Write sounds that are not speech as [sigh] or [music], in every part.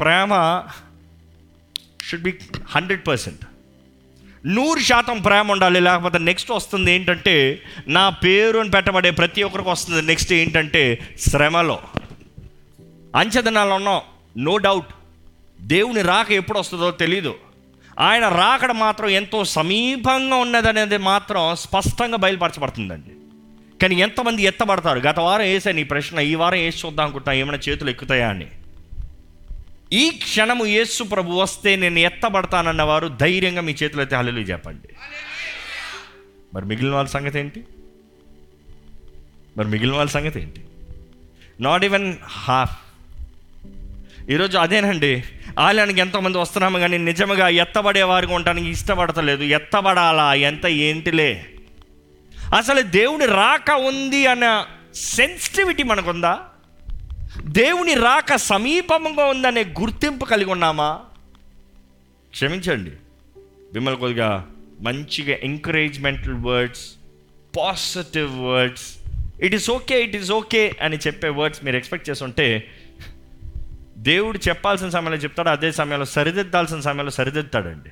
Prema should be hundred percent నూరు శాతం ప్రేమ ఉండాలి లేకపోతే నెక్స్ట్ వస్తుంది ఏంటంటే నా పేరు అని పెట్టబడే ప్రతి ఒక్కరికి వస్తుంది. నెక్స్ట్ ఏంటంటే శ్రమలో. అంచెదనాలు ఉన్నాం నో డౌట్ దేవుని రాక ఎప్పుడు వస్తుందో తెలీదు. ఆయన రాకడ మాత్రం ఎంతో సమీపంగా ఉన్నదనేది మాత్రం స్పష్టంగా బయలుపరచబడుతుందండి. కానీ ఎంతమంది ఎత్తబడతారు? గత వారం వేసాను ఈ ప్రశ్న ఈ వారం వేసి చూద్దాం అనుకుంటా ఏమైనా చేతులు ఎక్కుతాయా అని. ఈ క్షణము యేసు ప్రభు వస్తే నేను ఎత్తబడతానన్న వారు ధైర్యంగా మీ చేతిలో అయితే హలలు చెప్పండి. మరి మిగిలిన వాళ్ళ సంగతి ఏంటి? మరి మిగిలిన వాళ్ళ సంగతి ఏంటి? నాట్ ఈవెన్ హాఫ్ ఈరోజు అదేనండి. ఆలయానికి ఎంతోమంది వస్తున్నాము కానీ నిజంగా ఎత్తబడే వారికి ఉండడానికి ఇష్టపడతలేదు. ఎత్తబడాలా? ఎంత ఏంటిలే? అసలు దేవుని రాక ఉంది అన్న సెన్సిటివిటీ మనకుందా? దేవుని రాక సమీపంగా ఉందనే గుర్తింపు కలిగి ఉన్నామా? క్షమించండి. మిమ్మల్ని కొద్దిగా మంచిగా ఎంకరేజ్మెంటల్ words positive words it is okay it is okay అని చెప్పే వర్డ్స్ మీరు ఎక్స్పెక్ట్ చేస్తుంటే దేవుడు చెప్పాల్సిన సమయంలో చెప్తాడు అదే సమయంలో సరిదిద్దాల్సిన సమయంలో సరిదిద్దాడండి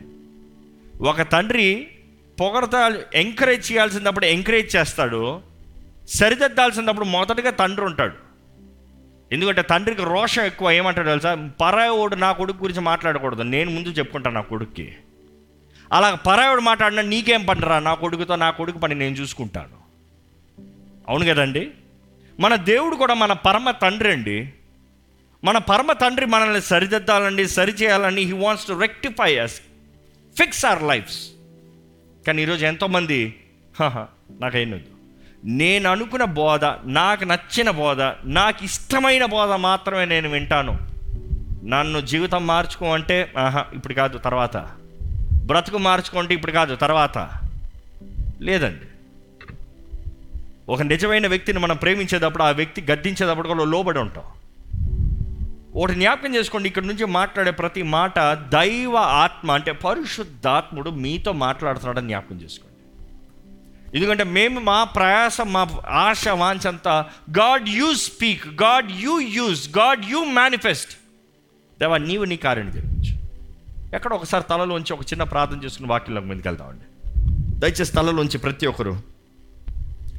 ఒక తండ్రి పొగడతా ఎంకరేజ్ చేయాల్సినప్పుడు ఎంకరేజ్ చేస్తాడు సరిదిద్దాల్సినప్పుడు మొదటగా తండ్రి ఉంటాడు. ఎందుకంటే తండ్రికి రోషం ఎక్కువ ఏమంటాడు తెలుసా? పరాయోడు నా కొడుకు గురించి మాట్లాడకూడదు. నేను ముందు చెప్పుకుంటాను నా కొడుక్కి. అలా పరాయోడు మాట్లాడినా నీకేం పనిరా నా కొడుకుతో నా కొడుకు పని నేను చూసుకుంటాను. అవును కదండి? మన దేవుడు కూడా మన పరమ తండ్రి అండి. మన పరమ తండ్రి మనల్ని సరిదిద్దాలండి సరిచేయాలని he wants to rectify us fix our lives కానీ ఈరోజు ఎంతోమంది [laughs] "హహ, నాకైనది నేను అనుకున్న బోధ నాకు నచ్చిన బోధ నాకు ఇష్టమైన బోధ మాత్రమే నేను వింటాను. నన్ను జీవితం మార్చుకో అంటే ఆహా ఇప్పుడు కాదు తర్వాత. బ్రతుకు మార్చుకోంటే ఇప్పుడు కాదు తర్వాత. లేదండి. ఒక నిజమైన వ్యక్తిని మనం ప్రేమించేటప్పుడు ఆ వ్యక్తి గద్దించేటప్పుడు కూడా లోబడి ఉంటాం. ఒకటి జ్ఞాపకం చేసుకోండి ఇక్కడ నుంచి మాట్లాడే ప్రతి మాట దైవ ఆత్మ అంటే పరిశుద్ధాత్ముడు మీతో మాట్లాడుతున్నాడని జ్ఞాపకం చేసుకోండి. ఎందుకంటే మేము మా ప్రయాసం మా ఆశ వాంచంతా God you speak God you use God you manifest దేవా నీవు నీ కార్యం జరిగించు. ఎక్కడ ఒకసారి తలలోంచి ఒక చిన్న ప్రార్థన చేసుకుని వాక్యంలోకి ముందుకు వెళ్తామండి దయచేసి తలలోంచి ప్రతి ఒక్కరు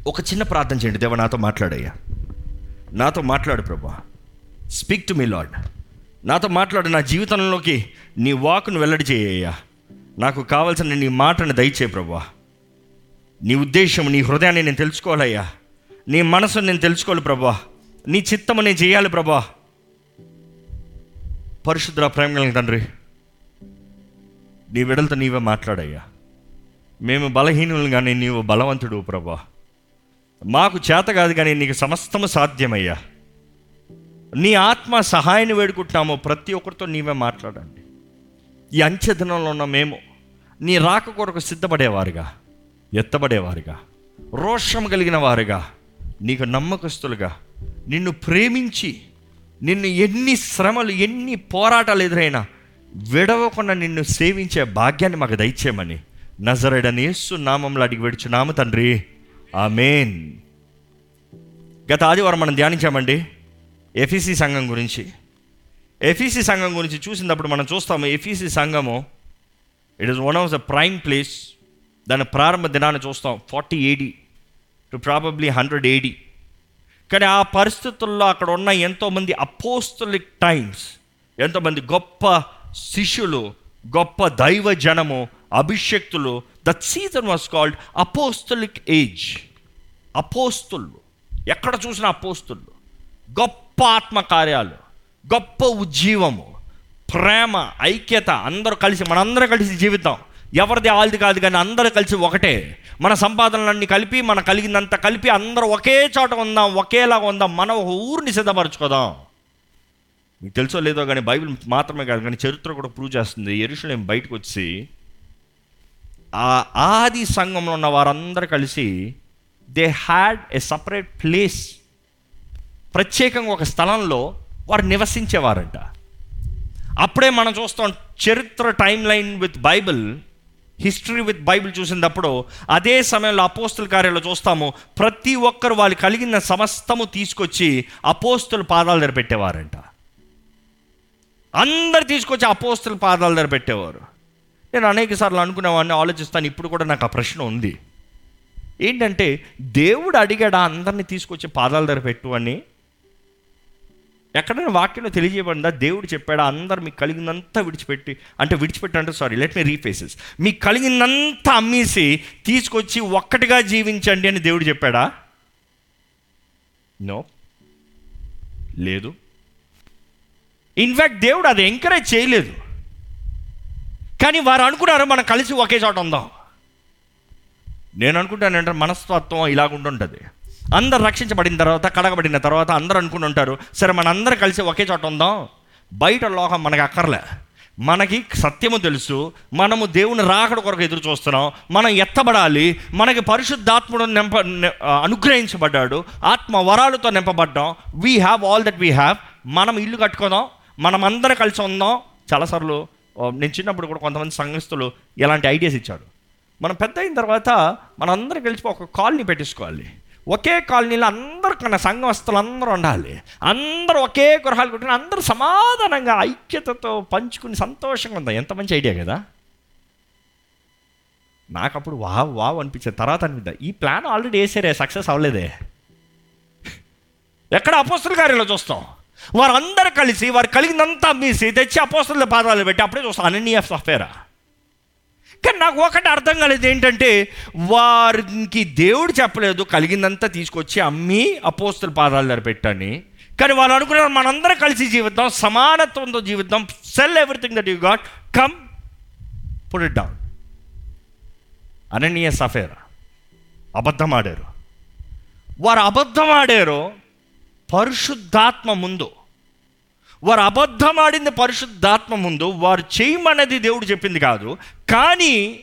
ఒక చిన్న ప్రార్థన చేయండి. దేవా నాతో మాట్లాడయ్యా. నాతో మాట్లాడు ప్రభా. స్పీక్ టు మీ లాడ్ నాతో మాట్లాడు నా జీవితంలోకి నీ వాక్ను వెల్లడి చేయ్యా నాకు కావాల్సిన నీ మాటను దయచే ప్రభా. నీ ఉద్దేశం నీ హృదయాన్ని నేను తెలుసుకోవాలయ్యా. నీ మనసును నేను తెలుసుకోవాలి ప్రభా. నీ చిత్తము నేను చేయాలి ప్రభా. పరిశుద్ధ ప్రేమ తండ్రి నీ విడలతో నీవే మాట్లాడయ్యా. మేము బలహీనులు కానీ నీవు బలవంతుడు ప్రభా. మాకు చేత కాదు కానీ నీకు సమస్తము సాధ్యమయ్యా. నీ ఆత్మ సహాయాన్ని వేడుకుంటున్నాము ప్రతి ఒక్కరితో నీవే మాట్లాడండి. ఈ అంచెదనంలో ఉన్న మేము నీ రాక కొరకు సిద్ధపడేవారుగా. ఎత్తబడేవారుగా రోషం కలిగిన వారుగా నీకు నమ్మకస్తులుగా నిన్ను ప్రేమించి నిన్ను ఎన్ని శ్రమలు ఎన్ని పోరాటాలు ఎదురైనా విడవకుండా నిన్ను సేవించే భాగ్యాన్ని మాకు దయచేయమని నజరడని యేసు నామంలో అడిగి విడుచున్నాము తండ్రి. ఆమెన్. గత ఆదివారం మనం ధ్యానించామండి ఎఫీసీ సంఘం గురించి. ఎఫీసీ సంఘం గురించి చూసినప్పుడు మనం చూస్తాము ఎఫీసీ సంఘము it is one of the prime place దాని ప్రారంభ దినాన్ని చూస్తాం forty AD to probably hundred AD కానీ ఆ పరిస్థితుల్లో అక్కడ ఉన్న ఎంతోమంది అపోస్తలిక్ టైమ్స్ ఎంతోమంది గొప్ప శిష్యులు గొప్ప దైవ జనము అభిషక్తులు that season was called apostolic age అపోస్తులు. ఎక్కడ చూసిన అపోస్తులు. గొప్ప ఆత్మకార్యాలు గొప్ప ఉజ్జీవము ప్రేమ ఐక్యత అందరూ కలిసి మనందరం కలిసి జీవితం ఎవరిది ఆల్ది కాదు కానీ అందరూ కలిసి ఒకటే. మన సంపాదనలన్నీ కలిపి మన కలిగినంత కలిపి అందరూ ఒకే చోట ఉందాం ఒకేలాగా ఉందాం మనం ఒక ఊరిని సిద్ధపరచుకోదాం. మీకు తెలుసో లేదో కానీ బైబిల్ మాత్రమే కాదు కానీ చరిత్ర కూడా ప్రూవ్ చేస్తుంది. ఎరుషులేం బయటకు వచ్చి ఆ ఆది సంఘంలో ఉన్న వారందరూ కలిసి they had a separate place ప్రత్యేకంగా ఒక స్థలంలో వారు నివసించేవారంట. అప్పుడే మనం చూస్తాం చరిత్ర timeline with Bible history with Bible చూసినప్పుడు అదే సమయంలో అపోస్తుల కార్యాలు చూస్తాము. ప్రతి ఒక్కరు వాళ్ళు కలిగిన సమస్తము తీసుకొచ్చి అపోస్తుల పాదాల దగ్గర పెట్టేవారంట. అందరు తీసుకొచ్చి అపోస్తుల పాదాల దగ్గర పెట్టేవారు. నేను అనేక సార్లు అనుకునేవాడిని ఆలోచిస్తాను ఇప్పుడు కూడా నాకు ఆ ప్రశ్న ఉంది. ఏంటంటే దేవుడు అడిగాడా అందరిని తీసుకొచ్చి పాదాల దగ్గర పెట్టు అని? ఎక్కడైనా వాక్యంలో తెలియజేయబడిందా? దేవుడు చెప్పాడా? అందరు మీకు కలిగిందంతా విడిచిపెట్టి అంటే విడిచిపెట్టి అంటే సారీ లెట్ మీ రీఫేసెస్ మీకు కలిగిందంతా అమ్మేసి తీసుకొచ్చి ఒక్కటిగా జీవించండి అని దేవుడు చెప్పాడా? నో లేదు. ఇన్ఫ్యాక్ట్ దేవుడు అది ఎంకరేజ్ చేయలేదు. కానీ వారు అనుకున్నారు మనం కలిసి ఒకే చోట ఉందాం. నేను అనుకుంటానంటే మనస్తత్వం ఇలాగుంటుంటుంది అందరు రక్షించబడిన తర్వాత కడగబడిన తర్వాత అందరూ అనుకుని ఉంటారు సరే మన అందరం కలిసి ఒకే చోట ఉందాం. బయట లోకం మనకు అక్కర్లే. మనకి సత్యము తెలుసు మనము దేవుని రాకడ కొరకు ఎదురు చూస్తున్నాం మనం ఎత్తబడాలి మనకి పరిశుద్ధాత్ముడు నింప అనుగ్రహించబడ్డాడు ఆత్మ వరాలతో నింపబడ్డాం. We have all that we have మనం ఇల్లు కట్టుకుందాం మనం అందరం కలిసి ఉందాం. చాలాసార్లు నేను చిన్నప్పుడు కూడా కొంతమంది సంఘస్థులు ఇలాంటి ఐడియాస్ ఇచ్చాడు మనం పెద్ద అయిన తర్వాత మనందరం కలిసి ఒక కాలనీ పెట్టించుకోవాలి ఒకే కాలనీలో అందరూ మన సంఘవస్తులు అందరూ ఉండాలి. అందరూ ఒకే గృహాలు కొట్టిన అందరూ సమాధానంగా ఐక్యతతో పంచుకుని సంతోషంగా ఉందా ఎంత మంచి ఐడియా కదా. నాకు అప్పుడు వావ్ వావ్ అనిపించేది. తర్వాత అనిపిద్దా. ఈ ప్లాన్ ఆల్రెడీ వేసారే సక్సెస్ అవ్వలేదే. ఎక్కడ అపోస్తుల కార్యంలో చూస్తాం. వారందరూ కలిసి వారు కలిగిందంతా మీసి తెచ్చి అపోస్తుల పాదాలు పెట్టి అప్పుడే చూస్తాం. అనన్య సఫేరా కానీ నాకు ఒకటి అర్థం కాలేదు. ఏంటంటే వారికి దేవుడు చెప్పలేదు కలిగిందంతా తీసుకొచ్చి అమ్మి అపోస్తుల పాదాల దగ్గర పెట్టని కానీ వాళ్ళు అనుకున్నారు మనందరం కలిసి జీవితం సమానత్వంతో జీవితం sell everything that you got come put it down అననీయ సఫేరా. అబద్ధం ఆడారు. వారు అబద్ధం ఆడారు పరిశుద్ధాత్మ ముందు. వారు అబద్ధం ఆడింది పరిశుద్ధాత్మ ముందు వారు చేయమన్నది దేవుడు చెప్పింది కాదు కానీ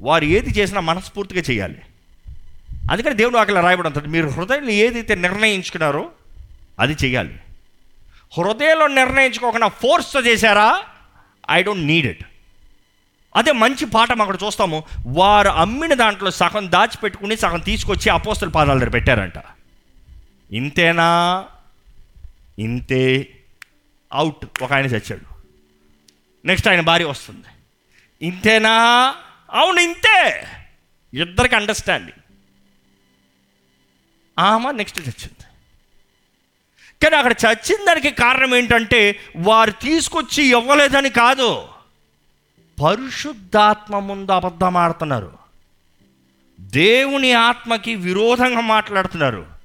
వారు ఏది చేసినా మనస్ఫూర్తిగా చేయాలి. అందుకని దేవుడు అక్కడ రాయబడి ఉంటుంది మీరు హృదయంలో ఏదైతే నిర్ణయించుకున్నారో అది చేయాలి. హృదయంలో నిర్ణయించుకోకుండా ఫోర్స్తో చేశారా? I don't need it. అదే మంచి పాఠం అక్కడ చూస్తాము వారు అమ్మిన దాంట్లో సగం దాచిపెట్టుకుని సగం తీసుకొచ్చి అపోస్తుల పాదాల దగ్గర పెట్టారంట. ఇంతేనా? ఇంతే. అవుట్ ఒక ఆయన చచ్చాడు. నెక్స్ట్ ఆయన భార్య వస్తుంది. ఇంతేనా? అవును ఇంతే. ఇద్దరికి అండర్స్టాండింగ్ ఆమె నెక్స్ట్ చచ్చింది. కానీ అక్కడ చచ్చిన దానికి కారణం ఏంటంటే వారు తీసుకొచ్చి ఇవ్వలేదని కాదు. పరిశుద్ధాత్మ ముందు అబద్ధం ఆడుతున్నారు. దేవుని ఆత్మకి విరోధంగా మాట్లాడుతున్నారు.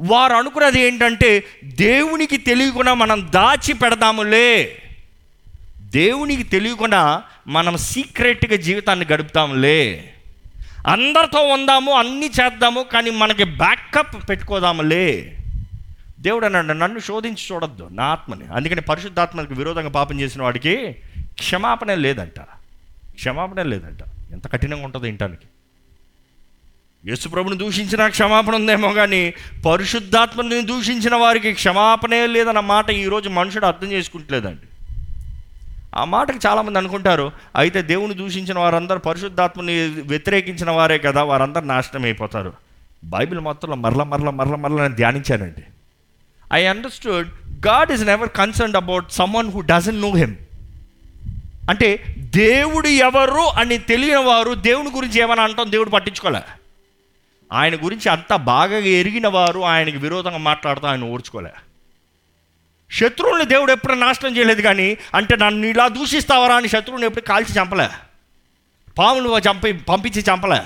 వారు అనుకున్నది ఏంటంటే దేవునికి తెలియకుండా మనం దాచి పెడదాములే దేవునికి తెలియకుండా మనం సీక్రెట్గా జీవితాన్ని గడుపుతాములే. అందరితో ఉందాము అన్నీ చేద్దాము కానీ మనకి బ్యాకప్ పెట్టుకోదాములే. దేవుడు అన్నాడు నన్ను శోధించి చూడొద్దు నా ఆత్మని. అందుకని పరిశుద్ధాత్మకి విరోధంగా పాపం చేసిన వాడికి క్షమాపణ లేదంట. క్షమాపణ లేదంట. ఎంత కఠినంగా ఉంటుందో ఇంటానికి యేసుప్రభుని దూషించిన క్షమాపణ ఉందేమో కానీ పరిశుద్ధాత్మని దూషించిన వారికి క్షమాపణే లేదన్న మాట ఈరోజు మనుషుడు అర్థం చేసుకుంటలేదండి. ఆ మాటకు చాలామంది అనుకుంటారు అయితే దేవుని దూషించిన వారందరూ పరిశుద్ధాత్మని వ్యతిరేకించిన వారే కదా వారందరూ నాశనం అయిపోతారు. బైబిల్ మొత్తంలో మరల మరల మరల మరల నేను ధ్యానించానండి. I understood God is never concerned about someone who doesn't know him అంటే దేవుడు ఎవరు అని తెలియని వారు దేవుని గురించి ఏమైనా అంటాం? దేవుడు పట్టించుకోలే. ఆయన గురించి అంత బాగా ఎరిగిన వారు ఆయనకి విరోధంగా మాట్లాడుతూ ఆయన ఓర్చుకోలే. శత్రువుని దేవుడు ఎప్పుడు నాశనం చేయలేదు కానీ అంటే నన్ను ఇలా దూషిస్తావరా అని శత్రువుని ఎప్పుడు కాల్చి చంపలే. పాములు చంపి పంపించి చంపలే.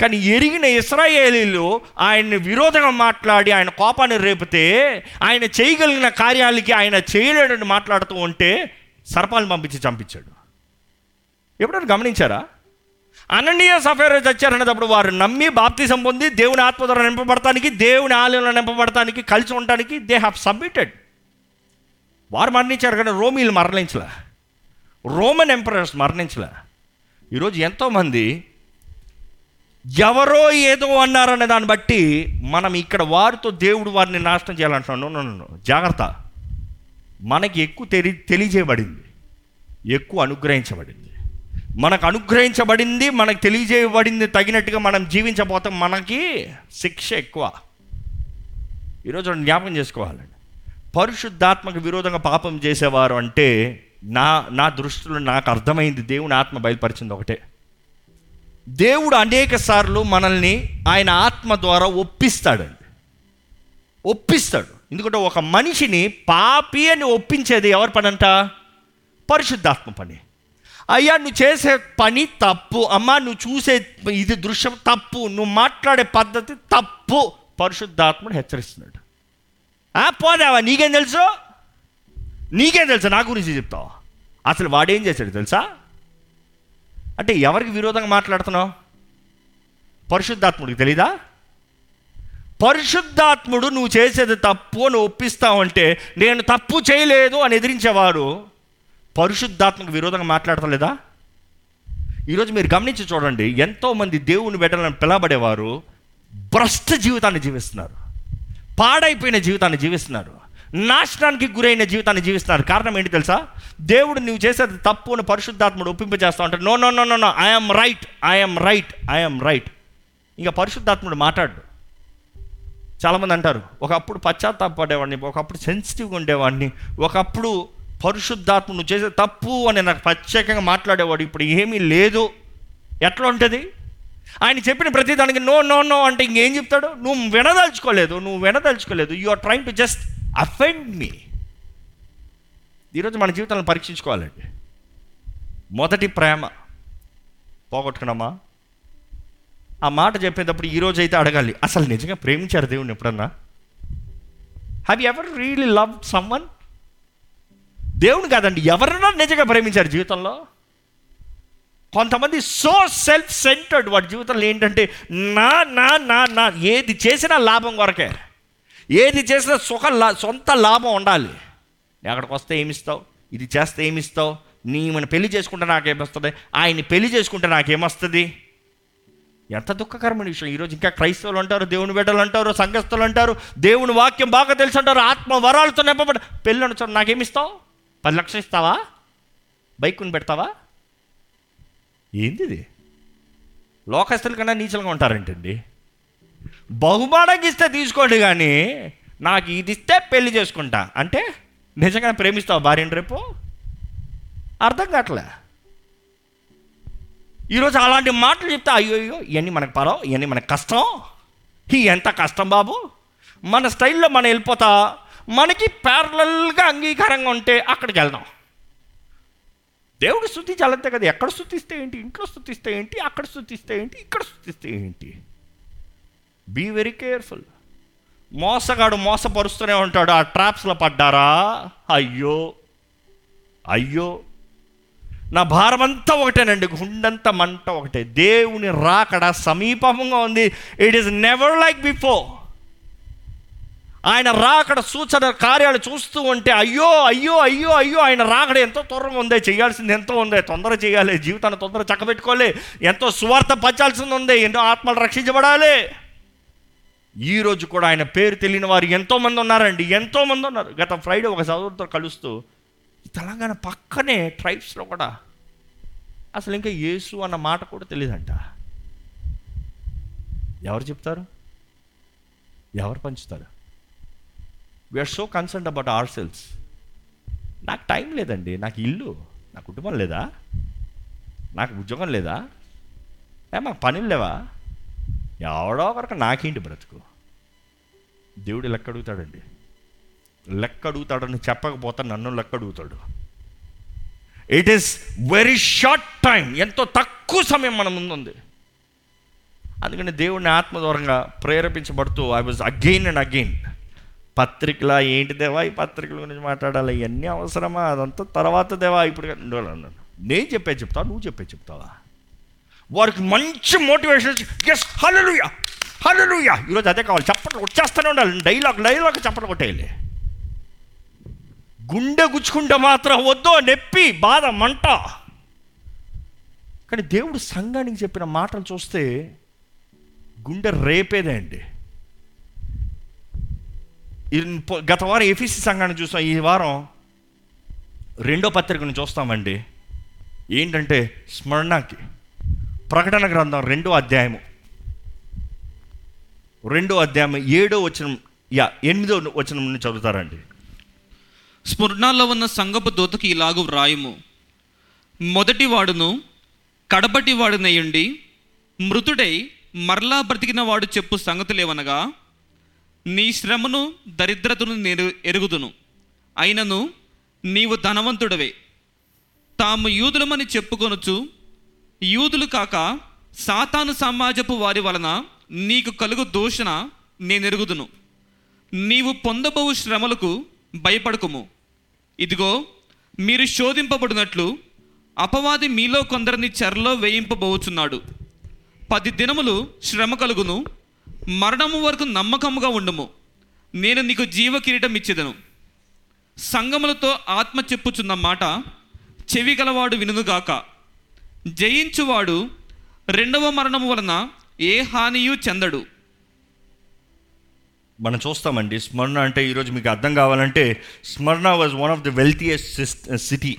కానీ ఎరిగిన ఇస్రాయేలీలు ఆయన్ని విరోధంగా మాట్లాడి ఆయన కోపాన్ని రేపితే ఆయన చేయగలిగిన కార్యాలకి ఆయన చేయలేడని మాట్లాడుతూ ఉంటే సర్పాలను పంపించి చంపించాడు. ఎప్పుడైనా గమనించారా? అననీయ సఫేరా చచ్చారనేటప్పుడు వారు నమ్మి బాప్తి పొంది దేవుని ఆత్మ ద్వారా నింపబడటానికి దేవుని ఆలయంలో నింపబడటానికి కలిసి ఉండటానికి దే హ్యావ్ సబ్మిటెడ్ వారు మరణించారు కానీ రోమీలు మరణించలే. Roman emperors మరణించలే. ఈరోజు ఎంతోమంది ఎవరో ఏదో అన్నారనే దాన్ని బట్టి మనం ఇక్కడ వారితో దేవుడు వారిని నాశనం చేయాలంటున్నాను జాగ్రత్త. మనకి ఎక్కువ తెలి తెలియజేయబడింది. ఎక్కువ అనుగ్రహించబడింది. మనకు అనుగ్రహించబడింది మనకు తెలియజేయబడింది తగినట్టుగా మనం జీవించబోతాం మనకి శిక్ష ఎక్కువ. ఈరోజు జ్ఞాపకం చేసుకోవాలండి. పరిశుద్ధాత్మకు విరోధంగా పాపం చేసేవారు అంటే నా నా దృష్టిలో నాకు అర్థమైంది దేవుని ఆత్మ బయలుపరిచింది ఒకటే. దేవుడు అనేక సార్లు మనల్ని ఆయన ఆత్మ ద్వారా ఒప్పిస్తాడండి. ఒప్పిస్తాడు. ఎందుకంటే ఒక మనిషిని పాపి అని ఒప్పించేది ఎవరి పని అంట పరిశుద్ధాత్మ పని. అయ్యా నువ్వు చేసే పని తప్పు. అమ్మా నువ్వు చూసే ఇది దృశ్యం తప్పు. నువ్వు మాట్లాడే పద్ధతి తప్పు. పరిశుద్ధాత్ముడు హెచ్చరిస్తున్నాడు. ఆ, పోదావా నీకేం తెలుసు? నీకేం తెలుసు? నా గురించి చెప్తావు? అసలు వాడేం చేశాడు తెలుసా? అంటే ఎవరికి విరోధంగా మాట్లాడుతున్నావు? పరిశుద్ధాత్ముడికి తెలీదా? పరిశుద్ధాత్ముడు నువ్వు చేసేది తప్పు అని ఒప్పిస్తావంటే నేను తప్పు చేయలేదు అని ఎదిరించేవాడు పరిశుద్ధాత్మకు విరోధంగా మాట్లాడతలేదా ఈరోజు మీరు గమనించి చూడండి ఎంతోమంది దేవుని బిడ్డలను పిలబడేవారు భ్రష్ట జీవితాన్ని జీవిస్తున్నారు. పాడైపోయిన జీవితాన్ని జీవిస్తున్నారు. నాశనానికి గురైన జీవితాన్ని జీవిస్తున్నారు. కారణం ఏంటి తెలుసా? దేవుడు నువ్వు చేసేది తప్పు అని పరిశుద్ధాత్ముడు ఒప్పింపజేస్తా ఉంటాడు. No no no no no I'm right I'm right I'm right ఇంకా పరిశుద్ధాత్ముడు మాట్లాడు చాలామంది అంటారు ఒకప్పుడు పశ్చాత్తాపడేవాడిని ఒకప్పుడు సెన్సిటివ్గా ఉండేవాడిని ఒకప్పుడు పరిశుద్ధాత్మ నువ్వు చేసే తప్పు అని నాకు ప్రత్యేకంగా మాట్లాడేవాడు ఇప్పుడు ఏమీ లేదు. ఎట్లా ఉంటుంది? ఆయన చెప్పిన ప్రతి దానికి నో నో నో అంటే ఇంకేం చెప్తాడు? నువ్వు వినదలుచుకోలేదు నువ్వు వినదలుచుకోలేదు. You are trying to just offend me ఈరోజు మన జీవితాలను పరీక్షించుకోవాలండి. మొదటి ప్రేమ. పోగొట్టుకున్నామా? ఆ మాట చెప్పేటప్పుడు ఈరోజు అయితే అడగాలి. అసలు నిజంగా ప్రేమించారు దేవుని ఎప్పుడన్నా? Have ever really love someone దేవుని కాదండి ఎవరైనా నిజంగా ప్రేమించారు జీవితంలో? కొంతమంది సో సెల్ఫ్ సెంటర్డ్ వాడి జీవితంలో ఏంటంటే నా నా నా నా ఏది చేసినా లాభం కొరకే. ఏది చేసినా సుఖ లా సొంత లాభం ఉండాలి. అక్కడికి వస్తే ఏమిస్తావు? ఇది చేస్తే ఏమిస్తావు? నీ మన పెళ్ళి చేసుకుంటే నాకేమొస్తుంది? ఆయన్ని పెళ్ళి చేసుకుంటే నాకేమొస్తుంది? ఎంత దుఃఖకరమైన విషయం. ఈరోజు ఇంకా క్రైస్తవులు అంటారు దేవుని బిడ్డలు అంటారు సంఘస్థులు అంటారు దేవుని వాక్యం బాగా తెలుసు అంటారు ఆత్మ వరాలతో నింపబడి పెళ్ళి అనొచ్చు నాకేమిస్తావు? పది లక్షలు ఇస్తావా? బైక్ కొని పెడతావా? ఏంది ఇది లోకస్తుల కన్నా నీచలుగా ఉంటారేంటండి? బహుమానంగా ఇస్తే తీసుకోండి కానీ నాకు ఇది ఇస్తే పెళ్ళి చేసుకుంటా. అంటే నిజంగా ప్రేమిస్తావు భార్యని రేపు? అర్థం కావట్లే. ఈరోజు అలాంటి మాటలు చెప్తే అయ్యో అయ్యో ఇవన్నీ మనకు పరవ ఇవన్నీ మనకు కష్టం. ఈ ఎంత కష్టం బాబు? మన స్టైల్లో మనం వెళ్ళిపోతా మనకి ప్యారలల్గా అంగీకారంగా ఉంటే అక్కడికి వెళ్దాం. దేవుడు స్థుతించాలంతే కదా. ఎక్కడ స్థుతిస్తే ఏంటి? ఇంట్లో స్థుతిస్తే ఏంటి? అక్కడ స్థుతిస్తే ఏంటి? ఇక్కడ స్థుతిస్తే ఏంటి? బీ వెరీ కేర్ఫుల్ మోసగాడు మోసపరుస్తూనే ఉంటాడు. ఆ ట్రాప్స్లో పడ్డారా? అయ్యో. అయ్యో. నా భారమంతా ఒకటేనండి. గుండంతా మంట ఒకటే. దేవుని రాకడ సమీపంగా ఉంది. It is never like before ఆయన రాకడ సూచన కార్యాలు చూస్తూ ఉంటే అయ్యో అయ్యో అయ్యో అయ్యో ఆయన రాకడ ఎంతో త్వరగా ఉందే చేయాల్సింది ఎంతో ఉంది తొందర చేయాలి జీవితాన్ని తొందర చక్కబెట్టుకోవాలి ఎంతో సువార్త పంచాల్సింది ఉంది ఎన్నో ఆత్మలు రక్షించబడాలి. ఈ రోజు కూడా ఆయన పేరు తెలియని వారు ఎంతోమంది ఉన్నారండి ఎంతోమంది ఉన్నారు. గత ఫ్రైడే ఒక సోదరుతో కలుస్తూ తెలంగాణ పక్కనే ట్రైబ్స్లో కూడా అసలు ఇంకా యేసు అన్న మాట కూడా తెలియదంట. ఎవరు చెప్తారు? ఎవరు పంచుతారు? We are so concern about ourselves నాకు టైం లేదండి. నాకు ఇల్లు. నా కుటుంబం లేదా? నాకు ఉద్యోగం లేదా? ఏ మాకు పనులు లేవా? ఎవడో ఒకరికి నాకేంటి బ్రతుకు? దేవుడు లెక్క అడుగుతాడండి. లెక్క అడుగుతాడని చెప్పకపోతే నన్ను లెక్క అడుగుతాడు. It is very short time ఎంతో తక్కువ సమయం మన ముందుంది అందుకని దేవుడిని ఆత్మ దూరంగా ప్రేరేపించబడుతూ I was again and again పత్రికల ఏంటి దేవా ఈ పత్రికల గురించి మాట్లాడాలి? ఇవన్నీ అవసరమా? అదంతా తర్వాత దేవా ఇప్పుడు నేను చెప్పే చెప్తావా? నువ్వు చెప్పే చెప్తావా? వారికి మంచి మోటివేషన్ ఎస్ హలలుయా హలలుయా ఈరోజు అదే కావాలి. చప్పట్లు వచ్చేస్తూనే ఉండాలి. డైలాగ్ డైలాగ్ చప్పట్లు కొట్టేయాలి. గుండె గుచ్చుకుంటే మాత్రం వద్దు నొప్పి బాధ మంట. కానీ దేవుడు సంఘానికి చెప్పిన మాటలు చూస్తే గుండె రేపేదే అండి. గత వారం ఎఫీసీ సంఘాన్ని చూసాం. ఈ వారం రెండో పత్రికను చూస్తామండి. ఏంటంటే స్మరణకి ప్రకటన గ్రంథం రెండో అధ్యాయము. రెండో అధ్యాయం ఏడో వచనం యా ఎనిమిదో వచనం నుండి చదువుతారండి. స్మరణలో ఉన్న సంగపు దూతకి ఇలాగు వ్రాయము. మొదటి వాడును కడపటి వాడునయ్యండి మృతుడై మరలా బ్రతికిన వాడు చెప్పు సంగతులేవనగా నీ శ్రమను దరిద్రతను నేను ఎరుగుదును. అయినను నీవు ధనవంతుడవే. తాము యూదులమని చెప్పుకొనుచు యూదులు కాక సాతాను సమాజపు వారి వలన నీకు కలుగు దూషణ నేనెరుగుదును. నీవు పొందబోవు శ్రమలకు భయపడకుము. ఇదిగో మీరు శోధింపబడినట్లు అపవాది మీలో కొందరిని చెరలో వేయింపబోచున్నాడు. పది దినములు శ్రమ కలుగును మరణము వరకు నమ్మకముగా ఉండము. నేను నీకు జీవ కిరీటం ఇచ్చేదను సంగములతో ఆత్మ చెప్పుచున్న మాట చెవి గలవాడు వినుగాక జయించువాడు రెండవ మరణము వలన ఏ హానియు చెందడు. మనం చూస్తామండి స్మరణ అంటే ఈరోజు మీకు అర్థం కావాలంటే స్మరణ was one of the wealthiest city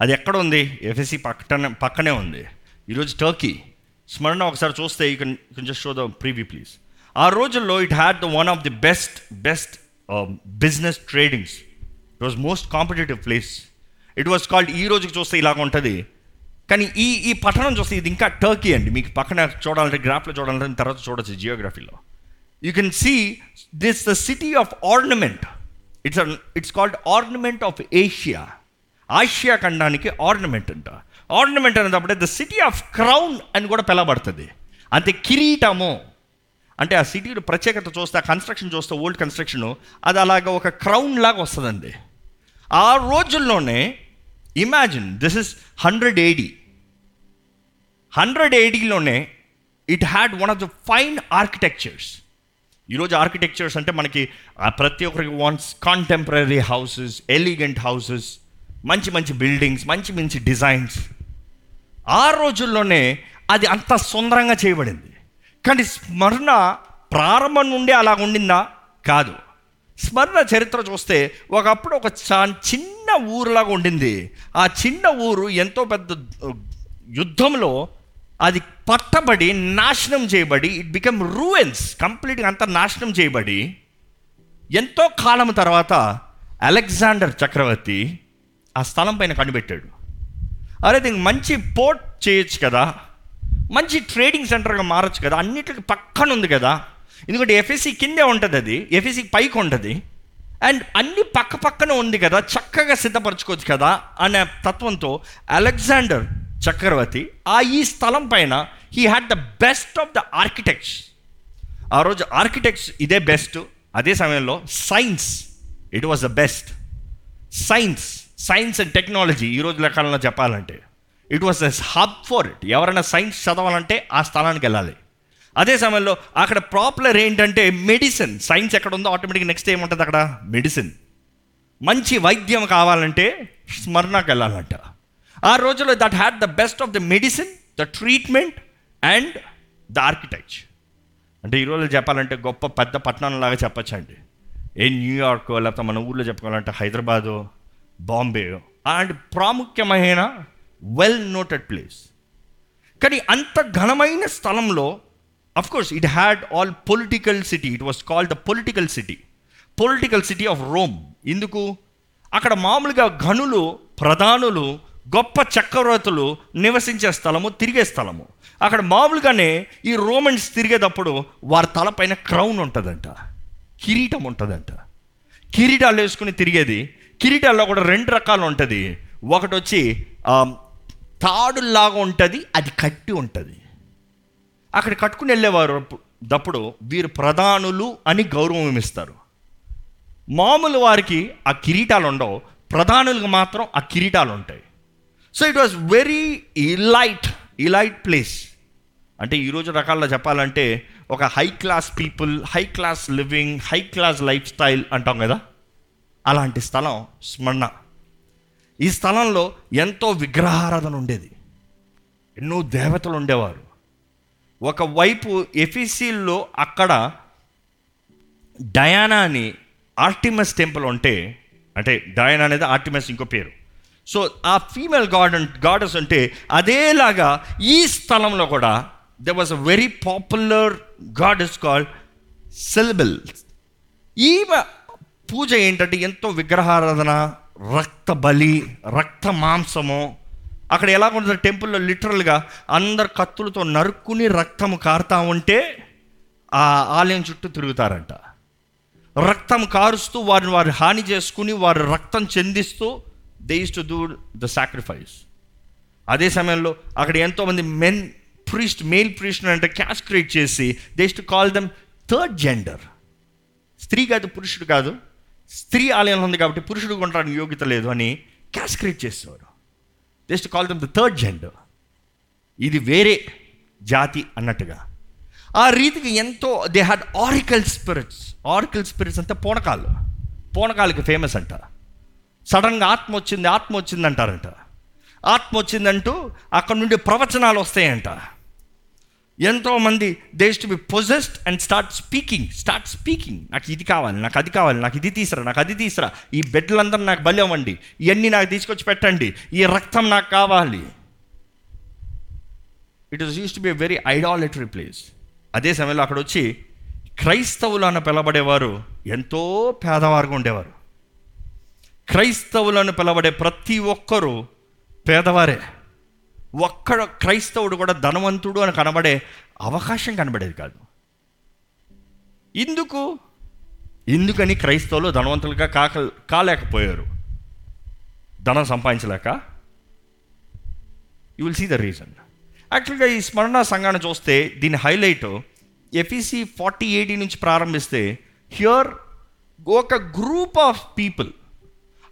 అది ఎక్కడ ఉంది? ఎఫ్ఎస్సి పక్కన పక్కనే ఉంది. ఈరోజు టర్కీ స్మరణ ఒకసారి చూస్తే you can can just show the preview please ఆ రోజుల్లో it had the one of the best best business tradings it was most competitive place it was called ఈ రోజుకి చూస్తే ఇలాగ ఉంటుంది. కానీ ఈ ఈ పట్టణం చూస్తే ఇది ఇంకా టర్కీ అండి. మీకు పక్కన చూడాలంటే గ్రాఫ్లో చూడాలంటే తర్వాత చూడొచ్చు జియోగ్రఫీలో you can see this the city of ornament it's it's called ornament of Asia Asia ఖండానికి ఆర్నమెంట్ అంట. ఆర్నమెంట్ అనేటప్పుడే ద సిటీ ఆఫ్ క్రౌన్ అని కూడా పిలవబడుతుంది. అంతే కిరీటము. అంటే ఆ సిటీలో ప్రత్యేకత చూస్తే ఆ కన్స్ట్రక్షన్ చూస్తే ఓల్డ్ కన్స్ట్రక్షన్ అది అలాగ ఒక క్రౌన్ లాగా వస్తుందండి. ఆ రోజుల్లోనే imagine this is hundred AD hundred ఏడీలోనే it had one of the fine architectures ఈరోజు ఆర్కిటెక్చర్స్ అంటే మనకి ప్రతి ఒక్కరికి wants contemporary houses elegant houses మంచి మంచి బిల్డింగ్స్ మంచి మంచి డిజైన్స్ ఆ రోజుల్లోనే అది అంత సుందరంగా చేయబడింది. కానీ స్మరణ ప్రారంభం నుండి అలా ఉండిందా? కాదు. స్మరణ చరిత్ర చూస్తే ఒకప్పుడు ఒక చా- చిన్న ఊరులాగా ఉండింది. ఆ చిన్న ఊరు ఎంతో పెద్ద యుద్ధంలో అది పట్టబడి నాశనం చేయబడి ఇట్ బికమ్ రూయన్స్ కంప్లీట్గా అంత నాశనం చేయబడి ఎంతో కాలం తర్వాత అలెగ్జాండర్ చక్రవర్తి ఆ స్థలం పైన కనిపెట్టాడు. అరే దీనికి మంచి పోర్ట్ చేయొచ్చు కదా. మంచి ట్రేడింగ్ సెంటర్గా మారచ్చు కదా. అన్నిటికి పక్కన ఉంది కదా. ఎందుకంటే ఎఫ్ఎస్సి కిందే ఉంటుంది అది. ఎఫ్ఎస్సి పైకి ఉంటుంది. అండ్ అన్ని పక్క పక్కన ఉంది కదా. చక్కగా సిద్ధపరచుకోవచ్చు కదా అనే తత్వంతో అలెగ్జాండర్ చక్రవర్తి ఆ ఈ స్థలం పైన he had the best of the architects ఆ రోజు ఆర్కిటెక్ట్స్ ఇదే బెస్ట్ అదే సమయంలో science it was the best science science and technology ఈ రోజు లెక్కలలో చెప్పాలంటే it was as hub for it ఎవరైనా సైన్స్ చదవాలంటే ఆ స్థలానికి వెళ్ళాలి. అదే సమయంలో అక్కడ ప్రాపులర్ ఏంటంటే మెడిసిన్ సైన్స్ ఎక్కడ ఉందో ఆటోమేటిక్ నెక్స్ట్ ఏముంటుంది అక్కడ? మెడిసిన్ మంచి వైద్యం కావాలంటే స్మరణకు వెళ్ళాలంట. ఆ రోజుల్లో that had the best of the medicine the treatment and the architecture అంటే ఈ రోజుల్లో చెప్పాలంటే గొప్ప పెద్ద పట్టణంలాగా చెప్పచ్చండి. ఏ న్యూయార్క్ లేకపోతే మన ఊర్లో చెప్పుకోవాలంటే హైదరాబాదు బాంబే. అలాంటి ప్రాముఖ్యమైన వెల్ నోటెడ్ ప్లేస్ కానీ అంత ఘనమైన స్థలంలో of course it had all political city it was called the political city political city of Rome ఎందుకు? అక్కడ మామూలుగా ఘనులు ప్రధానులు గొప్ప చక్రవర్తులు నివసించే స్థలము తిరిగే స్థలము. అక్కడ మామూలుగానే ఈ రోమన్స్ తిరిగేటప్పుడు వారి తలపైన క్రౌన్ ఉంటుందంట. కిరీటం ఉంటుందంట. కిరీటాలు వేసుకుని తిరిగేది కిరీటాల్లో కూడా రెండు రకాలు ఉంటుంది. ఒకటి వచ్చి తాడులాగా తాడుల్లాగా ఉంటుంది అది కట్టి ఉంటుంది. అక్కడ కట్టుకుని వెళ్ళేవారు దప్పుడు వీరు ప్రధానులు అని గౌరవం ఇస్తారు. మామూలు వారికి ఆ కిరీటాలు ఉండవు ప్రధానులకు మాత్రం ఆ కిరీటాలు ఉంటాయి. So it was very elite elite place అంటే ఈరోజు రకాల్లో చెప్పాలంటే ఒక high class people high class living high class lifestyle అంటాం కదా? అలాంటి స్థలం స్మరణ. ఈ స్థలంలో ఎంతో విగ్రహారాధన ఉండేది. ఎన్నో దేవతలు ఉండేవారు. ఒకవైపు ఎఫీసీల్లో అక్కడ డయానా అని ఆర్టిమస్ టెంపుల్ ఉంటే అంటే డయానా అనేది ఆర్టిమస్ ఇంకో పేరు. సో ఆ ఫీమేల్ గార్డెన్ గాడెస్ అంటే అదేలాగా ఈ స్థలంలో కూడా they was a very popular goddess called Cybele ఈమె పూజ ఏంటంటే ఎంతో విగ్రహారాధన రక్త బలి రక్త మాంసము. అక్కడ ఎలా ఉంటుంది టెంపుల్లో లిటరల్గా అందరు కత్తులతో నరుక్కుని రక్తము కారుతా ఉంటే ఆ ఆలయం చుట్టూ తిరుగుతారంట. రక్తం కారుస్తూ వారిని వారు హాని చేసుకుని వారు రక్తం చెందిస్తూ they to do the sacrifice అదే సమయంలో అక్కడ ఎంతోమంది మెన్ ప్రీస్ట్ మేల్ ప్రీస్ట్ అంటే క్యాస్క్రేట్ చేసి they to call them third gender స్త్రీ కాదు పురుషుడు కాదు. స్త్రీ ఆలయంలో ఉంది కాబట్టి పురుషుడు కొనడానికి యోగ్యత లేదు అని క్యాస్క్రేట్ చేసేవారు. Just call them the third gender ఇది వేరే జాతి అన్నట్టుగా. ఆ రీతికి ఎంతో they had oracle spirits oracle spirits అంటే పూనకాలు పూనకాలకి ఫేమస్ అంట. సడన్గా ఆత్మ వచ్చింది ఆత్మ వచ్చింది అంటారంట ఆత్మ వచ్చిందంటూ అక్కడ నుండి ప్రవచనాలు వస్తాయంట. ఎంతోమంది these to be possessed and start speaking start speaking నాకు ఇది కావాలి నాకు అది కావాలి నాకు ఇది తీసరా నాకు అది తీసరా. ఈ బెడ్లందరూ నాకు బలి అవ్వండి ఇవన్నీ నాకు తీసుకొచ్చి పెట్టండి. ఈ రక్తం నాకు కావాలి. It is used to be a very idolatry place అదే సమయంలో అక్కడ వచ్చి క్రైస్తవులు అని పిలబడేవారు ఎంతో పేదవారుగా ఉండేవారు. క్రైస్తవులను పిలబడే ప్రతి ఒక్కరూ పేదవారే. ఒక్కడ క్రైస్తవుడు కూడా ధనవంతుడు అని కనబడే అవకాశం కనబడేది కాదు. ఎందుకు ఎందుకని క్రైస్తవులు ధనవంతులుగా కాక కాలేకపోయారు. ధనం సంపాదించలేక. You will see the reason యాక్చువల్గా ఈ స్మరణ సంఘాన్ని చూస్తే దీని హైలైట్ ఎఫీసీ ఫార్టీ ఎయిటీ నుంచి ప్రారంభిస్తే హియర్ ఒక గ్రూప్ ఆఫ్ పీపుల్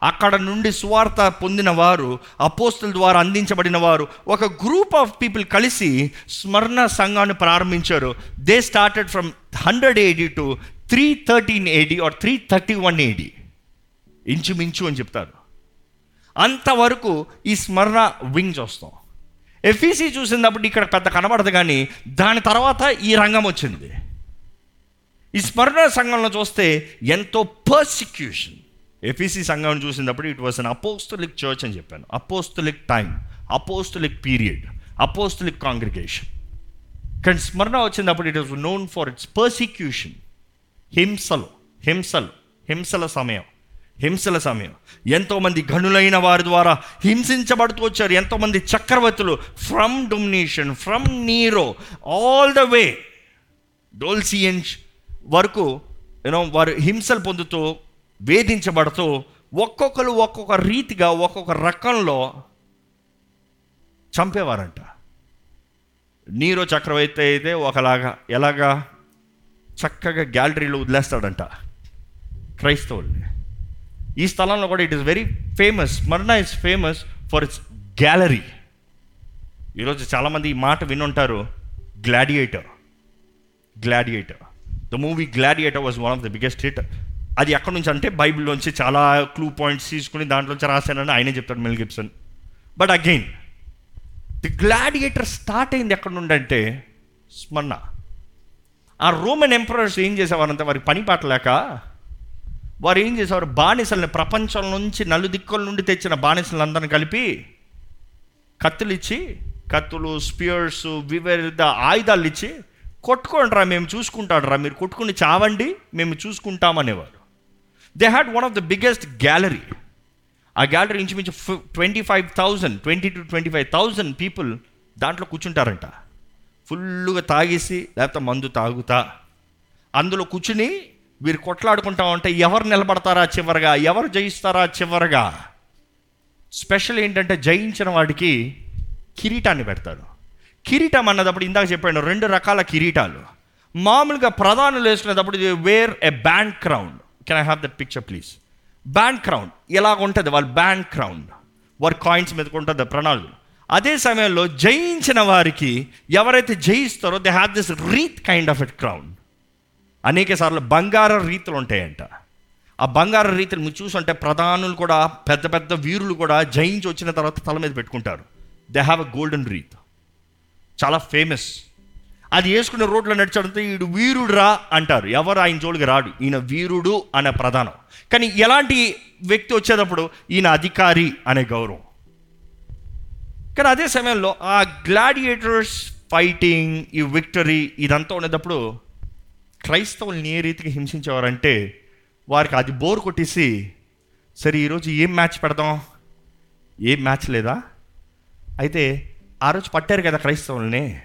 అక్కడ నుండి సువార్త పొందిన వారు అపోస్తుల ద్వారా అందించబడిన వారు ఒక గ్రూప్ ఆఫ్ పీపుల్ కలిసి స్మరణ సంఘాన్ని ప్రారంభించారు. They started from hundred AD to three thirteen AD or three thirty one AD ఇంచుమించు అని చెప్తారు. అంతవరకు ఈ స్మరణ వింగ్ చూస్తాం ఎఫీసీ చూసినప్పుడు ఇక్కడ పెద్ద కనబడదు కానీ దాని తర్వాత ఈ రంగం వచ్చింది. ఈ స్మరణ సంఘంలో చూస్తే ఎంతో పర్సిక్యూషన్ ఎఫీసీ సంఘం చూసినప్పుడు it was an apostolic church అని చెప్పాను. Apostolic time apostolic period apostolic congregation కానీ స్మరణ వచ్చినప్పుడు it was known for its persecution హింసలు హింసలు హింసల సమయం హింసల సమయం. ఎంతోమంది గనులైన వారి ద్వారా హింసించబడుతూ వచ్చారు. ఎంతోమంది చక్రవర్తులు from domination from Nero all the way Diocletian వరకు యూనో వారు హింసలు పొందుతూ వేధించబడుతూ ఒక్కొక్కరు ఒక్కొక్క రీతిగా ఒక్కొక్క రకంలో చంపేవారంట. నీరో చక్రవర్తి అయితే ఒకలాగా ఎలాగా? చక్కగా గ్యాలరీలో వదిలేస్తాడంట క్రైస్తవుల్ని. ఈ స్థలంలో కూడా it is very famous Smyrna is famous for its gallery. ఈరోజు చాలామంది ఈ మాట వినుంటారు gladiator. Gladiator. The movie gladiator was one of the biggest hit. అది ఎక్కడి నుంచి అంటే బైబిల్లోంచి చాలా క్లూ పాయింట్స్ తీసుకుని దాంట్లోంచి రాశానని ఆయనే చెప్తాడు Mel Gibson. But again the gladiator start అయింది ఎక్కడి నుండి అంటే స్మరణ. ఆ రోమన్ ఎంపరర్స్ ఏం చేసేవారంటే వారికి పని పాటలేక వారు ఏం చేసేవారు? బానిసల్ని ప్రపంచం నుంచి నలుదిక్కుల నుండి తెచ్చిన బానిసలందరిని కలిపి కత్తులు ఇచ్చి కత్తులు స్పియర్స్ వివిధ ఆయుధాలు ఇచ్చి కొట్టుకోండి రా మేము చూసుకుంటాడు రా మీరు కొట్టుకుని చావండి మేము చూసుకుంటామనేవారు. They had one of the biggest gallery ఆ గ్యాలరీ ఇంచుమించు twenty five thousand twenty two twenty five thousand people దాంట్లో కూర్చుంటారంట. ఫుల్గా తాగేసి లేకపోతే మందు తాగుతా. అందులో కూర్చుని వీరు కొట్లాడుకుంటా ఉంటే ఎవరు నిలబడతారా చివరగా? ఎవరు జయిస్తారా చివరగా? స్పెషల్ ఏంటంటే జయించిన వాడికి కిరీటాన్ని పెడతారు. కిరీటం అన్నదప్పుడు ఇందాక చెప్పాను రెండు రకాల కిరీటాలు. మామూలుగా ప్రధానులు వేసుకునేటప్పుడు wear a band crown can I have that picture please band crown ఎలాగ ఉంటుంది? వాళ్ళ బ్యాండ్ క్రౌన్ వారి కాయిన్స్ మీద ఉంటుంది ప్రణాళిక అదే సమయంలో జయించిన వారికి ఎవరైతే జయిస్తారో they have this wreath kind of at crown అనేక సార్లు బంగార రీతులు ఉంటాయంట. ఆ బంగార రీతులు మీరు చూసుంటే ప్రధానులు కూడా పెద్ద పెద్ద వీరులు కూడా జయించి వచ్చిన తర్వాత తల మీద పెట్టుకుంటారు. They have a golden wreath చాలా ఫేమస్ అది వేసుకునే రోడ్లో నడిచాడంటే ఈడు వీరుడు రా అంటారు. ఎవరు? ఆయన జోలికి రాడు. ఈయన వీరుడు అనే ప్రధానం. కానీ ఎలాంటి వ్యక్తి వచ్చేటప్పుడు ఈయన అధికారి అనే గౌరవం. కానీ అదే సమయంలో ఆ గ్లాడియేటర్స్ ఫైటింగ్ ఈ విక్టరీ ఇదంతా ఉండేటప్పుడు క్రైస్తవుల్ని ఏ రీతికి హింసించేవారంటే వారికి అది బోర్ కొట్టేసి సరే ఈరోజు ఏం మ్యాచ్ పెడదాం? ఏం మ్యాచ్ లేదా? అయితే ఆ రోజు పట్టారు కదా క్రైస్తవుల్ని.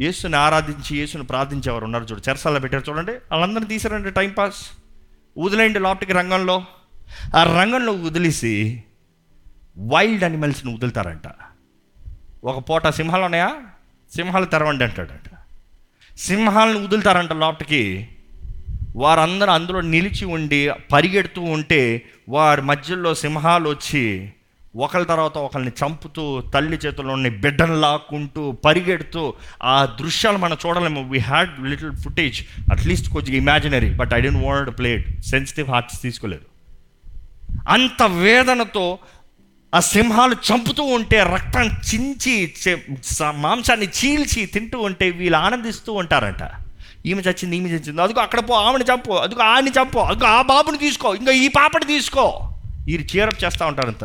యేసుని ఆరాధించి యేసుని ప్రార్థించేవారు ఉన్నారు చూడు. చెరసాల పెట్టారు చూడండి. వాళ్ళందరినీ తీసారండి టైంపాస్ వదిలేయండి లోపటికి రంగంలో. ఆ రంగంలో వదిలేసి వైల్డ్ అనిమల్స్ని వదులుతారంట. ఒక పూట సింహాలు ఉన్నాయా? సింహాలు తెరవండి అంటాడంట. సింహాలను వదులుతారంట లోపటికి వారందరూ అందులో నిలిచి ఉండి పరిగెడుతూ ఉంటే వారి మధ్యలో సింహాలు వచ్చి ఒకరి తర్వాత ఒకరిని చంపుతూ తల్లి చేతుల్లోని బిడ్డను లాక్కుంటూ పరిగెడుతూ ఆ దృశ్యాలు మనం చూడలేము. We had little footage at least కొంచెం imaginary but I didn't want plate sensitive hearts తీసుకోలేదు. అంత వేదనతో ఆ సింహాలు చంపుతూ ఉంటే రక్తం చించి మాంసాన్ని చీల్చి తింటూ ఉంటే వీళ్ళు ఆనందిస్తూ ఉంటారంట. ఈమె చచ్చింది ఈమె చచ్చింది. అదిగో అక్కడ పో ఆమెను చంపు అదిగో ఆయన్ని చంపు అదిగో ఆ బాబుని తీసుకో ఇంకా ఈ పాపని తీసుకో. వీరు చీరప్ చేస్తూ ఉంటారంత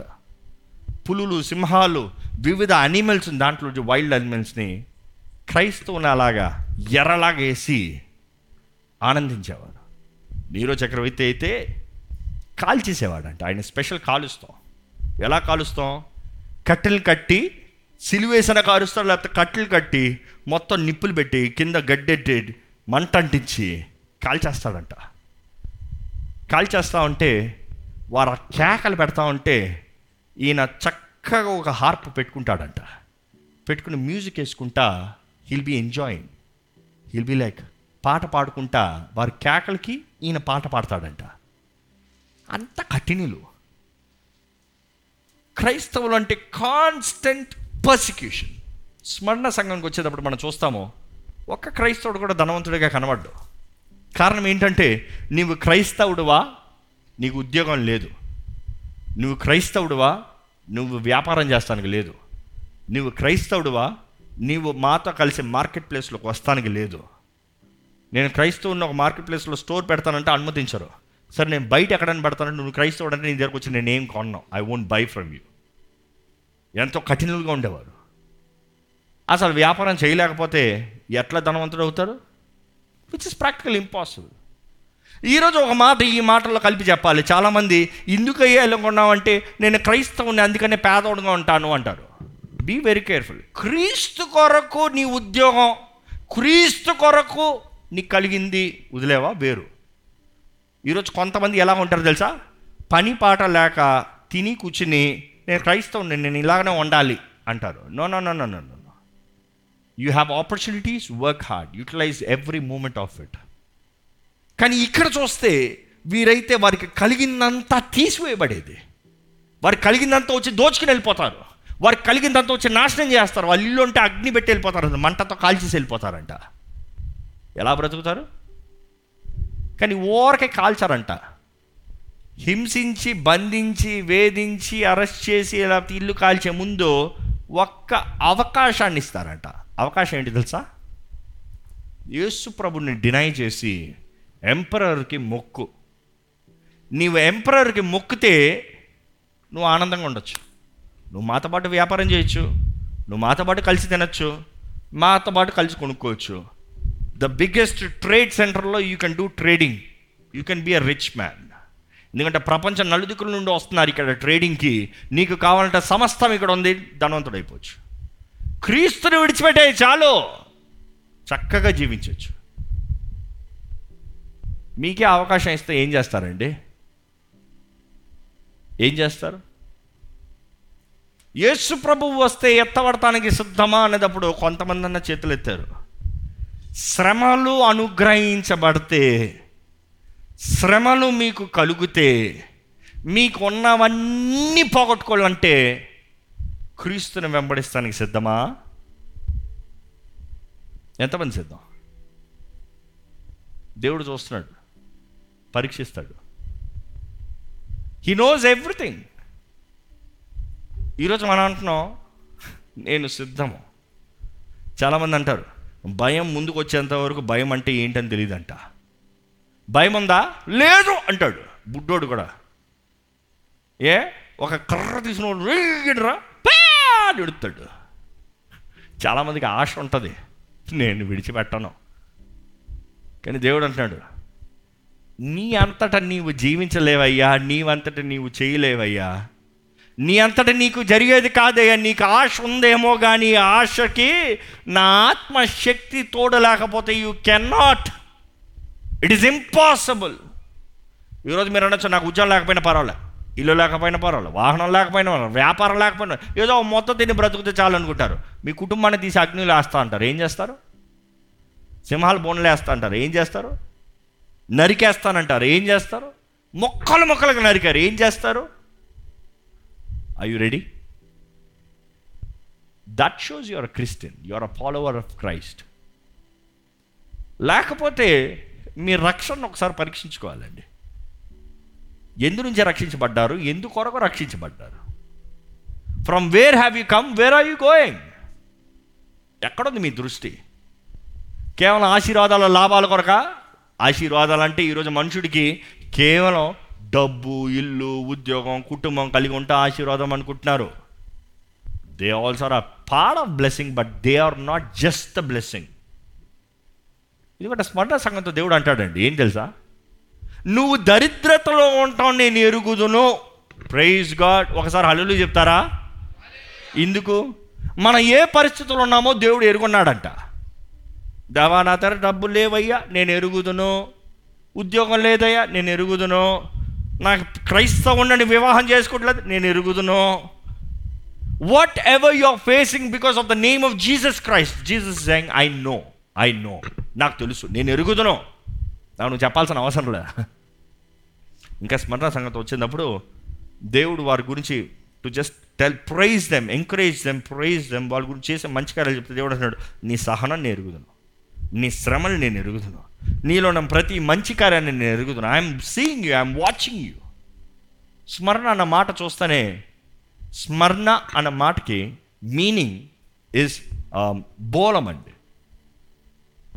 పులులు సింహాలు వివిధ అనిమల్స్ దాంట్లో వైల్డ్ అనిమల్స్ని క్రైస్తవుని అలాగా ఎర్రలాగా వేసి ఆనందించేవాడు. నీరో చక్రవర్తి అయితే కాల్చేసేవాడంట ఆయన స్పెషల్ కాలుస్తాం. ఎలా కాలుస్తాం? కట్టెలు కట్టి సిలువేసిన కాలుస్తాం లేకపోతే కట్టెలు కట్టి మొత్తం నిప్పులు పెట్టి కింద గడ్డెట్టి మంట అంటించి కాల్చేస్తాడంట కాల్చేస్తా ఉంటే వారు ఆ కేకలు పెడతా ఉంటే ఈయన చక్కగా ఒక హార్ప్ పెట్టుకుంటాడంట. పెట్టుకుని మ్యూజిక్ వేసుకుంటా he'll be enjoying he'll be like పాట పాడుకుంటా వారి కేకలకి ఈయన పాట పాడతాడంట. అంత కఠినలు. క్రైస్తవులు అంటే కాన్స్టెంట్ పర్సిక్యూషన్ స్మరణ సంఘంకి వచ్చేటప్పుడు మనం చూస్తాము ఒక్క క్రైస్తవుడు కూడా ధనవంతుడిగా కనబడ్డు. కారణం ఏంటంటే నీవు క్రైస్తవుడువా నీకు ఉద్యోగం లేదు. నువ్వు క్రైస్తవుడువా? నువ్వు వ్యాపారం చేస్తానికి లేదు. నువ్వు క్రైస్తవుడువా? నీవు మాతో కలిసి మార్కెట్ ప్లేస్లోకి వస్తానికి లేదు. నేను క్రైస్తవుని ఒక మార్కెట్ ప్లేస్లో స్టోర్ పెడతానంటే అనుమతించరు. సరే నేను బయట ఎక్కడైనా పెడతానంటే నువ్వు క్రైస్తవుడు అంటే నీ దగ్గరకు వచ్చి నేను ఏం కొన్నావు I won't buy from you ఎంతో కఠినంగా ఉండేవారు. అసలు వ్యాపారం చేయలేకపోతే ఎట్లా ధనవంతుడు అవుతారు విచ్ ఇస్ ప్రాక్టికల్ ఇంపాసిబుల్ ఈరోజు ఒక మాట ఈ మాటల్లో కలిపి చెప్పాలి. చాలామంది ఎందుకు అంటే నేను క్రైస్తవుని అందుకనే పేదోడుగా ఉంటాను అంటారు. బీ వెరీ కేర్ఫుల్ క్రీస్తు కొరకు నీ ఉద్యోగం క్రీస్తు కొరకు నీకు కలిగింది వదిలేవా? వేరు. ఈరోజు కొంతమంది ఎలా ఉంటారు తెలుసా? పని పాట లేక తిని కూర్చుని నేను క్రైస్తవుని నేను ఇలాగనే ఉండాలి అంటారు. No no no no no no you have opportunities work hard utilize every moment of it కానీ ఇక్కడ చూస్తే వీరైతే వారికి కలిగిందంతా తీసివేయబడేది. వారికి కలిగిందంతా వచ్చి దోచుకుని వెళ్ళిపోతారు. వారికి కలిగిందంతా వచ్చి నాశనం చేస్తారు. వాళ్ళ ఇల్లు ఉంటే అగ్ని పెట్టి వెళ్ళిపోతారు. మంటతో కాల్చేసి వెళ్ళిపోతారంట. ఎలా బ్రతుకుతారు? కానీ ఓరకే కాల్చారంట. హింసించి బంధించి వేధించి అరెస్ట్ చేసి లేకపోతే ఇల్లు కాల్చే ముందు ఒక్క అవకాశాన్ని ఇస్తారంట. అవకాశం ఏంటి తెలుసా? యేసు ప్రభుని డినై చేసి ఎంపరర్కి మొక్కు. నీవు ఎంపరర్కి మొక్కితే నువ్వు ఆనందంగా ఉండొచ్చు. నువ్వు మాతో పాటు వ్యాపారం చేయొచ్చు. నువ్వు మాతో పాటు కలిసి తినొచ్చు. మాతో పాటు కలిసి కొనుక్కోవచ్చు. ద బిగ్గెస్ట్ ట్రేడ్ సెంటర్లో you can do trading. You can be a rich man. ఎందుకంటే ప్రపంచం నలుదిక్కుల నుండి వస్తున్నారు ఇక్కడ ట్రేడింగ్కి. నీకు కావాలంటే సమస్తం ఇక్కడ ఉంది. ధనవంతుడు అయిపోవచ్చు క్రీస్తుని విడిచిపెట్టే చాలు. చక్కగా జీవించవచ్చు మీకే అవకాశం ఇస్తే ఏం చేస్తారండి? ఏం చేస్తారు? యేసు ప్రభువు వస్తే ఎత్తబడటానికి సిద్ధమా అనేటప్పుడు కొంతమంది అన్న చేతులు ఎత్తారు. శ్రమలు అనుగ్రహించబడితే శ్రమలు మీకు కలిగితే మీకు ఉన్నవన్నీ పోగొట్టుకోవాలంటే క్రీస్తుని వెంబడిస్తానికి సిద్ధమా? ఎంతమంది సిద్ధం? దేవుడు చూస్తున్నాడు. పరీక్షిస్తాడు. హీ నోస్ ఎవ్రీథింగ్ ఈరోజు మనం అంటున్నాం నేను సిద్ధము. చాలామంది అంటారు భయం ముందుకు వచ్చేంత వరకు భయం అంటే ఏంటని తెలియదంట భయం ఉందా? లేదు అంటాడు. బుడ్డోడు కూడా. ఏ? ఒక కర్ర తీసుకున్నాడు రేగిడ్రా అని ఎడుతాడు. చాలామందికి ఆశ ఉంటుంది నేను విడిచిపెట్టను. కానీ దేవుడు అంటున్నాడు నీ అంతట నీవు జీవించలేవయ్యా నీవంతట నీవు చేయలేవయ్యా. నీ అంతట నీకు జరిగేది కాదయ్యా నీకు ఆశ ఉందేమో కానీ ఆశకి నా ఆత్మశక్తి తోడలేకపోతే you cannot it is impossible ఈరోజు మీరు అనొచ్చు నాకు ఉద్యోగం లేకపోయినా పర్వాలే ఇల్లు లేకపోయినా పర్వాలేదు వాహనం లేకపోయినా పర్వాలేదు వ్యాపారం లేకపోయినా ఏదో మొత్తం తిని బ్రతుకుతే చాలు అనుకుంటారు మీ కుటుంబాన్ని తీసి అగ్నిలో వేస్తా అంటారు. ఏం చేస్తారు? సింహాలు బోన్లు వేస్తా అంటారు. ఏం చేస్తారు? నరికేస్తానంటారు. ఏం చేస్తారు? మొక్కలు మొక్కలకు నరికారు. ఏం చేస్తారు? I you ready that shows your Christian your a follower of Christ లేకపోతే మీ రక్షణను ఒకసారి పరీక్షించుకోవాలండి. ఎందు నుంచి రక్షించబడ్డారు? ఎందు కొరకు రక్షించబడ్డారు? From where have you come where are you going ఎక్కడుంది మీ దృష్టి? కేవలం ఆశీర్వాదాల లాభాల కొరక? ఆశీర్వాదాలు అంటే ఈరోజు మనుషుడికి కేవలం డబ్బు ఇల్లు ఉద్యోగం కుటుంబం కలిగి ఉంటే ఆశీర్వాదం అనుకుంటున్నారు. They also are a part of blessing but they are not just the blessing ఎందుకంటే స్మరణ సంఘంతో దేవుడు అంటాడండి. ఏం తెలుసా? నువ్వు దరిద్రతలో ఉంటావు నేను ఎరుగుదును. ప్రైజ్ గాడ్ ఒకసారి హల్లు చెప్తారా? ఎందుకు? మనం ఏ పరిస్థితుల్లో ఉన్నామో దేవుడు ఎరుగున్నాడంట. దేవా నా దగ్గర డబ్బులు లేవయ్యా నేను ఎరుగుదును. ఉద్యోగం లేదయ్యా నేను ఎరుగుదును. నాకు క్రైస్తవుని వివాహం చేసుకోవట్లేదు నేను ఎరుగుదును. Whatever you are facing because of the name of Jesus Christ Jesus saying I know I know నాకు తెలుసు నేను ఎరుగుదును. నువ్వు చెప్పాల్సిన అవసరం లేదు? ఇంకా స్మరణ సంగతి వచ్చినప్పుడు దేవుడు వారి గురించి to just tell praise them encourage them praise them వాళ్ళ గురించి చేసే మంచి కార్యాలు చెప్తే దేవుడు అంటున్నాడు నీ సహనం ఎరుగుదును. నీ శ్రమలు నేను ఎరుగుతున్నాను నీలో ఉన్న ప్రతి మంచి కార్యాన్ని నేను ఎరుగుతున్నాను I'm seeing you I'm watching you స్మరణ అన్న మాట చూస్తేనే స్మరణ అన్న మాటకి మీనింగ్ ఇస్ um, బోలం అండి.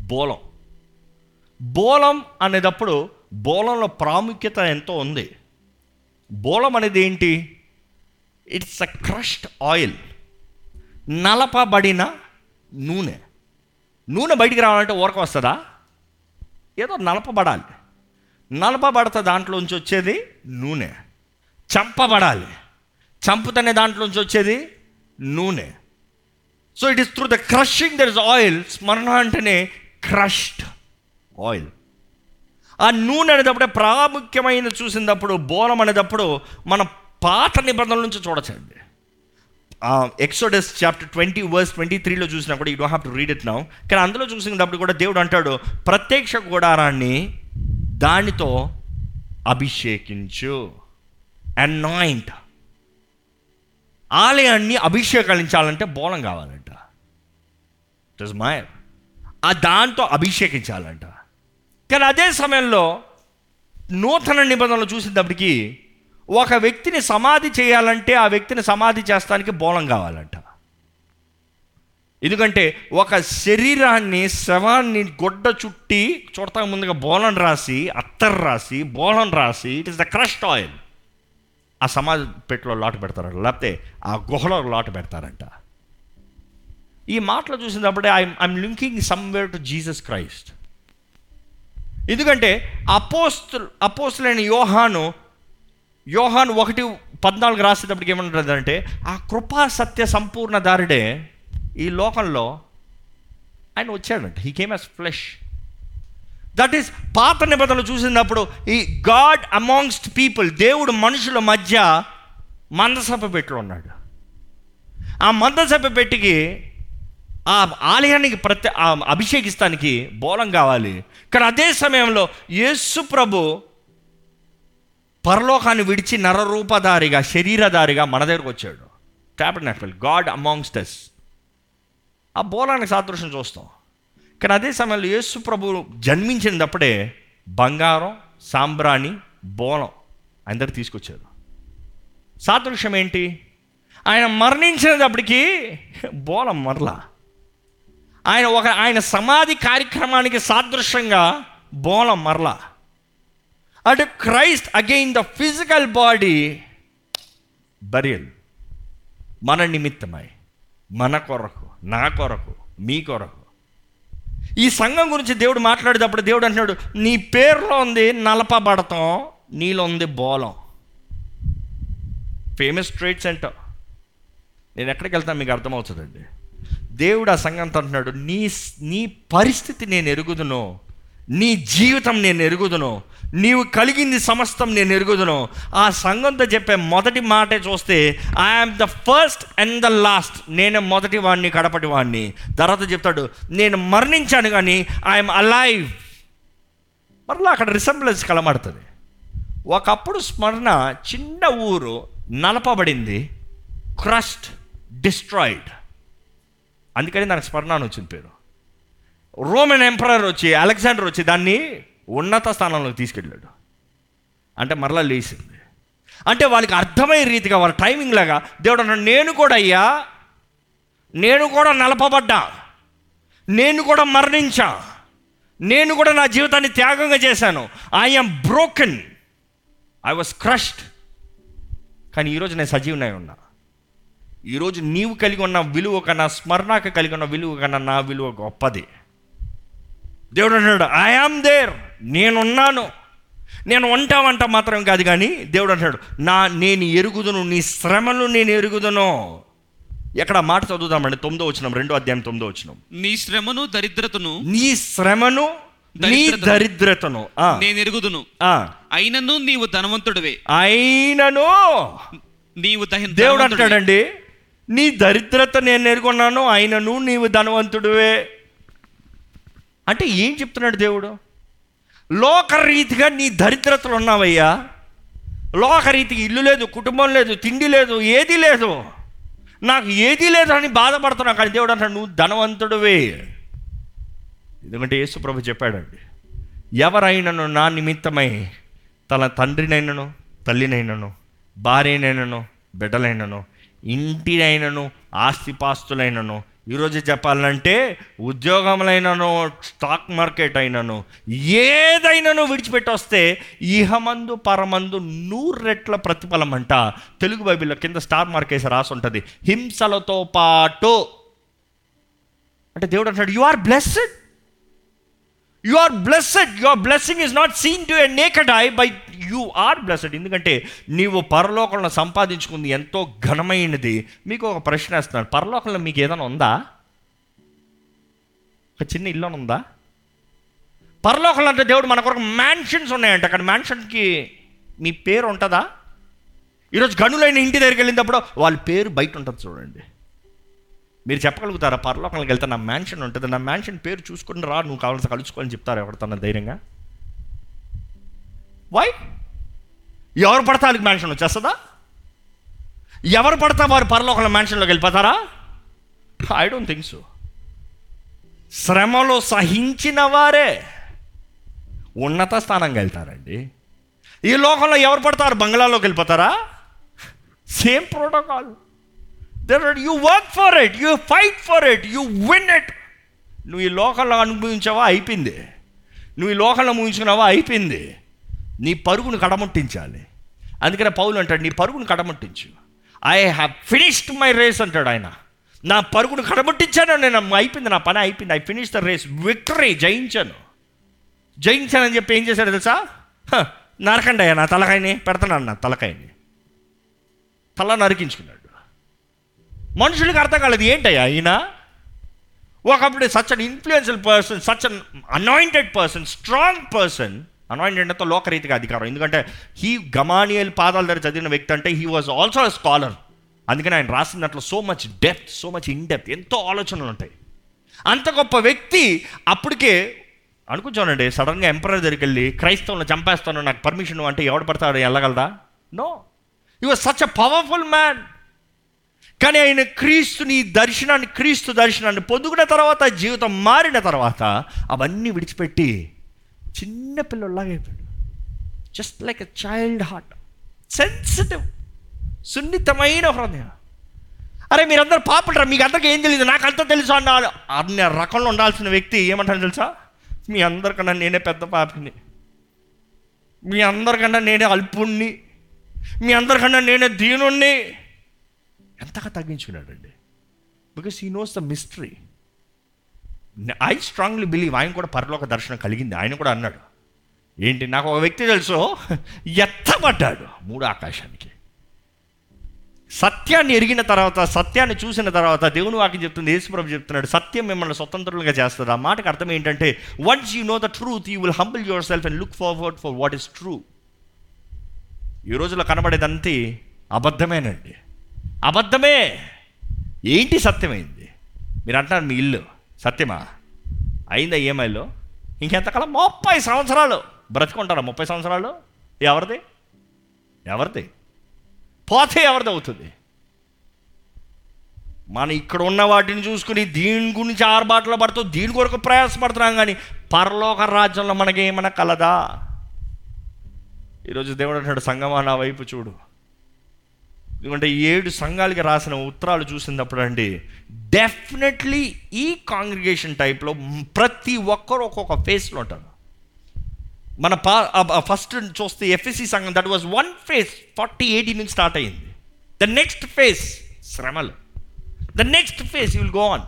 బోలం. బోలం అనేటప్పుడు బోలంలో ప్రాముఖ్యత ఎంతో ఉంది. బోలం అనేది ఏంటి? ఇట్స్ అ క్రష్డ్ ఆయిల్ నలపబడిన నూనె. నూనె బయటికి రావాలంటే ఊరక వస్తుందా? ఏదో నలపబడాలి. నలపబడత దాంట్లోంచి వచ్చేది నూనె. చంపబడాలి. చంపుతనే దాంట్లోంచి వచ్చేది నూనె. So it is through the crushing there is oil స్మరణ అంటేనే క్రష్డ్ ఆయిల్ ఆ నూనె అనేటప్పుడే ప్రాముఖ్యమైన చూసినప్పుడు బోలం అనేటప్పుడు మన పాత నిబంధనల నుంచి చూడచ్చండి Exodus chapter twenty verse twenty త్రీలో చూసినప్పుడు you don't have to read it now కానీ అందులో చూసినప్పుడు కూడా దేవుడు అంటాడు ప్రత్యక్ష గుడారాన్ని దానితో అభిషేకించు. అనాయింట్ ఆలయాన్ని అభిషేకించాలంటే బోలం కావాలంట. ఇట్ మై ఆ దాంతో అభిషేకించాలంట. కానీ అదే సమయంలో నూతన నిబంధనలు చూసినప్పటికీ ఒక వ్యక్తిని సమాధి చేయాలంటే ఆ వ్యక్తిని సమాధి చేస్తానికి బోలం కావాలంట. ఎందుకంటే ఒక శరీరాన్ని శవాన్ని గొడ్డ చుట్టి చూడతా ముందుగా బోలం రాసి అత్తర్ రాసి బోలం రాసి it is the crushed oil ఆ సమాధి పెట్టలో లాటు పెడతారంట. లేకపోతే ఆ గుహలో లాటు పెడతారంట. ఈ మాటలు చూసినప్పుడే I I'm linking somewhere to Jesus Christ ఎందుకంటే అపోస్తు అపోస్తులైన యోహాను యోహాన్ ఒకటి పద్నాలుగు రాసేటప్పటికి ఏమంటుందంటే ఆ కృపా సత్య సంపూర్ణ దారుడే ఈ లోకంలో ఆయన వచ్చాడంట. He came as flesh that is పాత నిబంధనలు చూసినప్పుడు ఈ గాడ్ అమాంగ్స్ట్ పీపుల్ దేవుడు మనుషుల మధ్య మందసభ పెట్టి ఉన్నాడు. ఆ మందసభ పెట్టికి ఆ ఆలయానికి ప్రత్యే ఆ అభిషేకిస్తానికి బోలం కావాలి. కానీ అదే సమయంలో యేసు ప్రభు పరలోకాన్ని విడిచి నరరూపధారిగా శరీరధారిగా మన దగ్గరకు వచ్చాడు. టాబర్నాకల్ గాడ్ అమాంగ్స్ట్ అస్ ఆ బోలానికి సాదృశ్యం చూస్తాం. కానీ అదే సమయంలో యేసు ప్రభు జన్మించినప్పుడే బంగారం సాంబ్రాణి బోలం అందరు తీసుకొచ్చారు. సాదృశ్యం ఏంటి? ఆయన మరణించినప్పటికీ బోలం మరలా. ఆయన ఒక ఆయన సమాధి కార్యక్రమానికి సాదృశ్యంగా బోలం మరలా. అంటే Christ again the physical body burial. మన నిమిత్తమై మన కొరకు నా కొరకు మీ కొరకు. ఈ సంఘం గురించి దేవుడు మాట్లాడేటప్పుడు దేవుడు అంటున్నాడు నీ పేరులో ఉంది నలపబడతాం నీలో ఉంది బోలం. ఫేమస్ ట్రేడ్ సెంటర్ నేను ఎక్కడికి వెళ్తాను మీకు అర్థమవుతుందండి. దేవుడు ఆ సంఘంతో అంటున్నాడు నీ నీ పరిస్థితి నేను ఎరుగుదును నీ జీవితం నేను ఎరుగుదును నీవు కలిగింది సమస్తం నేను ఎరుగుదును. ఆ సంఘంతో చెప్పే మొదటి మాటే చూస్తే I'm the first and the last నేను మొదటి వాడిని కడపటి వాడిని తర్వాత చెప్తాడు నేను మరణించాను కానీ ఐఎమ్ అలైవ్ మరలా అక్కడ రిసెంబ్లెన్స్ కలమడుతుంది ఒకప్పుడు స్మరణ చిన్న ఊరు నలపబడింది క్రస్ట్ డిస్ట్రాయిడ్ అందుకని నాకు స్మరణ అని వచ్చింది పేరు. రోమన్ ఎంపరర్ వచ్చి అలెగ్జాండర్ వచ్చి దాన్ని ఉన్నత స్థానంలోకి తీసుకెళ్ళాడు. అంటే మరలా లేచింది. అంటే వాళ్ళకి అర్థమయ్యే రీతిగా వాళ్ళ టైమింగ్ లాగా దేవుడు అన్నాడు నేను కూడా అయ్యా నేను కూడా నలపబడ్డా నేను కూడా మరణించా నేను కూడా నా జీవితాన్ని త్యాగంగా చేశాను. I'm broken I was crushed కానీ ఈరోజు నేను సజీవనై ఉన్నా. ఈరోజు నీవు కలిగి ఉన్న విలువ కన్నా స్మరణకు కలిగి ఉన్న విలువ కన్నా నా విలువ గొప్పది. దేవుడు అంటున్నాడు ఐఆమ్ దేర్ నేనున్నాను. నేను వంట వంట మాత్రం కాదు కానీ దేవుడు అంటాడు నా నేను ఎరుగుదును నీ శ్రమలు నేను ఎరుగుదును. ఎక్కడ మాట చదువుదామండి తొమ్మిదో వచ్చినాం రెండో అధ్యాయం తొమ్మిదో వచ్చినాం నీ శ్రమను దరిద్రతను. నీ శ్రమను నీ దరిద్రతను. నేను ఎరుగుదును. అయినను నీవు ధనవంతుడివే. అయినను. నీవు దేవుడు. అంటాడండి నీ దరిద్రత నేను ఎరుగున్నాను అయినను నీవు ధనవంతుడివే. అంటే ఏం చెప్తున్నాడు దేవుడు? లోకరీతిగా నీ దరిద్రతలు ఉన్నావయ్యా. లోకరీతికి ఇల్లు లేదు కుటుంబం లేదు తిండి లేదు ఏది లేదు. నాకు ఏది లేదు అని బాధపడుతున్నావు కానీ దేవుడు అంటాడు నువ్వు ధనవంతుడివే. ఎందుకంటే యేసుప్రభు చెప్పాడండి ఎవరైనను నా నిమిత్తమై తన తండ్రినైనను తల్లినైనను భార్యనైనను బిడ్డలైనను ఇంటినైనను ఆస్తిపాస్తులైనను ఈరోజు చెప్పాలంటే ఉద్యోగములైనను స్టాక్ మార్కెట్ అయినను ఏదైనాను విడిచిపెట్టి వస్తే ఇహమందు పరమందు నూరు రెట్ల ప్రతిఫలం అంట. తెలుగు బైబిల్లో కింద స్టార్ మార్కేసి రాసి ఉంటుంది. హింసలతో పాటు అంటే దేవుడు అంటాడు you are blessed you are blessed your blessing is not seen to a naked eye by you are blessed. ఎందుకంటే నీవు పరలోకంలో సంపాదించుకుంది ఎంతో ఘనమైనది. మీకు ఒక ప్రశ్న వేస్తున్నాను. పరలోకంలో మీకు ఏదైనా ఉందా? ఒక చిన్న ఇల్లు ఉందా? పరలోకంలో అంటే దేవుడు మన కొరకు మ్యాన్షన్స్ ఉన్నాయంట. అక్కడ మ్యాన్షన్కి మీ పేరు ఉంటుందా? ఈరోజు గనులైన ఇంటి దగ్గరికి వెళ్ళినప్పుడు వాళ్ళ పేరు బయట ఉంటుంది చూడండి. మీరు చెప్పగలుగుతారా? పరలోకంలోకి వెళ్తే నా మ్యాన్షన్ ఉంటుంది. నా మ్యాన్షన్ పేరు చూసుకుని రా నువ్వు కావాల్సిన కలుసుకోవాలని చెప్తారా ఎవరితో ధైర్యంగా? వై ఎవరు పడతా వాళ్ళకి మ్యాన్షన్ వచ్చేస్తుందా? ఎవరు పడతా వారు పరలోకంలో మ్యాన్షన్లోకి వెళ్ళిపోతారా? ఐ డోంట్ థింక్ సో శ్రమలో సహించిన వారే ఉన్నత స్థానంగా వెళ్తారండి. ఈ లోకంలో ఎవరు పడతారు బంగ్లాలోకి వెళ్ళిపోతారా? Same protocol there you work for it you fight for it you win it నువ్వు ఈ లోకంలో అనుభవించావా? అయిపోయింది. నువ్వు ఈ లోకంలో ముగించుకున్నావా? అయిపోయింది. నీ పరుగును కడముట్టించాలి. అందుకనే పౌలు అంటాడు నీ పరుగును కడముట్టించు. I have finished my race అంటాడు ఆయన. నా పరుగును కడముట్టించాను నేను అయిపోయింది నా పని అయిపోయింది. I finish the race victory జయించాను. జయించానని చెప్పి ఏం చేశాడు తెలుసా? హ, నరకండి అయ్యా నా తలకాయని పెడతాను నా తలకాయని. తల నరికించుకున్నాడు. మనుషులకు అర్థం కాలేదు ఏంటయ్యా ఈయన? ఒకప్పుడు such an influential person such an anointed person strong person anointed అంటే లోకరీతిగా అధికారం. ఎందుకంటే హీ గమానియల్ పాదాల దగ్గర చదివిన వ్యక్తి అంటే he was also a scholar అందుకని ఆయన రాసిన దాంట్లో so much depth so much in depth ఎంతో ఆలోచనలు ఉంటాయి. అంత గొప్ప వ్యక్తి అప్పటికే అనుకుంటానండి సడన్గా ఎంపరర్ దగ్గరికి వెళ్ళి క్రైస్తవులను చంపేస్తాను నాకు పర్మిషన్ అంటే ఎవడు పడతాడు వెళ్ళగలదా? No you was such a powerful man కానీ ఆయన క్రీస్తుని దర్శనాన్ని క్రీస్తు దర్శనాన్ని పొందుకున్న తర్వాత జీవితం మారిన తర్వాత అవన్నీ విడిచిపెట్టి చిన్న పిల్లల్లాగా అయిపోయాడు. Just like a child heart sensitive సున్నితమైన హృదయం. అరే మీరందరూ పాపడరా మీకు అందరికీ ఏం తెలియదు నాకు అంతా తెలుసు అన్న అన్న రకంలో ఉండాల్సిన వ్యక్తి ఏమంటాను తెలుసా? మీ అందరికన్నా నేనే పెద్ద పాపిని. మీ అందరికన్నా నేనే అల్పుణ్ణి. మీ అందరికన్నా నేనే దీనుణ్ణి. ఎంతగా తగ్గించుకున్నాడండి? Because he knows the mystery I strongly believe ఆయన కూడా పరలోక దర్శనం కలిగింది. ఆయన కూడా అన్నాడు. ఏంటి? నాకు ఒక వ్యక్తి తెలుసు. ఎత్తబడ్డాడు మూడు ఆకాశానికి. సత్యాన్ని ఎరిగిన తర్వాత సత్యాన్ని చూసిన తర్వాత దేవుని వాక్యం చెప్తుంది యేసుప్రభు చెప్తున్నాడు సత్యం మిమ్మల్ని స్వతంత్రులుగా చేస్తుంది. ఆ మాటకు అర్థం ఏంటంటే once you know the truth you will humble yourself and look forward for what is true ఈ రోజుల్లో కనబడేదంతే అబద్ధమేనండి. అబద్ధమే. ఏంటి సత్యమైంది? మీరు అంటారు మీ ఇల్లు. సత్యమా? అయిందా ఈఎంఐలో ఇంకెంతకాలం? ముప్పై సంవత్సరాలు. బ్రతుకుంటారా ముప్పై సంవత్సరాలు? ఎవరిది? ఎవరిది? పోతే ఎవరిది అవుతుంది? మన ఇక్కడ ఉన్న వాటిని చూసుకుని దీని గురించి ఆరుబాటలు పడుతూ దీని కొరకు ప్రయాసపడుతున్నాం కానీ పరలోక రాజ్యంలో మనకేమైనా కలదా? ఈరోజు దేవుడు అంటాడు సంగమా నా వైపు చూడు. ఎందుకంటే ఏడు సంఘాలకి రాసిన ఉత్తరాలు చూసినప్పుడు అండి డెఫినెట్లీ ఈ కాంగ్రిగేషన్ టైప్లో ప్రతి ఒక్కరు ఒక్కొక్క ఫేస్లో ఉంటారు. మన పా ఫస్ట్ చూస్తే ఎఫ్ఎస్సి సంఘం that was one phase forty eighty నుంచి స్టార్ట్ అయ్యింది ద నెక్స్ట్ ఫేస్ శ్రమలు. The next phase will go on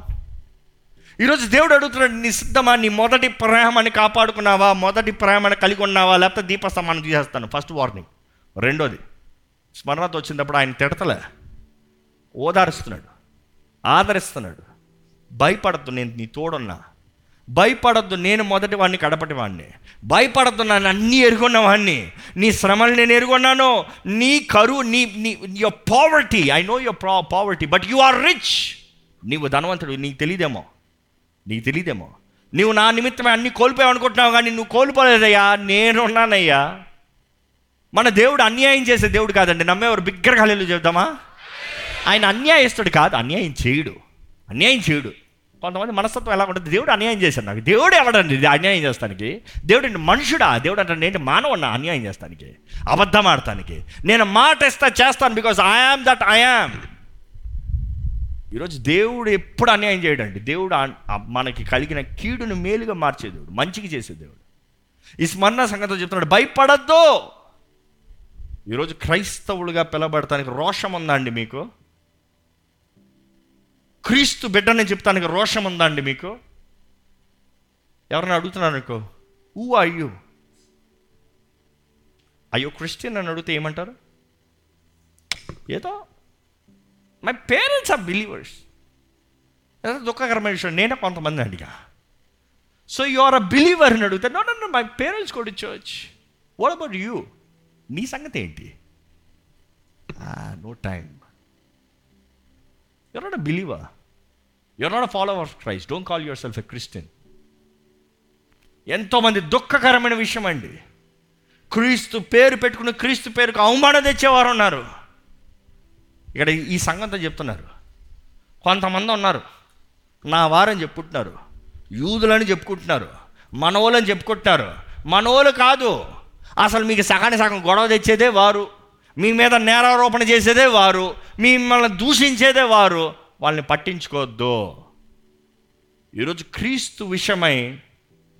ఈరోజు దేవుడు అడుగుతున్నాడు నీ సిద్ధమా? నీ మొదటి ప్రేమని కాపాడుకున్నావా? మొదటి ప్రేమని కలిగి ఉన్నావా? లేకపోతే దీపస్తంభాన్ని తీసేస్తాను. ఫస్ట్ వార్నింగ్ రెండోది స్మరణత వచ్చినప్పుడు ఆయన తిడతలే. ఓదారుస్తున్నాడు. ఆదరిస్తున్నాడు. భయపడద్దు నేను నీ తోడున్నా. భయపడద్దు నేను మొదటి వాడిని కడపటి వాడిని. భయపడద్దు నన్ను అన్నీ ఎరుగున్న వాడిని. నీ శ్రమలు నేను ఎరుగున్నాను. నీ కరువు నీ నీ your poverty I know your ప్రా poverty but you are rich నీవు ధనవంతుడు నీకు తెలియదేమో నీకు తెలియదేమో నువ్వు నా నిమిత్తమే అన్ని కోల్పోయావు అనుకుంటున్నావు కానీ నువ్వు కోల్పోలేదయ్యా. నేనున్నానయ్యా. మన దేవుడు అన్యాయం చేసే దేవుడు కాదండి. నమ్మేవారు బిగ్గర చెబుతామా ఆయన అన్యాయస్తుడు కాదు అన్యాయం చేయడు. అన్యాయం చేయడు. కొంతమంది మనస్తత్వం ఎలా ఉంటుంది? దేవుడు అన్యాయం చేశాడు నాకు. దేవుడు ఎవడండి? అన్యాయం చేస్తానికి. దేవుడు మనుషుడా? దేవుడు అంటే ఏంటి? మానవున్నా అన్యాయం చేస్తానికి. అబద్ధం ఆడటానికి నేను మాట ఇస్తా చేస్తాను బికాస్ ఐఆమ్ దట్ ఐఆమ్ ఈరోజు దేవుడు ఎప్పుడు అన్యాయం చేయడండి. దేవుడు మనకి కలిగిన కీడును మేలుగా మార్చే దేవుడు మంచికి చేసే దేవుడు. ఈ స్మరణ సంగతితో చెప్తున్నాడు భయపడద్దు. ఈరోజు క్రైస్తవులుగా పిలబడటానికి రోషం ఉందా అండి మీకు? క్రీస్తు బిడ్డని చెప్తానికి రోషం ఉందా అండి మీకు ఎవరైనా అడుగుతున్నాను అనుకో ఊ అయ్యో అయ్యో క్రిస్టియన్ అని అడిగితే ఏమంటారు? ఏదో మై పేరెంట్స్ ఆర్ బిలీవర్స్ ఏదో దుఃఖకరమైన విషయం. నేనే కొంతమంది అడిగా. So you are a believer అని అడిగితే నో నో మై పేరెంట్స్ కూడా చర్చ్ వాట్ అబౌట్ యూ నీ సంగతి ఏంటి? No time you're not a believer you're not a follower of Christ don't call yourself a Christian ఎంతోమంది దుఃఖకరమైన విషయం అండి. క్రీస్తు పేరు పెట్టుకుని క్రీస్తు పేరుకు అవమానం తెచ్చేవారు ఉన్నారు. ఇక్కడ ఈ సంగతి చెప్తున్నారు. కొంతమంది ఉన్నారు. నా వారని చెప్పుకుంటున్నారు. యూదులని చెప్పుకుంటున్నారు. మనోళ్ళని చెప్పుకుంటున్నారు. మనోళ్ళు కాదు. అసలు మీకు సగానికి సగం గొడవ తెచ్చేదే వారు. మీ మీద నేరారోపణ చేసేదే వారు. మిమ్మల్ని దూషించేదే వారు. వాళ్ళని పట్టించుకోవద్దు. ఈరోజు క్రీస్తు విషయమై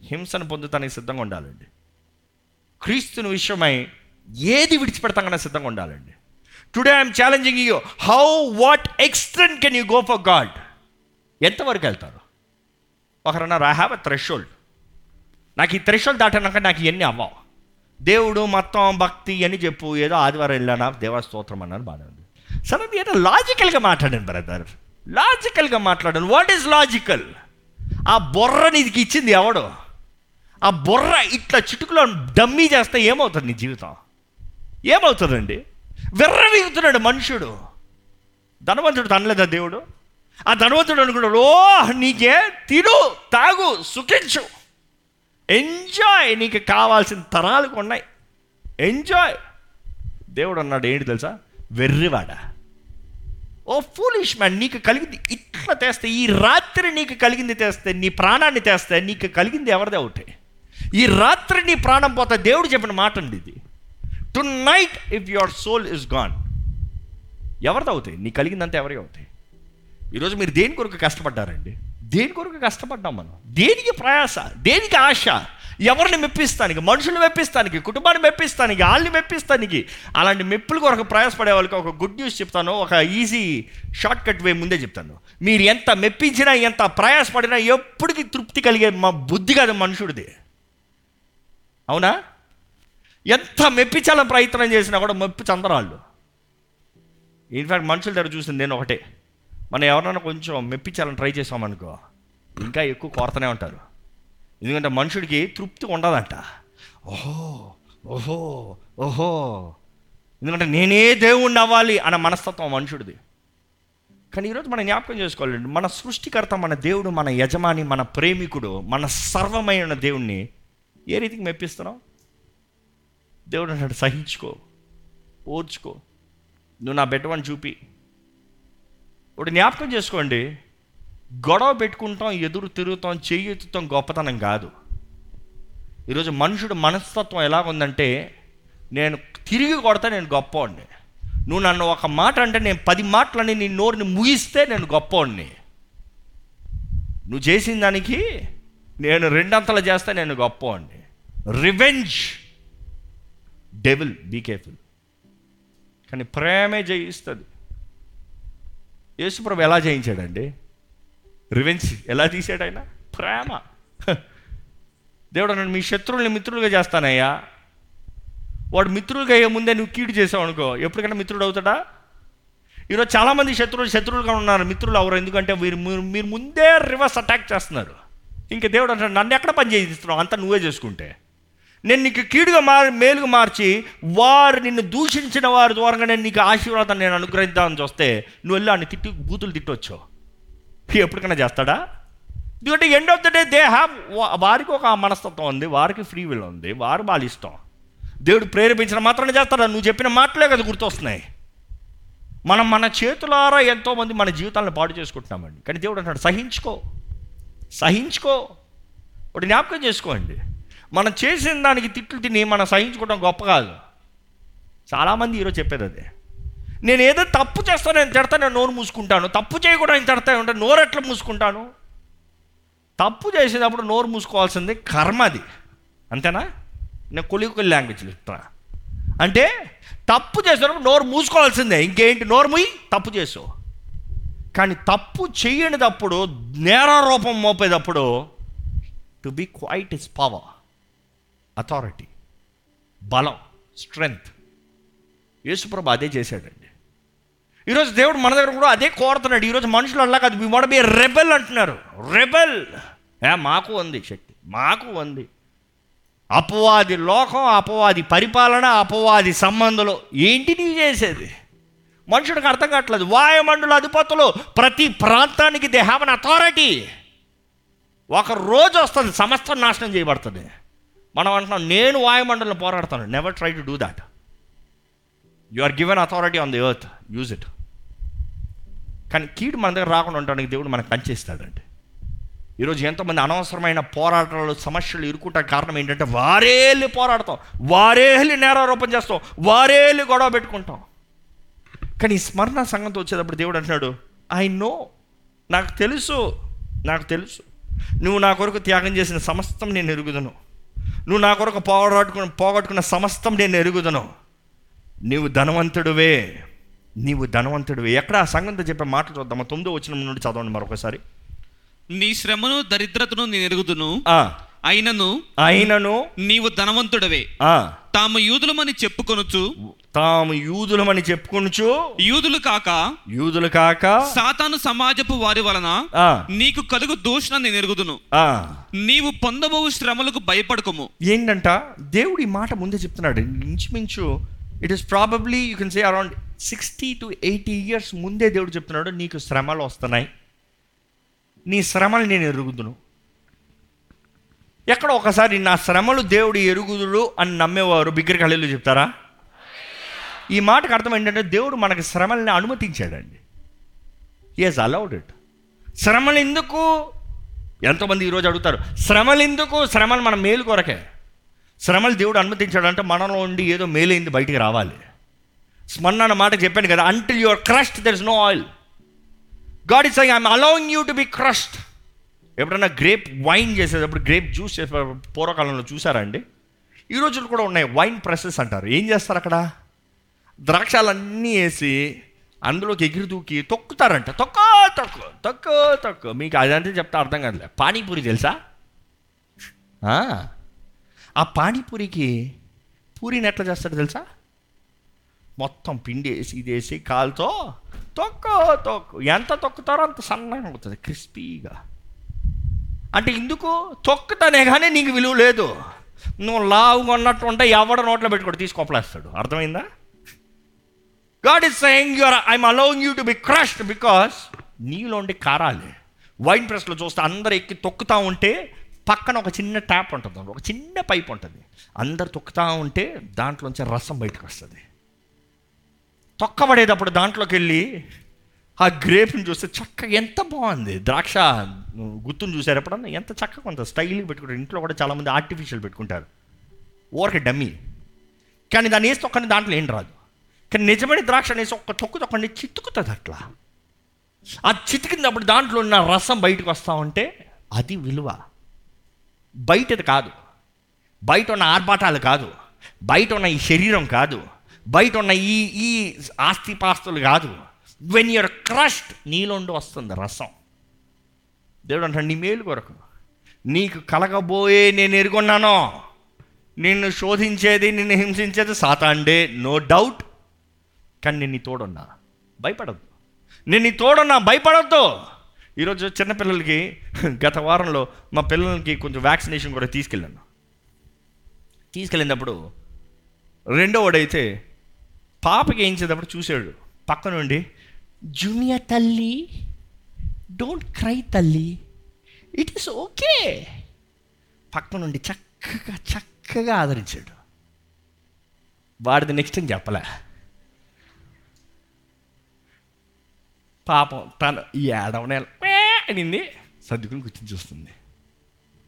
హింసను పొందుతానికి సిద్ధంగా ఉండాలండి. క్రీస్తుని విషయమై ఏది విడిచిపెడతాకన్నా సిద్ధంగా ఉండాలండి. Today I'm challenging you how what extent can you go for God ఎంతవరకు వెళ్తారు? ఒకరన్నారు ఐ హ్యావ్ అ థ్రెషోల్డ్ నాకు ఈ థ్రెషోల్డ్ దాటినాక నాకు ఇవన్నీ అవ్వవు. దేవుడు మొత్తం భక్తి అని చెప్పు. ఏదో ఆదివారం వెళ్ళానా? దేవస్తోత్రం అన్నాను బాగానే ఉంది. సరే ఏదో లాజికల్గా మాట్లాడాను బ్రదర్ లాజికల్గా మాట్లాడాను వాట్ ఈస్ లాజికల్ ఆ బొర్ర నీకు ఇచ్చింది ఎవడు? ఆ బొర్ర ఇట్లా చిటుకులో డమ్మీ చేస్తే ఏమవుతుంది నీ జీవితం? ఏమవుతుందండి? విర్రవీగుతున్నాడు మనుషుడు. ధనవంతుడు తనలేదా దేవుడు? ఆ ధనవంతుడు అనుకున్నాడు ఓ నీకే తిను తాగు సుఖించు. ఎంజాయ్ నీకు కావాల్సిన తరాలకు ఉన్నాయి. ఎంజాయ్ దేవుడు అన్నాడు ఏంటి తెలుసా? వెర్రివాడ. ఓ ఫూలిష్ మ్యాన్ నీకు కలిగింది. ఇట్లా తెస్తే ఈ రాత్రి నీకు కలిగింది తెస్తే నీ ప్రాణాన్ని తెస్తే నీకు కలిగింది ఎవరిదే ఒకటి? ఈ రాత్రి నీ ప్రాణం పోతే దేవుడు చెప్పిన మాట అండి ఇది. Tonight if your soul is gone ఎవరిది అవుతాయి? నీ కలిగిందంతా ఎవరికి అవుతాయి? ఈరోజు మీరు దేని కొరకు కష్టపడ్డారండి? దేని కొరకు కష్టపడ్డాం మనం? దేనికి ప్రయాస? దేనికి ఆశ? ఎవరిని మెప్పిస్తానికి? మనుషులు మెప్పిస్తానికి? కుటుంబాన్ని మెప్పిస్తానికి? వాళ్ళని మెప్పిస్తానికి? అలాంటి మెప్పుల కొరకు ప్రయాసపడే వాళ్ళకి ఒక గుడ్ న్యూస్ చెప్తాను. ఒక ఈజీ షార్ట్ కట్ వే ముందే చెప్తాను. మీరు ఎంత మెప్పించినా ఎంత ప్రయాసపడినా ఎప్పటికీ తృప్తి కలిగే మా బుద్ధి కాదు మనుషుడిది. అవునా? ఎంత మెప్పించాలని ప్రయత్నం చేసినా కూడా మెప్పు చందరాళ్ళు. ఇన్ఫ్యాక్ట్ మనుషుల దగ్గర చూసింది నేను ఒకటే. మనం ఎవరైనా కొంచెం మెప్పించాలని ట్రై చేసామనుకో ఇంకా ఎక్కువ కోరతనే ఉంటారు. ఎందుకంటే మనుషుడికి తృప్తి ఉండదంట. ఓహో ఓహో ఓహో. ఎందుకంటే నేనే దేవుణ్ణి అవ్వాలి అన్న మనస్తత్వం మనుషుడిది. కానీ ఈరోజు మనం జ్ఞాపకం చేసుకోవాలండి మన సృష్టికర్త మన దేవుడు మన యజమాని మన ప్రేమికుడు మన సర్వమైన దేవుణ్ణి ఏ రీతికి మెప్పిస్తున్నావు? దేవుడు అన్నాడు సహించుకో ఓర్చుకో. నువ్వు నా బెట్టవని చూపి. ఇప్పుడు జ్ఞాపకం చేసుకోండి. గొడవ పెట్టుకుంటాం ఎదురు తిరుగుతాం చెయ్యి ఎత్తుతాం గొప్పతనం కాదు. ఈరోజు మనుషుడు మనస్తత్వం ఎలాగుందంటే నేను తిరిగి కొడతా నేను గొప్పవాడిని. నువ్వు నన్ను ఒక మాట అంటే నేను పది మాటలని నీ నోరుని ముగిస్తే నేను గొప్పవాడిని. నువ్వు చేసిన దానికి నేను రెండంతలు చేస్తే నేను గొప్పవాడిని. రివెంజ్ డెవిల్ బీ కేర్ఫుల్ కానీ ప్రేమే జయిస్తుంది. యేసుప్రభు ఎలా జయించాడండి? రివెంజ్ ఎలా తీసాడు ఆయన? ప్రేమ. దేవుడు నన్ను మీ శత్రువుల్ని మిత్రులుగా చేస్తానయ్యా. వాడు మిత్రులుగా అయ్యే ముందే నువ్వు కీడు చేసావు అనుకో. ఎప్పటికైనా మిత్రుడు అవుతాడా? ఈరోజు చాలామంది శత్రువులు శత్రువులుగా ఉన్నారు. మిత్రులు అవరు ఎందుకంటే మీరు మీరు మీరు ముందే రివర్స్ అటాక్ చేస్తున్నారు. ఇంకా దేవుడు అంటాడు నన్ను ఎక్కడ పని చేయిస్తున్నావు? అంతా నువ్వే చేసుకుంటే. నేను నీకు కీడుగా మారి మేలుగా మార్చి వారు నిన్ను దూషించిన వారి ద్వారా నేను నీకు ఆశీర్వాదాన్ని నేను అనుగ్రహిద్దామని చూస్తే నువ్వు వెళ్ళి ఆయన తిట్టి బూతులు తిట్టవచ్చు ఎప్పటికైనా చేస్తాడా? ఎందుకంటే end of the day they have వారికి ఒక మనస్తత్వం ఉంది వారికి ఫ్రీ విల్ ఉంది వారు వాళ్ళ ఇష్టం. దేవుడు ప్రేరేపించిన మాత్రమే చేస్తాడా? నువ్వు చెప్పిన మాటలే కదా గుర్తొస్తున్నాయి. మనం మన చేతులారా ఎంతోమంది మన జీవితాలను పాడు చేసుకుంటున్నామండి. కానీ దేవుడు అంటాడు సహించుకో. సహించుకో. ఒకటి జ్ఞాపకం చేసుకోండి. మనం చేసిన దానికి తిట్లు తిని మనం సహించుకోవడం గొప్ప కాదు. చాలామంది ఈరోజు చెప్పేది అదే. నేను ఏదో తప్పు చేస్తాను నేను తిడతా నేను నోరు మూసుకుంటాను. తప్పు చేయకూడదు ఆయన తిడతా ఉంటే నోరు ఎట్లా మూసుకుంటాను? తప్పు చేసేటప్పుడు నోరు మూసుకోవాల్సింది కర్మ అది. అంతేనా? నేను కొలికొలి లాంగ్వేజ్లు చెప్తా అంటే తప్పు చేసేటప్పుడు నోరు మూసుకోవాల్సిందే. ఇంకేంటి? నోరు ముయ్యి తప్పు చేసు. కానీ తప్పు చేయనిదప్పుడు నేరారూపం మోపేటప్పుడు to be quiet is power authority బలం స్ట్రెంగ్త్ యేసుప్రభు అదే చేశాడండి. ఈరోజు దేవుడు మన దగ్గర కూడా అదే కోరుతున్నాడు. ఈరోజు మనుషులు అలా కాదు. మీ బి రెబెల్ అంటున్నారు. రెబెల్ ఏ మాకు ఉంది శక్తి. మాకు ఉంది. అపవాది లోకం అపవాది పరిపాలన అపవాది సంబంధాలు. ఏంటి నీ చేసేది? మనుషుడికి అర్థం కావట్లేదు. వాయుమండల అధిపతులు ప్రతి ప్రాంతానికి దే హ్యావ్ అన్ అథారిటీ ఒక రోజు వస్తుంది. సమస్తం నాశనం చేయబడుతుంది. మనం అంటున్నాం నేను వాయుమండలం పోరాడతాను. Never try to do that you are given authority on the earth use it కానీ కీడు మన దగ్గర రాకుండా ఉండడానికి దేవుడు మనకు పనిచేస్తాడండి ఈరోజు ఎంతోమంది అనవసరమైన పోరాటాలు సమస్యలు ఇరుకుంటా కారణం ఏంటంటే వారేళ్ళు పోరాడతాం వారేళ్ళు నేరారోపణ చేస్తాం వారేళ్ళు గొడవ పెట్టుకుంటాం. కానీ ఈ స్మరణ సంగతి వచ్చేటప్పుడు దేవుడు అంటున్నాడు ఐ నో నాకు తెలుసు. నాకు తెలుసు. నువ్వు నా కొరకు త్యాగం చేసిన సమస్తం నేను ఎరుగుదను. నువ్వు నా కొరకు పోగొట్టుకున్న పోగొట్టుకున్న సమస్తం నేను ఎరుగుదను. నీవు ధనవంతుడివే. నీవు ధనవంతుడివే. ఎక్కడ ఆ సంఘంతో చెప్పే మాటలు చూద్దామా? తొమ్మిదో వచ్చిన నుండి చదవండి మరొకసారి. నీ శ్రమను దరిద్రతను నేను ఎరుగుదును. అయినను అయినను నీవు ధనవంతుడవే. ఆ, తాము యూదులమని చెప్పుకొనుచు తాము యూదులమని చెప్పుకొనుచు యూదులు కాక యూదులు కాక సాతాను సమాజపు వారి వలన నీకు కలుగు దూషణ నేను ఎరుగుదును ఆ. నీవు పొందబోవు శ్రమలకు భయపడకము. ఏంటంట? దేవుడు ఈ మాట ముందే చెప్తున్నాడు. ఇంచుమించు it is probably you can say around sixty to eighty years ముందే దేవుడు చెప్తున్నాడు నీకు శ్రమలు వస్తున్నాయి. నీ శ్రమలు నేను ఎరుగుదును. ఎక్కడ ఒకసారి నా శ్రమలు దేవుడు ఎరుగుదుడు అని నమ్మేవారు బిగ్గరకళ్ళు చెప్తారా? ఈ మాటకు అర్థం ఏంటంటే దేవుడు మనకి శ్రమల్ని అనుమతించాడండి. ఈజ్ అలౌడ్ ఇట్ శ్రమలు ఎందుకు? ఎంతోమంది ఈరోజు అడుగుతారు శ్రమలు ఎందుకు? శ్రమలు మన మేలు కొరకే. శ్రమలు దేవుడు అనుమతించాడంటే మనలో ఉండి ఏదో మేలైంది బయటికి రావాలి. స్మరణ అన్న మాట చెప్పాను కదా until you're crushed there is no oil God is I'm allowing you to be crushed ఎప్పుడన్నా గ్రేప్ వైన్ చేసేటప్పుడు గ్రేప్ జ్యూస్ చేసే పూర్వకాలంలో చూసారా అండి? ఈ రోజులు కూడా ఉన్నాయి వైన్ ప్రెసెస్ అంటారు. ఏం చేస్తారు అక్కడ? ద్రాక్షాలన్నీ వేసి అందులోకి ఎగిరి దూకి తొక్కుతారంట. తొక్క తొక్కు తొక్కు తొక్కు. మీకు అదంతా చెప్తే అర్థం కాదులే. పానీపూరి తెలుసా? ఆ, ఆ పానీపూరికి పూరిని ఎట్లా చేస్తాడు తెలుసా? మొత్తం పిండి వేసి ఇది వేసి కాలుతో తొక్కు తొక్కు. ఎంత తొక్కుతారో అంత సన్నగా అవుతుంది క్రిస్పీగా. అంటే ఇందుకు తొక్కుతానే కానీ నీకు విలువ లేదు. నువ్వు లావుగా ఉన్నట్టు ఉంటే ఎవడ నోట్లో పెట్టుకోడు తీసుకోపలేస్తాడు అర్థమైందా? God is saying your I'm allowing you to be crushed because నీలో ఉండే కారాలి. వైన్ ప్రెస్లో చూస్తే అందరు ఎక్కి తొక్కుతా ఉంటే పక్కన ఒక చిన్న ట్యాప్ ఉంటుంది ఒక చిన్న పైప్ ఉంటుంది. అందరు తొక్కుతా ఉంటే దాంట్లోంచి రసం బయటకు వస్తుంది. తొక్కబడేటప్పుడు దాంట్లోకి వెళ్ళి ఆ గ్రేప్ని చూస్తే చక్కగా ఎంత బాగుంది. ద్రాక్ష గుత్తుని చూసారు ఎప్పుడన్నా? ఎంత చక్కగా కొంత స్టైల్గా పెట్టుకుంటారు. ఇంట్లో కూడా చాలామంది ఆర్టిఫిషియల్ పెట్టుకుంటారు. ఓరక డమ్మీ. కానీ దాన్ని వేస్తే ఒక్కని దాంట్లో ఏం రాదు. కానీ నిజమైన ద్రాక్ష అనేసి ఒక్క తొక్కు తొక్కని చితుకుతుంది అట్లా. ఆ చితికినప్పుడు దాంట్లో ఉన్న రసం బయటకు వస్తూ ఉంటే అది విలువ. బయటది కాదు. బయట ఉన్న ఆర్భాటాలు కాదు. బయట ఉన్న ఈ శరీరం కాదు. బయట ఉన్న ఈ ఈ ఆస్తిపాస్తులు కాదు. వెన్ యూర్ క్రష్డ్ నీలోండి వస్తుంది రసం. దేవుడు అంటాడు నీ మేలు కొరకు. నీకు కలగబోయే నేను ఎరుగున్నాను నిన్ను శోధించేది నిన్ను హింసించేది సాతాండే నో డౌట్ కానీ నేను నీ తోడున్నా. భయపడద్దు. నేను నీ తోడున్నా భయపడద్దు. ఈరోజు చిన్నపిల్లలకి గత వారంలో మా పిల్లలకి కొంచెం వ్యాక్సినేషన్ కూడా తీసుకెళ్ళాను. తీసుకెళ్ళినప్పుడు రెండోవాడైతే పాపకి వేయించేటప్పుడు చూశాడు. పక్క నుండి జూనియర్ తల్లి డోంట్ క్రై తల్లి. ఇట్ ఈస్ ఓకే పక్కన నుండి చక్కగా చక్కగా ఆదరించాడు. వాడిది నెక్స్ట్ అని చెప్పలే. పాపం తను ఈ ఏడవనే అనింది. సర్దుకుని కూర్చొని చూస్తుంది.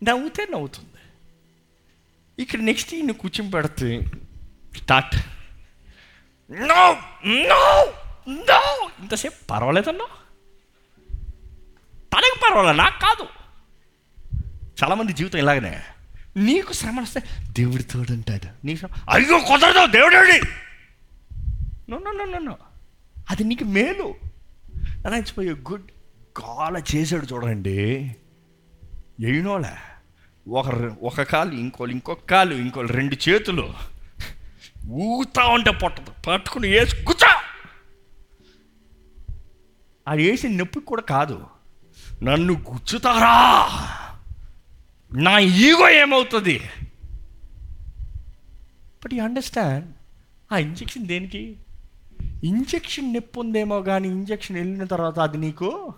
నవ్వుతే నవ్వుతుంది. ఇక్కడ నెక్స్ట్ ఈయన కూర్చొని పెడితే స్టార్ట్ నో నో నో ఇంతసేపు పర్వాలేదన్నా? తనకు పర్వాలేదు నాకు కాదు. చాలామంది జీవితం ఇలాగనే. నీకు శ్రమ వస్తే దేవుడి తోడంటాడు. నీకు శ్రమ అయ్యో కుదరదు దేవుడేడి నో నో నో నో అది నీకు మేలు. అనిపోయి గుడ్ కాల చేసాడు చూడండి. ఏనోలే ఒక ఒక కాలు ఇంకోళ్ళు ఇంకొక కాలు ఇంకోళ్ళు రెండు చేతులు. ఊతా ఉంటే పొట్టదు. పట్టుకుని వేసి కూర్చో! అది వేసిన నొప్పి కూడా కాదు. నన్ను గుచ్చుతారా? నా ఈగో ఏమవుతుంది? బట్ యూ అండర్స్టాండ్ ఆ ఇంజెక్షన్ దేనికి? ఇంజెక్షన్ నొప్పి ఉందేమో కానీ ఇంజెక్షన్ వెళ్ళిన తర్వాత అది నీకు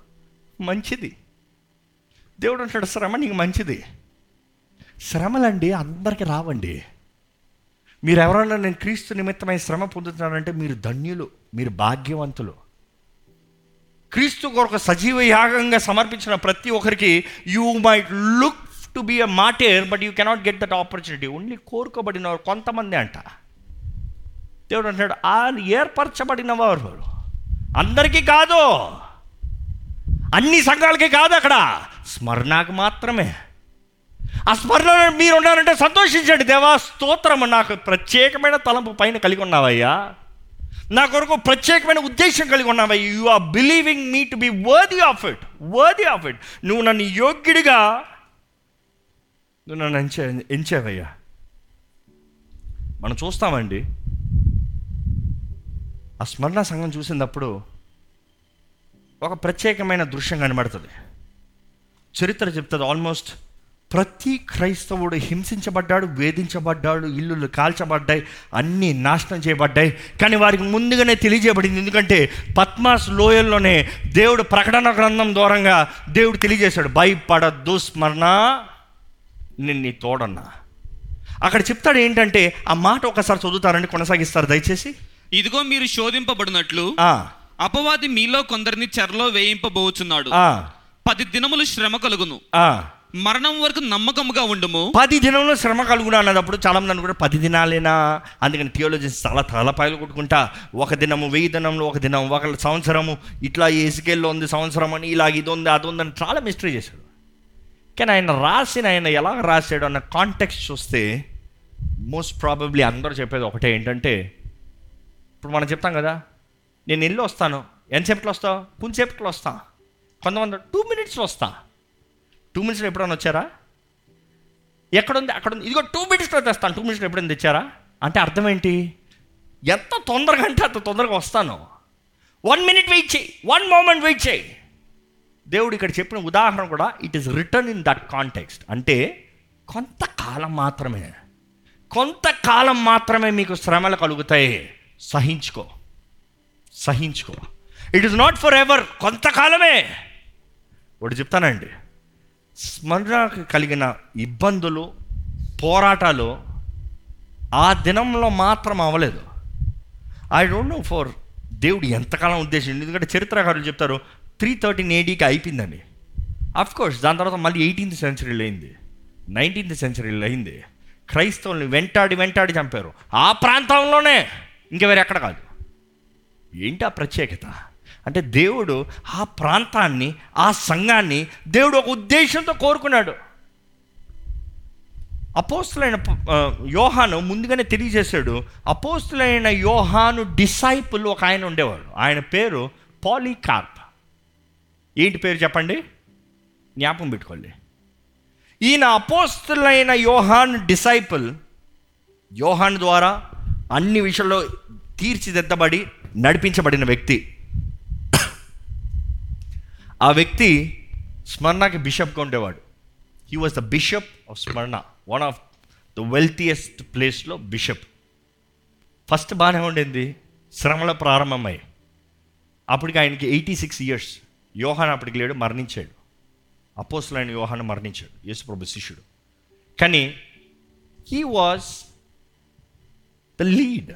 మంచిది. దేవుడు అంటాడు శ్రమ నీకు మంచిది. శ్రమలండి అందరికి రావండి. మీరు ఎవరన్నా నేను క్రీస్తు నిమిత్తమై శ్రమ పొందుతున్నారంటే మీరు ధన్యులు మీరు భాగ్యవంతులు. క్రీస్తు కొరకు సజీవ యాగంగా సమర్పించిన ప్రతి ఒక్కరికి you might look to be a martyr but you cannot get that opportunity only కోరుకోబడిన వారు కొంతమంది అంట. దేవుడు అంటాడు ఆ ఏర్పరచబడిన వారు అందరికీ కాదు. అన్ని సంఘాలకి కాదు అక్కడ. స్మరణకు మాత్రమే. ఆ స్మరణ మీరు ఉన్నారంటే సంతోషించండి. దేవా స్తోత్రము. నాకు ప్రత్యేకమైన తలంపు పైన కలిగి ఉన్నావయ్యా. నా కొరకు ప్రత్యేకమైన ఉద్దేశం కలిగి ఉన్నావా. You are believing me to be worthy of it worthy of it నువ్వు నన్ను యోగ్యుడిగా నువ్వు నన్ను ఎంచే ఎంచావయ్యా. మనం చూస్తామండి. ఆ స్మరణ సంఘం చూసినప్పుడు ఒక ప్రత్యేకమైన దృశ్యం కనబడుతుంది. చరిత్ర చెప్తుంది. ఆల్మోస్ట్ ప్రతి క్రైస్తవుడు హింసించబడ్డాడు వేధించబడ్డాడు ఇల్లులు కాల్చబడ్డాయి అన్నీ నాశనం చేయబడ్డాయి. కానీ వారికి ముందుగానే తెలియజేయబడింది ఎందుకంటే పద్మాస్ లోయల్లోనే దేవుడు ప్రకటన గ్రంథం దూరంగా దేవుడు తెలియజేశాడు. భయపడద్దు స్మరణ నేను నీ తోడన్నా. అక్కడ చెప్తాడు ఏంటంటే ఆ మాట ఒకసారి చదువుతారండి కొనసాగిస్తారు దయచేసి. ఇదిగో మీరు శోధింపబడినట్లు ఆ, అపవాది మీలో కొందరిని చెరలో వేయింపబోచున్నాడు. పది దినములు శ్రమ కలుగును. మరణం వరకు నమ్మకముగా ఉండము. పది దినంలో శ్రమ కలుగునా అన్నప్పుడు చాలా మంది అనుకుంటారు పది దినాలేనా? అందుకని థియోలజీస్ చాలా తలపాయలు కొట్టుకుంటా. ఒక దినము వెయ్యి దినంలో ఒక దినం ఒక సంవత్సరము. ఇట్లా ఏసుకెళ్ళి ఉంది సంవత్సరం అని ఇలా ఇది ఉంది అది ఉందని చాలా మిస్టరీ చేశాడు కానీ ఆయన రాసిన ఆయన ఎలా రాశాడు అన్న కాంటెక్స్ట్ చూస్తే మోస్ట్ ప్రాబబ్లీ అందరూ చెప్పేది ఒకటే ఏంటంటే ఇప్పుడు మనం చెప్తాం కదా నేను ఇల్లు వస్తాను. ఎంతసేపట్లో వస్తావు? కొంతసేపట్లో వస్తా. కొంతమంది టూ మినిట్స్లో వస్తాను టూ మినిట్స్లో ఎప్పుడైనా వచ్చారా? ఎక్కడుంది? అక్కడ ఉంది ఇదిగో టూ మినిట్స్లో తెస్తాను. టూ మినిట్స్లో ఎప్పుడైనా తెచ్చారా? అంటే అర్థం ఏంటి? ఎంత తొందరగా అంటే అంత తొందరగా వస్తాను. వన్ మినిట్ వెయిట్ చేయి. వన్ మూమెంట్ వెయిట్ చేయి. దేవుడు ఇక్కడ చెప్పిన ఉదాహరణ కూడా it is return in that context అంటే కొంతకాలం మాత్రమే కొంతకాలం మాత్రమే మీకు శ్రమలు కలుగుతాయి. సహించుకో. సహించుకో. It is not forever కొంతకాలమే. ఒకటి చెప్తానండి. స్మరణకు కలిగిన ఇబ్బందులు పోరాటాలు ఆ దినంలో మాత్రం అవ్వలేదు. ఐ డోంట్ నో ఫర్ దేవుడు ఎంతకాలం ఉద్దేశం ఎందుకంటే చరిత్రకారులు చెప్తారు త్రీ థర్టీన్ ఏడీకి అయిపోయిందని అఫ్ కోర్స్ దాని తర్వాత మళ్ళీ ఎయిటీన్త్ సెంచరీలో అయింది. నైన్టీన్త్ సెంచరీలో అయింది. క్రైస్తవుల్ని వెంటాడి వెంటాడి చంపారు. ఆ ప్రాంతంలోనే ఇంక వేరే ఎక్కడ కాదు. ఏంటి ఆ ప్రత్యేకత? అంటే దేవుడు ఆ ప్రాంతాన్ని ఆ సంఘాన్ని దేవుడు ఒక ఉద్దేశంతో కోరుకున్నాడు. అపోస్తులైన యోహాను ముందుగానే తెలియజేశాడు అపోస్తులైన యోహాను డిసైపుల్ ఒక ఆయన ఉండేవాడు. ఆయన పేరు పాలీకార్ప్. ఏంటి పేరు చెప్పండి? జ్ఞాపకం పెట్టుకోండి. ఈయన అపోస్తులైన యోహాన్ డిసైపుల్ యోహాన్ ద్వారా అన్ని విషయాల్లో తీర్చిదిద్దబడి నడిపించబడిన వ్యక్తి. ఆ వ్యక్తి స్మరణకి బిషప్గా ఉండేవాడు. He was the bishop of Smyrna one of the wealthiest ప్లేస్లో బిషప్ ఫస్ట్ బాగానే ఉండింది శ్రమల ప్రారంభమై. అప్పటికి ఆయనకి ఎయిటీ సిక్స్ ఇయర్స్ యోహాన్ అప్పటికి లేడు మరణించాడు. అపోసులైన యోహాన్ మరణించాడు యేసుప్రభు శిష్యుడు. కానీ హీ వాజ్ ద లీడ్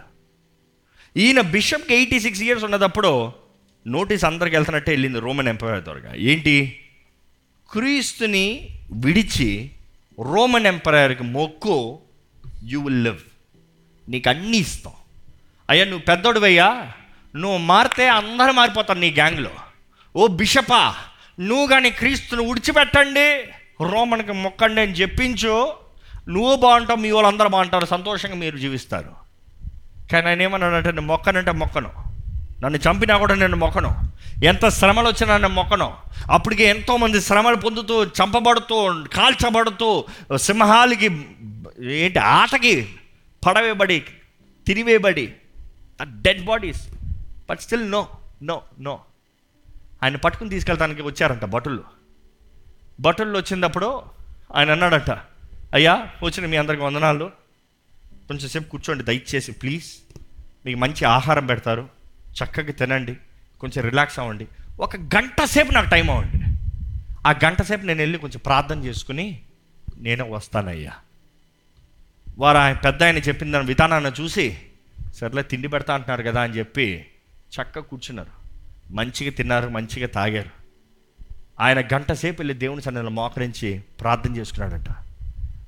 ఈయన బిషప్కి ఎయిటీ సిక్స్ ఇయర్స్ ఉన్నదప్పుడు నోటీస్ అందరికి వెళ్తున్నట్టే వెళ్ళింది రోమన్ ఎంపైర్ ద్వారా ఏంటి? క్రీస్తుని విడిచి రోమన్ ఎంపైర్కి మొక్కు యూ విల్ లివ్ నీకు అన్నీ ఇస్తాం. అయ్యా నువ్వు పెద్దోడువయ్యా. నువ్వు మారితే అందరూ మారిపోతారు నీ గ్యాంగ్లో. ఓ బిషపా నువ్వు కానీ క్రీస్తుని ఉడిచిపెట్టండి రోమన్కి మొక్కండి అని చెప్పించు. నువ్వు బాగుంటావు మీ వాళ్ళందరూ బాగుంటారు సంతోషంగా మీరు జీవిస్తారు. కానీ ఆయన ఏమన్నాడంటే మొక్కనంటే మొక్కను. నన్ను చంపినా కూడా నేను మొక్కను. ఎంత శ్రమలు వచ్చినా నేను మొక్కను. అప్పటికే ఎంతోమంది శ్రమలు పొందుతూ చంపబడుతూ కాల్చబడుతూ సింహాలకి ఏంటి ఆటకి పడవేబడి తిరివేయబడి dead bodies but still no no no ఆయన పట్టుకుని తీసుకెళ్తానికి వచ్చారంట భటులు. భటులు వచ్చినప్పుడు ఆయన అన్నాడట అయ్యా వచ్చిన మీ అందరికి వందనాలు. కొంచెం సేపు కూర్చోండి దయచేసి ప్లీజ్ మీకు మంచి ఆహారం పెడతారు. చక్కగా తినండి కొంచెం రిలాక్స్ అవ్వండి. ఒక గంట సేపు నాకు టైం అవ్వండి. ఆ గంట సేపు నేను వెళ్ళి కొంచెం ప్రార్థన చేసుకుని నేను వస్తానయ్యా. వారు ఆయన పెద్ద ఆయన చెప్పిన దాని విధానాన్ని చూసి సర్లే తిండి పెడతా అంటున్నారు కదా అని చెప్పి చక్కగా కూర్చున్నారు. మంచిగా తిన్నారు మంచిగా తాగారు. ఆయన గంట సేపు వెళ్ళి దేవుని సన్నిధిలో మోకరించి ప్రార్థన చేసుకున్నాడంట.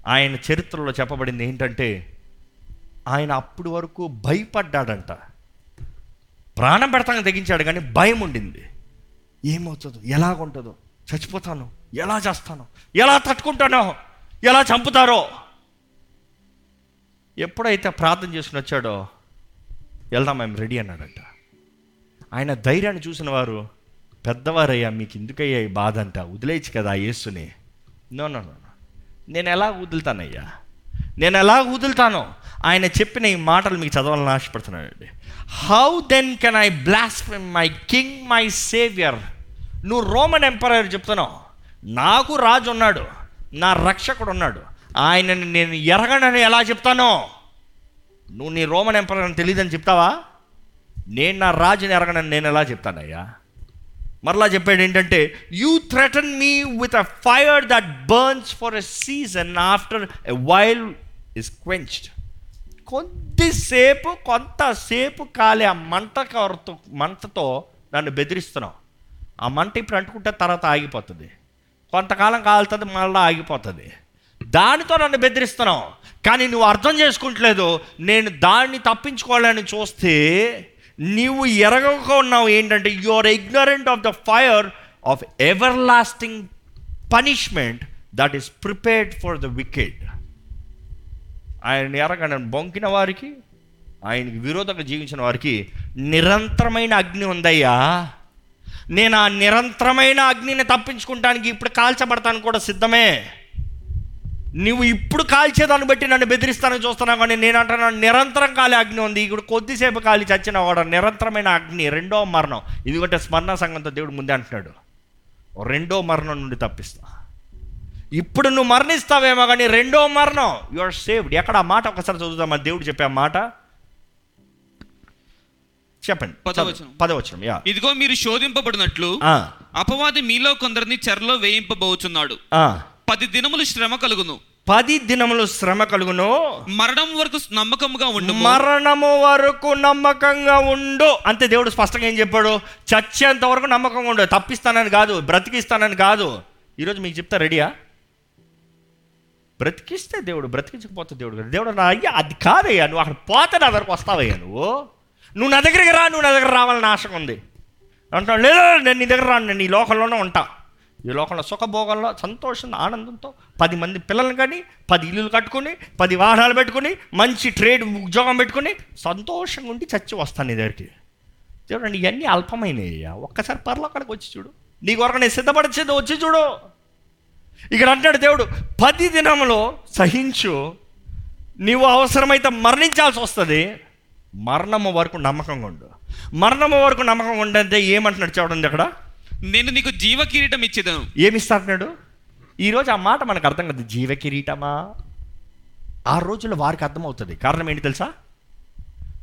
ఆయన చరిత్రలో చెప్పబడింది ఏంటంటే ఆయన అప్పటి వరకు భయపడ్డాడంట. ప్రాణం పెడతాను తెగించాడు కానీ భయం ఉండింది. ఏమవుతుందో? ఎలాగుంటుందో? చచ్చిపోతాను? ఎలా చేస్తాను? ఎలా తట్టుకుంటానో? ఎలా చంపుతారో? ఎప్పుడైతే ప్రార్థన చేసుకుని వచ్చాడో వెళ్దాం మేము రెడీ అన్నాడంట. ఆయన ధైర్యాన్ని చూసిన వారు పెద్దవారయ్యా మీకు ఎందుకయ్యా ఈ బాధ అంట వదిలేయచ్చు కదా ఆ యేసుని. No no. నేను ఎలా వదులుతానయ్యా? నేను ఎలా వదులుతానో ఆయన చెప్పిన ఈ మాటలు మీకు చదవాలని ఆశపడుతున్నానండి how then can I blaspheme my king my saviour నువ్వు రోమన్ ఎంపరర్ చెప్తున్నావు. నాకు రాజు ఉన్నాడు నా రక్షకుడు ఉన్నాడు. ఆయనని నేను ఎరగనని ఎలా చెప్తానో? నువ్వు నీ రోమన్ ఎంపరర్ అని తెలియదని చెప్తావా? నేను నా రాజుని ఎరగనని నేను ఎలా చెప్తానయ్యా? మరలా చెప్పాడు ఏంటంటే you threaten me with a fire that burns for a season after a while is quenched కొద్దిసేపు కొంతసేపు కాలే ఆ మంట కవరతో మంటతో నన్ను బెదిరిస్తున్నావు. ఆ మంట ఇప్పుడు అంటుకుంటే తర్వాత ఆగిపోతుంది. కొంతకాలం కాలుతుంది మళ్ళీ ఆగిపోతుంది. దానితో నన్ను బెదిరిస్తున్నావు. కానీ నువ్వు అర్థం చేసుకుంటలేదు. నేను దాన్ని తప్పించుకోవాలని చూస్తే నీవు ఎరగక ఉన్నావు. ఏంటంటే you are ignorant of the fire of everlasting punishment that is prepared for the wicked ఆయన ఎరగన బొంకిన వారికి ఆయనకి విరోధంగా జీవించిన వారికి నిరంతరమైన అగ్ని ఉందయ్యా. నేను ఆ నిరంతరమైన అగ్నిని తప్పించుకుంటానికి ఇప్పుడు కాల్చబడతాను కూడా సిద్ధమే. నువ్వు ఇప్పుడు కాల్చేదాన్ని బట్టి నన్ను బెదిరిస్తానని చూస్తున్నావు కానీ నేను అంటున్నాను నిరంతరం కాలే అగ్ని ఉంది. ఇప్పుడు కొద్దిసేపు కాలి చచ్చిన కూడా నిరంతరమైన అగ్ని రెండో మరణం. ఇదిగంటే స్మరణ సంఘంతో దేవుడు ముందే అంటున్నాడు. రెండో మరణం నుండి తప్పిస్తా. ఇప్పుడు నువ్వు మరణిస్తావేమో కానీ రెండో మరణం. యు ఆర్ సేవ్డ్ ఎక్కడ ఆ మాట ఒకసారి చదువుదామా దేవుడు చెప్పే ఆ మాట. చెప్పండి. పదవచనం. పదవచనం యా. ఇదిగో మీరు శోధింపబడినట్లు ఆ, అపవాది మీలో కొందరిని చెరలో వేయింపబోచున్నాడు. ఆ. పది దినములు శ్రమ కలుగును. పది దినములు శ్రమ కలుగును. మరణం వరకు నమ్మకముగా ఉండు మరణము వరకు నమ్మకంగా ఉండు. అంతే దేవుడు స్పష్టంగా ఏం చెప్పాడు? చచ్చేంత వరకు నమ్మకంగా ఉండు. తప్పిస్తానని కాదు బ్రతికిస్తానని కాదు. ఈరోజు మీకు చెప్తా రెడీయా? బ్రతికిస్తే దేవుడు బ్రతికించకపోతే దేవుడు దేవుడు నా అయ్యా అది కాదయ్యా నువ్వు అక్కడ పోతే నా దగ్గరకు వస్తావయ్యా నువ్వు. నువ్వు నా దగ్గరికి రా నువ్వు నా దగ్గర రావాలని ఆశ ఉంది. అంటాడు లేదు నేను నీ దగ్గర రాను నేను ఈ లోకంలోనే ఉంటా. ఈ లోకంలో సుఖభోగంలో సంతోషం ఆనందంతో పది మంది పిల్లల్ని కానీ పది ఇల్లులు కట్టుకుని పది వాహనాలు పెట్టుకుని మంచి ట్రేడ్ ఉద్యోగం పెట్టుకుని సంతోషంగా ఉండి చచ్చి వస్తాను నీ దగ్గరికి. చూడండి ఇవన్నీ అల్పమైనవి ఒక్కసారి పరలోకానికి వచ్చి చూడు. నీ కొరకు నేను సిద్ధపడచ్చేది వచ్చి చూడు. ఇక్కడ అంటాడు దేవుడు పది దినములో సహించు నీవు అవసరమైతే మరణించాల్సి వస్తుంది. మరణము వరకు నమ్మకంగా ఉండు. మరణము వరకు నమ్మకంగా ఉండంటే ఏమంటున్నాడు చూడండి అక్కడ. నేను నీకు జీవ కిరీటం ఇచ్చేదను. ఏమిస్తాడు ఈరోజు ఆ మాట మనకు అర్థం కదా జీవ కిరీటమా? ఆ రోజుల్లో వారికి అర్థమవుతుంది. కారణం ఏంటి తెలుసా?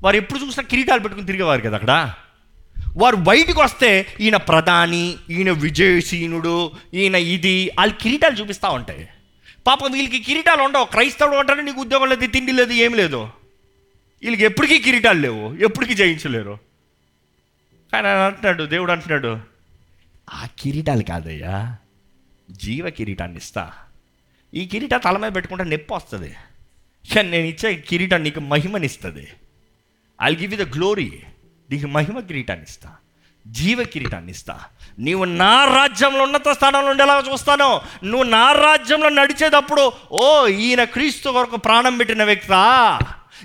వారు ఎప్పుడు చూసినా కిరీటాలు పెట్టుకుని తిరిగేవారు కదా అక్కడ. వారు బయటకు వస్తే ఈయన ప్రధాని ఈయన విజయశీనుడు ఈయన ఇది వాళ్ళు కిరీటాలు చూపిస్తూ ఉంటాయి. పాపం వీళ్ళకి కిరీటాలు ఉండవు. క్రైస్తవుడు అంటారు నీకు ఉద్యోగం లేదు తిండి లేదు ఏం లేదు. వీళ్ళకి ఎప్పటికీ కిరీటాలు లేవు. ఎప్పటికీ జయించలేరు. కానీ ఆయన అంటున్నాడు దేవుడు అంటున్నాడు ఆ కిరీటాలు కాదయ్యా. జీవ కిరీటాన్ని ఇస్తా. ఈ కిరీటం తల మీద పెట్టుకుంటే నొప్పి వస్తుంది. కానీ నేను ఇచ్చే కిరీటం నీకు మహిమనిస్తుంది. I give you the glory నీకు మహిమ కిరీటాన్ని ఇస్తా జీవ కిరీటాన్ని ఇస్తా నీవు నా రాజ్యంలో ఉన్నత స్థానంలో ఉండేలాగా చూస్తాను నువ్వు నా రాజ్యంలో నడిచేటప్పుడు ఓ ఈయన క్రీస్తు వరకు ప్రాణం పెట్టిన వ్యక్తా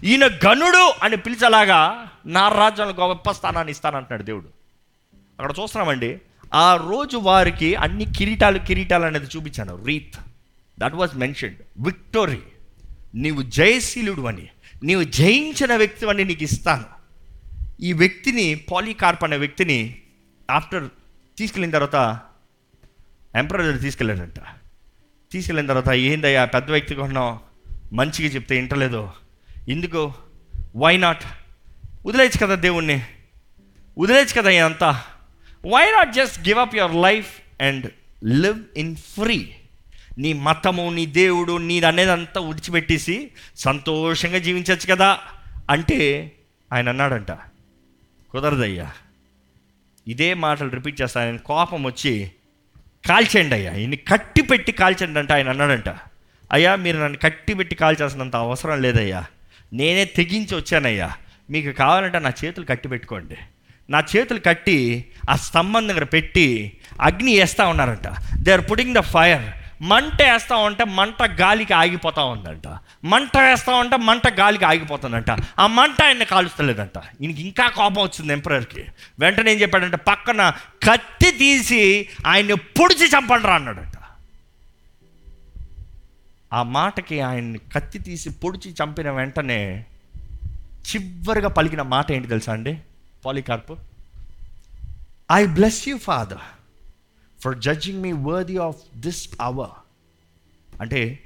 ఈయన గనుడు అని పిలిచేలాగా నా రాజ్యంలో గొప్ప స్థానాన్ని ఇస్తానంటున్నాడు దేవుడు. అక్కడ చూస్తున్నామండి ఆ రోజు వారికి అన్ని కిరీటాలు కిరీటాలు అనేది చూపించాను. Wreath that was mentioned victory నీవు జయశీలుడు అని నీవు జయించిన వ్యక్తి అని నీకు ఇస్తాను. ఈ వ్యక్తిని పాలీకార్ప్ అనే వ్యక్తిని ఆఫ్టర్ తీసుకెళ్ళిన తర్వాత ఎంపరర్ తీసుకెళ్ళాడంట. తీసుకెళ్ళిన తర్వాత ఏందయ్యా పెద్ద వ్యక్తి కొన్నావు? మంచిగా చెప్తే వింటలేదు ఎందుకు? వై నాట్ వదిలేయచ్చు కదా దేవుణ్ణి. వదిలేయచ్చు కదా అంతా. Why not just give up your life and live in free నీ మతము నీ దేవుడు నీది అనేది అంతా విడిచిపెట్టేసి సంతోషంగా జీవించవచ్చు కదా అంటే ఆయన అన్నాడంట. కుదరదయ్యా. ఇదే మాటలు రిపీట్ చేస్తాను ఆయన కోపం వచ్చి కాల్చండి అయ్యా ఈయన్ని కట్టి పెట్టి కాల్చండి అంటే ఆయన అన్నాడంట. అయ్యా మీరు నన్ను కట్టి పెట్టి కాల్చాల్సినంత అవసరం లేదయ్యా. నేనే తెగించి వచ్చానయ్యా. మీకు కావాలంటే నా చేతులు కట్టి పెట్టుకోండి. నా చేతులు కట్టి ఆ స్తంభం దగ్గర పెట్టి అగ్ని వేస్తూ ఉన్నారంట. They are putting the fire మంట వేస్తా ఉంటే మంట గాలికి ఆగిపోతా ఉందంట. మంట వేస్తా ఉంటే మంట గాలికి ఆగిపోతుందంట. ఆ మంట ఆయన కాలుస్తలేదంట. ఈయనకి ఇంకా కోపం వచ్చింది ఎంపరర్కి. వెంటనే ఏం చెప్పాడంటే పక్కన కత్తి తీసి ఆయన్ని పొడిచి చంపండి రా అన్నాడంట. ఆ మాటకి ఆయన్ని కత్తి తీసి పొడిచి చంపిన వెంటనే చివరిగా పలికిన మాట ఏంటి తెలుసా అండి? Polycarp. I bless you father. For judging me worthy of this hour అంటే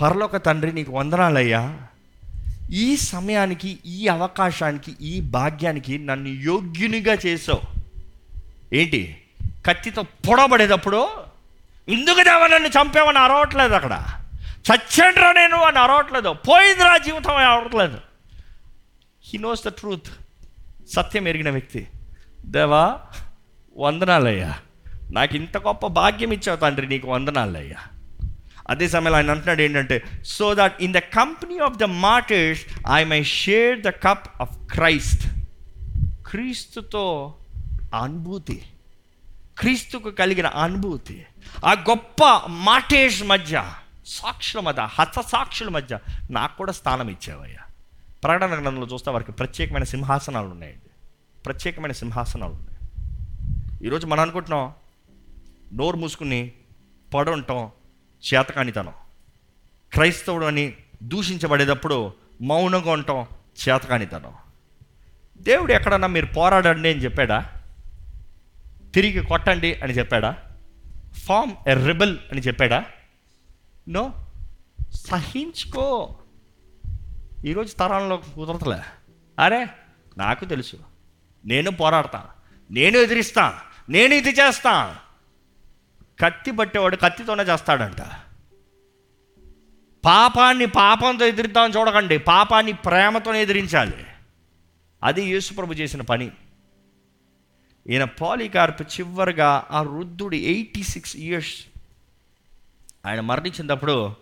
పరలోక తండ్రి నీకు వందనాలయ్యా. ఈ సమయానికి ఈ అవకాశానికి ఈ భాగ్యానికి నన్ను యోగ్యునిగా చేసావు ఏంటి? కత్తితో పొడబడేటప్పుడు ఇందుకు దేవా నన్ను చంపావని అరవట్లేదు అక్కడ. చచ్చండ్రా నేను అని అరవట్లేదు. పోయిందిరా జీవితం అని అరవట్లేదు. హీ నోస్ ద ట్రూత్ సత్యం ఎరిగిన వ్యక్తి. దేవా వందనాలయ్యా. నాకు ఇంత గొప్ప భాగ్యం ఇచ్చావు తండ్రి నీకు వందనాలయ్యా. అదే సమయంలో ఆయన అంటున్నాడు ఏంటంటే so that in the company of the martyrs I may share the cup of Christ క్రీస్తుతో అనుభూతి. క్రీస్తుకు కలిగిన అనుభూతి. ఆ గొప్ప మాటేష్ మధ్య సాక్షుల మధ్య హత సాక్షుల మధ్య నాకు కూడా స్థానం ఇచ్చావయ్యా. ప్రకటన గ్రంథంలో చూస్తే వారికి ప్రత్యేకమైన సింహాసనాలు ఉన్నాయండి. ప్రత్యేకమైన సింహాసనాలు ఉన్నాయి. ఈరోజు మనం అనుకుంటున్నాం నోరు మూసుకుని పడుంటాం చేతకానితనం. క్రైస్తవుడు అని దూషించబడేటప్పుడు మౌనంగా ఉండటం చేతకానితనం. దేవుడు ఎక్కడన్నా మీరు పోరాడండి అని చెప్పాడా? తిరిగి కొట్టండి అని చెప్పాడా? ఫామ్ ఎ రిబల్ అని చెప్పాడా? నో. సహించుకో. ఈరోజు తరంలో కుదరతలే అరే నాకు తెలుసు. నేను పోరాడతా. నేను ఎదిరిస్తా. నేను ఇది చేస్తాను కత్తి పట్టేవాడు కత్తితోనే చేస్తాడంట. పాపాన్ని పాపంతో ఎదిరిద్దామని చూడకండి. పాపాన్ని ప్రేమతోనే ఎదిరించాలి. అది యేసుప్రభు చేసిన పని. ఈయన పాలికార్ప్ చివరిగా ఆ వృద్ధుడు ఎయిటీ సిక్స్ ఇయర్స్ ఆయన మరణించినప్పుడు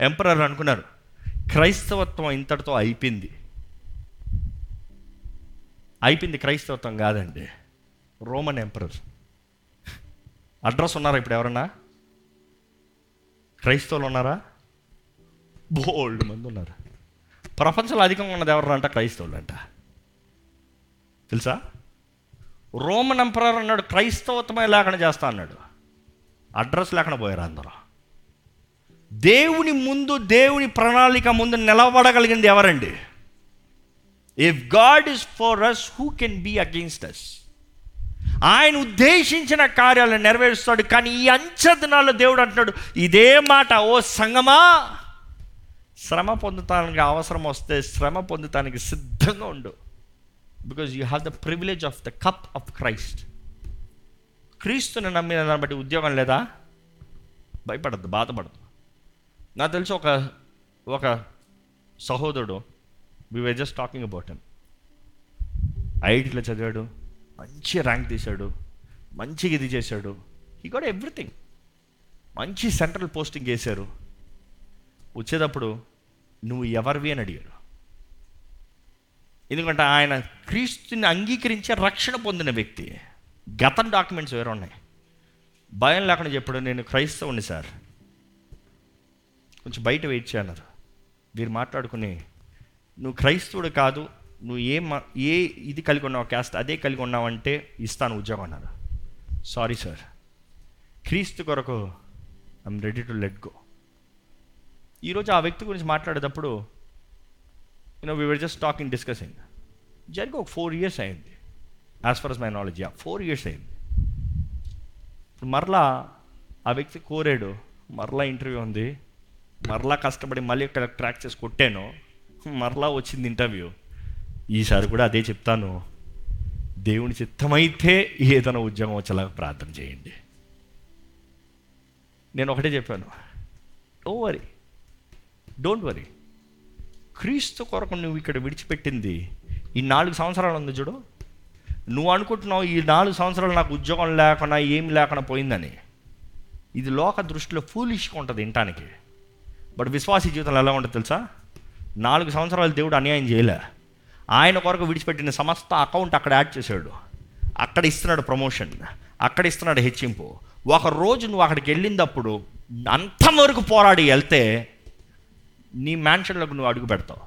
ఎంపరర్ అనుకున్నారు క్రైస్తవత్వం ఇంతటితో అయిపోయింది. అయిపోయింది క్రైస్తవత్వం కాదండి రోమన్ ఎంపరర్. అడ్రస్ ఉన్నారా ఇప్పుడు ఎవరన్నా? క్రైస్తవులు ఉన్నారా? బోల్డ్ మంది ఉన్నారు? ప్రపంచంలో అధికంగా ఉన్నది ఎవరు అంట? క్రైస్తవులు అంట. తెలుసా? రోమన్ ఎంపరర్ అన్నాడు క్రైస్తవత్వమే లేకుండా చేస్తా అన్నాడు. అడ్రస్ లేకుండా పోయారు అందరూ. దేవుని ముందు దేవుని ప్రణాళిక ముందు నిలబడగలిగింది ఎవరండి? If God is for us who can be against us ఆయన ఉద్దేశించిన కార్యాలను నెరవేరుస్తాడు. కానీ ఈ అంచె దినాల్లో దేవుడు అంటున్నాడు ఇదే మాట ఓ సంగమా? శ్రమ పొందుతానికి అవసరం వస్తే శ్రమ పొందుతానికి సిద్ధంగా ఉండు. Because you have the privilege of the cup of Christ క్రీస్తుని నమ్మిన దాన్ని బట్టి ఉద్యోగం లేదా? భయపడద్దు బాధపడద్దు. నాకు తెలిసి ఒక ఒక సహోదరుడు we were just talking about him ఐఐటీలో చదివాడు. మంచి ర్యాంక్ తీశాడు. మంచిగా ఇది చేశాడు. ఈ కూడా ఎవ్రీథింగ్ మంచి సెంట్రల్ పోస్టింగ్ వేశారు వచ్చేటప్పుడు నువ్వు ఎవరివి అని అడిగాడు. ఎందుకంటే ఆయన క్రీస్తుని అంగీకరించే రక్షణ పొందిన వ్యక్తి. గతం డాక్యుమెంట్స్ వేరే ఉన్నాయి. భయం లేకుండా చెప్పాడు నేను క్రైస్తవుని సార్. కొంచెం బయట వెయిట్ చేయన్నారు వీరు మాట్లాడుకుని నువ్వు క్రైస్తవుడు కాదు నువ్వు ఏ మ- ఏ ఇది కలిగి ఉన్నావు క్యాస్ట్ అదే కలిగి ఉన్నావంటే ఇస్తాను ఉద్యోగం అన్నారు. సారీ సార్ క్రీస్తు కొరకు I'm ready to let go ఈరోజు ఆ వ్యక్తి గురించి మాట్లాడేటప్పుడు you know we were just talking discussing జరిగి ఒక ఫోర్ ఇయర్స్ అయింది. As far as my knowledge four years అయింది. ఇప్పుడు మరలా ఆ వ్యక్తి కోరాడు మరలా ఇంటర్వ్యూ ఉంది మరలా కష్టపడి మళ్ళీ ట్రాక్ చేసి కొట్టాను మరలా వచ్చింది ఇంటర్వ్యూ ఈసారి కూడా అదే చెప్తాను. దేవుని చిత్తమైతే ఏదైనా ఉద్యోగం వచ్చేలాగా ప్రార్థన చేయండి. నేను ఒకటే చెప్పాను. డో వరీ డోంట్ వరీ క్రీస్తు కొరకు నువ్వు ఇక్కడ విడిచిపెట్టింది ఈ నాలుగు సంవత్సరాలు ఉంది చూడు. నువ్వు అనుకుంటున్నావు ఈ నాలుగు సంవత్సరాలు నాకు ఉద్యోగం లేకుండా ఏం లేకుండా పోయిందని. ఇది లోక దృష్టిలో ఫూలిష్గా ఉంటుంది వినటానికి. బట్ విశ్వాసీ జీవితంలో ఎలా ఉంటుంది తెలుసా? నాలుగు సంవత్సరాలు దేవుడు అన్యాయం చేయలే. ఆయన కొరకు విడిచిపెట్టిన సమస్త అకౌంట్ అక్కడ యాడ్ చేశాడు. అక్కడ ఇస్తున్నాడు ప్రమోషన్. అక్కడ ఇస్తున్నాడు హెచ్చింపు. ఒక రోజు నువ్వు అక్కడికి వెళ్ళినప్పుడు అంతవరకు పోరాడి వెళ్తే నీ మ్యాన్షన్లకు నువ్వు అడుగు పెడతావు.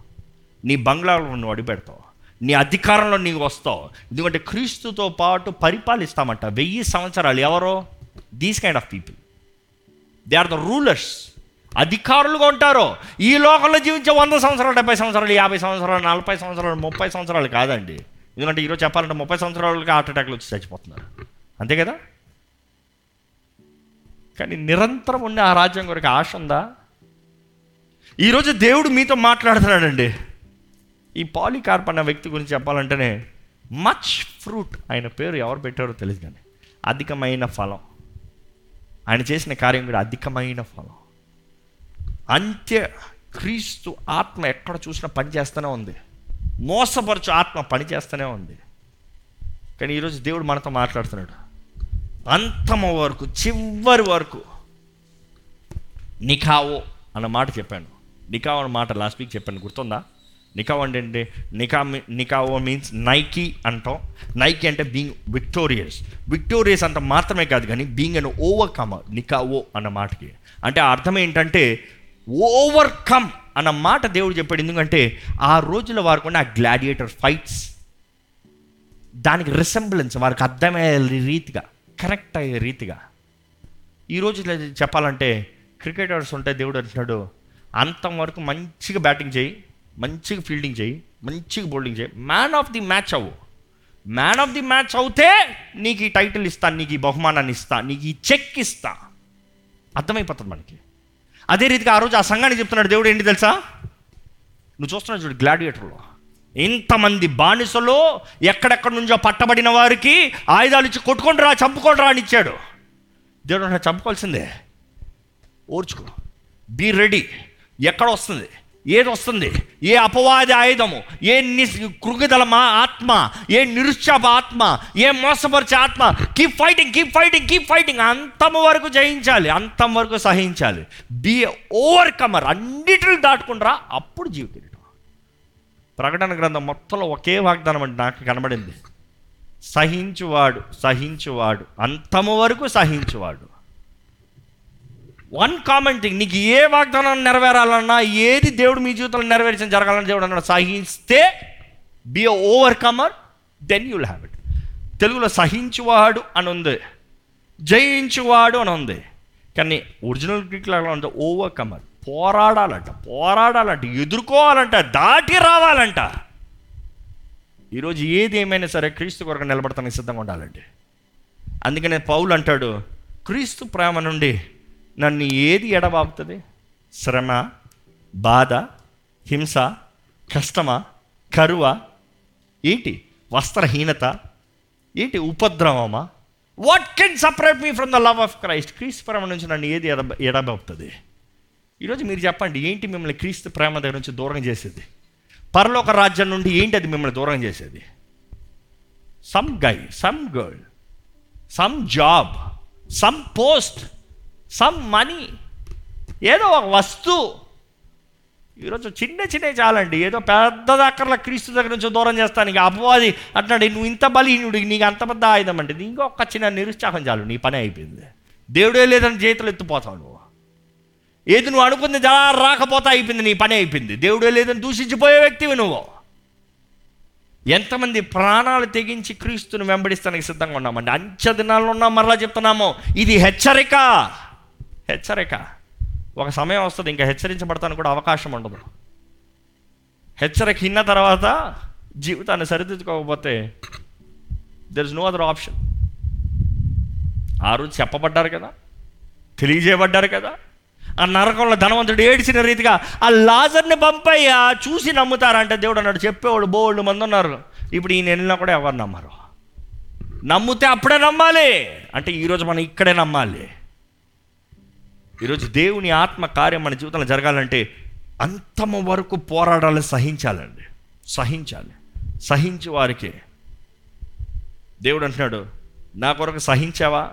నీ బంగ్లాలో నువ్వు అడుగు పెడతావు. నీ అధికారంలో నీకు వస్తావు. ఎందుకంటే క్రీస్తుతో పాటు పరిపాలిస్తామంట. వెయ్యి సంవత్సరాలు ఎవరో? These kind of people they are the rulers అధికారులుగా ఉంటారో. ఈ లోకంలో జీవించే వంద సంవత్సరాలు డెబ్బై సంవత్సరాలు యాభై సంవత్సరాలు నలభై సంవత్సరాలు ముప్పై సంవత్సరాలు కాదండి. ఎందుకంటే ఈరోజు చెప్పాలంటే ముప్పై సంవత్సరాలకి హార్ట్ అటాక్లు వచ్చి చచ్చిపోతున్నారు. అంతే కదా? కానీ నిరంతరం ఉండే ఆ రాజ్యం కొరకు ఆశ ఉందా? ఈరోజు దేవుడు మీతో మాట్లాడుతున్నాడండి. ఈ పాలికార్ప్ అన్న వ్యక్తి గురించి చెప్పాలంటేనే మచ్ ఫ్రూట్ ఆయన పేరు ఎవరు పెట్టారో తెలియదు కానీ అధికమైన ఫలం. ఆయన చేసిన కార్యం కూడా అధికమైన ఫలం. అంత్య క్రీస్తు ఆత్మ ఎక్కడ చూసినా పని చేస్తూనే ఉంది. మోసపరచు ఆత్మ పని చేస్తూనే ఉంది. కానీ ఈరోజు దేవుడు మనతో మాట్లాడుతున్నాడు. అంతమ వరకు చివరి వరకు నికావో అన్న మాట చెప్పాను. నికావో అన్న మాట లాస్ట్ వీక్ చెప్పాను. గుర్తుందా? నికావ్ అంటే ఏంటి? నికా నికావో మీన్స్ నైకీ అంటాం. నైకీ అంటే బీయింగ్ విక్టోరియస్ విక్టోరియస్ అంత మాత్రమే కాదు కానీ బీయింగ్ అన్ ఓవర్కమర్ నికావో అన్న మాటకి. అంటే అర్థం ఏంటంటే ఓవర్కమ్ అన్న మాట దేవుడు చెప్పాడు. ఎందుకంటే ఆ రోజుల వారికి ఉన్న ఆ గ్లాడియేటర్ ఫైట్స్ దానికి రిసెంబ్లెన్స్ వారికి అర్థమయ్యే రీతిగా కనెక్ట్ అయ్యే రీతిగా. ఈ చెప్పాలంటే క్రికెటర్స్ ఉంటే దేవుడు అంటున్నాడు అంతం వరకు మంచిగా బ్యాటింగ్ చేయి మంచిగా ఫీల్డింగ్ చేయి మంచిగా బౌలింగ్ చేయి. మ్యాన్ ఆఫ్ ది మ్యాచ్ అవ్వు. మ్యాన్ ఆఫ్ ది మ్యాచ్ అవుతే నీకు ఈ టైటిల్ ఇస్తా నీకు ఈ బహుమానాన్ని ఇస్తా నీకు ఈ చెక్ ఇస్తా. అర్థమైపోతుంది మనకి. అదే రీతిగా ఆ రోజు ఆ సంఘానికి చెప్తున్నాడు దేవుడు ఏంటి తెలుసా? నువ్వు చూస్తున్నావు చూడు గ్లాడియేటర్లో. ఇంతమంది బానిసలో ఎక్కడెక్కడి నుంచో పట్టబడిన వారికి ఆయుధాలు ఇచ్చి కొట్టుకొని రా చంపుకొని రా అని ఇచ్చాడు. దేవుడు చంపుకోవాల్సిందే. ఓర్చుకో. Be ready. ఎక్కడ వస్తుంది? ఏది వస్తుంది ఏ అపవాది ఆయుధము? ఏ ని కృగిదల మా ఆత్మ? ఏ నిరుత్సాప ఆత్మ? ఏ మోసపరిచే ఆత్మ? Keep fighting keep fighting keep fighting అంతం వరకు జయించాలి అంతం వరకు సహించాలి. బి ఓవర్ కమర్ అన్నిటిని దాటుకుంటారా అప్పుడు జీవితం. ప్రకటన గ్రంథం మొత్తంలో ఒకే వాగ్దానం అంటే నాకు కనబడింది. సహించువాడు సహించువాడు. అంతము వరకు సహించువాడు. వన్ కామన్ థింగ్ నీకు ఏ వాగ్దానం నెరవేరాలన్నా ఏది దేవుడు మీ జీవితంలో నెరవేర్చిన జరగాలని దేవుడు అన్నాడు సహిస్తే be overcomer then you'll have it తెలుగులో సహించువాడు అని ఉంది జయించువాడు అని ఉంది. కానీ ఒరిజినల్ గ్రీక్లో అలా ఉంది ఓవర్ కమర్ పోరాడాలంట పోరాడాలంట ఎదుర్కోవాలంట దాటి రావాలంట. ఈరోజు ఏది ఏమైనా సరే క్రీస్తు కొరకు నిలబడతానికి సిద్ధంగా ఉండాలండి. అందుకనే పౌలు అంటాడు క్రీస్తు ప్రేమ నుండి నన్ను ఏది ఎడబాపుతుంది? శ్రమ బాధ హింస కష్టమా కరువ? ఏంటి? వస్త్రహీనత? ఏంటి? ఉపద్రవమా? What can separate me from the love of Christ క్రీస్తు ప్రేమ నుంచి నన్ను ఏది ఎడ ఎడబాపుతుంది? ఈరోజు మీరు చెప్పండి ఏంటి మిమ్మల్ని క్రీస్తు ప్రేమ దగ్గర నుంచి దూరం చేసేది? పరలోక రాజ్యం నుండి ఏంటి అది మిమ్మల్ని దూరం చేసేది? Some guy some girl some job some post some money ఏదో ఒక వస్తువు ఈరోజు చిన్న చిన్నవి చాలండి. ఏదో పెద్ద దగ్గరలో క్రీస్తు దగ్గర నుంచి దూరం చేస్తాను. ఇక అపవాది అంటున్నాడు నువ్వు ఇంత బలీనుడు నీకు అంత పెద్ద ఆయుధం అంటే ఇంకొక చిన్న నిరుత్సాహం చాలు నీ పని అయిపోయింది. దేవుడే లేదని చేతులు ఎత్తిపోతావు నువ్వు. ఏది నువ్వు అనుకుంది జలా రాకపోతే అయిపోయింది నీ పని అయిపోయింది. దేవుడే లేదని దూషించిపోయే వ్యక్తివి నువ్వు. ఎంతమంది ప్రాణాలు తెగించి క్రీస్తుని వెంబడిస్తానికి సిద్ధంగా ఉన్నామండి. అంచె దినాల్లో ఉన్నాం మరలా చెప్తున్నాము. ఇది హెచ్చరిక. హెచ్చరిక. ఒక సమయం వస్తుంది ఇంకా హెచ్చరించబడతాను కూడా అవకాశం ఉండదు. హెచ్చరిక ఇన్న తర్వాత జీవితాన్ని సరిదిద్దుకోకపోతే there is no other option ఆ రోజు చెప్పబడ్డారు కదా తెలియజేయబడ్డారు కదా. ఆ నరకంలో ధనవంతుడు ఏడిచిన రీతిగా ఆ లాజర్ని పంపయ్యా చూసి నమ్ముతారంటే దేవుడు అన్నాడు చెప్పేవాడు బోళ్ళు మంది ఉన్నారు. ఇప్పుడు ఈయన వెళ్ళినా కూడా ఎవరు నమ్మరు? నమ్మితే అప్పుడే నమ్మాలి. అంటే ఈరోజు మనం ఇక్కడే నమ్మాలి. ఈరోజు దేవుని ఆత్మ కార్యం మన జీవితంలో జరగాలంటే అంతమ వరకు పోరాడాలి సహించాలండి. సహించాలి. సహించి వారికి. దేవుడు అంటున్నాడు నా కొరకు సహించావా?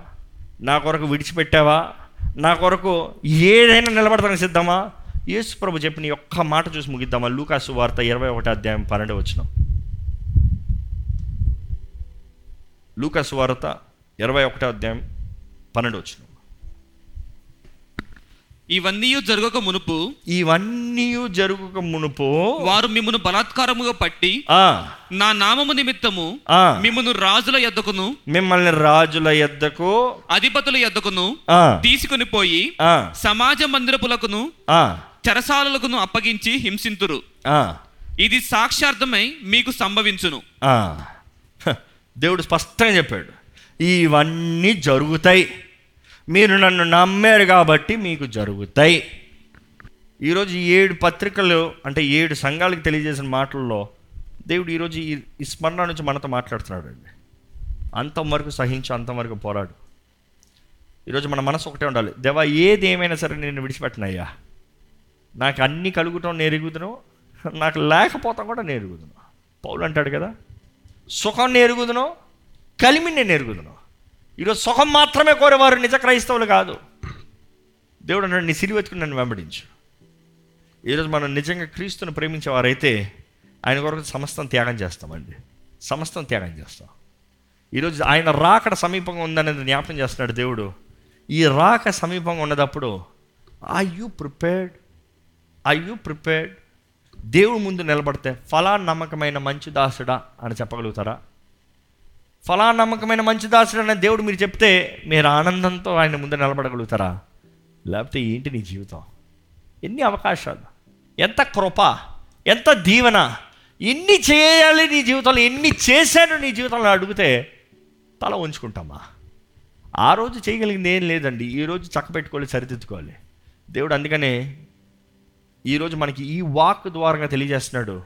నా కొరకు విడిచిపెట్టావా? నా కొరకు ఏదైనా నిలబడతానికి సిద్ధమా? యేసు ప్రభు చెప్పిన ఒక్క మాట చూసి ముగిద్దామా? లూకాసు వార్త ఇరవై ఒకటి అధ్యాయం పన్నెండు వచ్చిన లూకాసు వార్త ఇరవై ఒకటో అధ్యాయం పన్నెండు వచ్చిన ఇవన్నీ జరగక మునుపు ఇవన్నీ జరుగుక మునుపు వారు మిమ్మను బలాత్కారముగా పట్టి ఆ, నా నామము నిమిత్తము ఆ, మిమ్మను రాజుల ఎద్దకును మిమ్మల్ని రాజుల ఎద్దకు అధిపతుల ఎద్దకును ఆ, తీసుకుని పోయి ఆ, సమాజ మందిరపులకును ఆ, చెరసాలలకును అప్పగించి హింసింతురు. ఆ, ఇది సాక్షార్థమై మీకు సంభవించును. ఆ. దేవుడు స్పష్టంగా చెప్పాడు. ఇవన్నీ జరుగుతాయి. మీరు నన్ను నమ్మారు కాబట్టి మీకు జరుగుతాయి. ఈరోజు ఈ ఏడు పత్రికలు అంటే ఏడు సంఘాలకు తెలియజేసిన మాటల్లో దేవుడు ఈరోజు ఈ ఈ స్మరణ నుంచి మనతో మాట్లాడుతున్నాడు అండి అంతం వరకు సహించు అంతం వరకు పోరాడు. ఈరోజు మన మనసు ఒకటే ఉండాలి. దేవా ఏది ఏమైనా సరే నేను విడిచిపెట్టినయ్యా. నాకు అన్ని కలుగుతాం నేరుగుదును నాకు లేకపోతాం కూడా నేరుగుదును పౌలు అంటాడు కదా సుఖం నేరుగుదును కలిమి నేను ఎరుగుదును. ఈరోజు సుఖం మాత్రమే కోరేవారు నిజ క్రైస్తవులు కాదు. దేవుడు నన్ను నీ నన్ను వెంబడించు. ఈరోజు మనం నిజంగా క్రీస్తుని ప్రేమించేవారైతే ఆయన కొరకు సమస్తం త్యాగం చేస్తామండి. సమస్తం త్యాగం చేస్తాం. ఈరోజు ఆయన రాకడ సమీపంగా ఉందనేది జ్ఞాపకం చేస్తున్నాడు దేవుడు. ఈ రాక సమీపంగా ఉన్నదప్పుడు I you prepared I you prepared దేవుడు ముందు నిలబడితే ఫలా నమ్మకమైన మంచి దాసుడా అని చెప్పగలుగుతారా? ఫలా నమ్మకమైన మంచి దాసుడు అనే దేవుడు మీరు చెప్తే మీరు ఆనందంతో ఆయన ముందు నిలబడగలుగుతారా? లేకపోతే ఏంటి నీ జీవితం? ఎన్ని అవకాశాలు? ఎంత కృప? ఎంత దీవెన? ఎన్ని చేయాలి నీ జీవితంలో? ఎన్ని చేశాను నీ జీవితంలో? అడిగితే తల ఉంచుకుంటామా ఆ రోజు చేయగలిగింది ఏం లేదండి. ఈ రోజు చక్కబెట్టుకోవాలి సరిదిద్దుకోవాలి. దేవుడు అందుకనే ఈరోజు మనకి ఈ వాక్ ద్వారా తెలియజేస్తున్నాడు.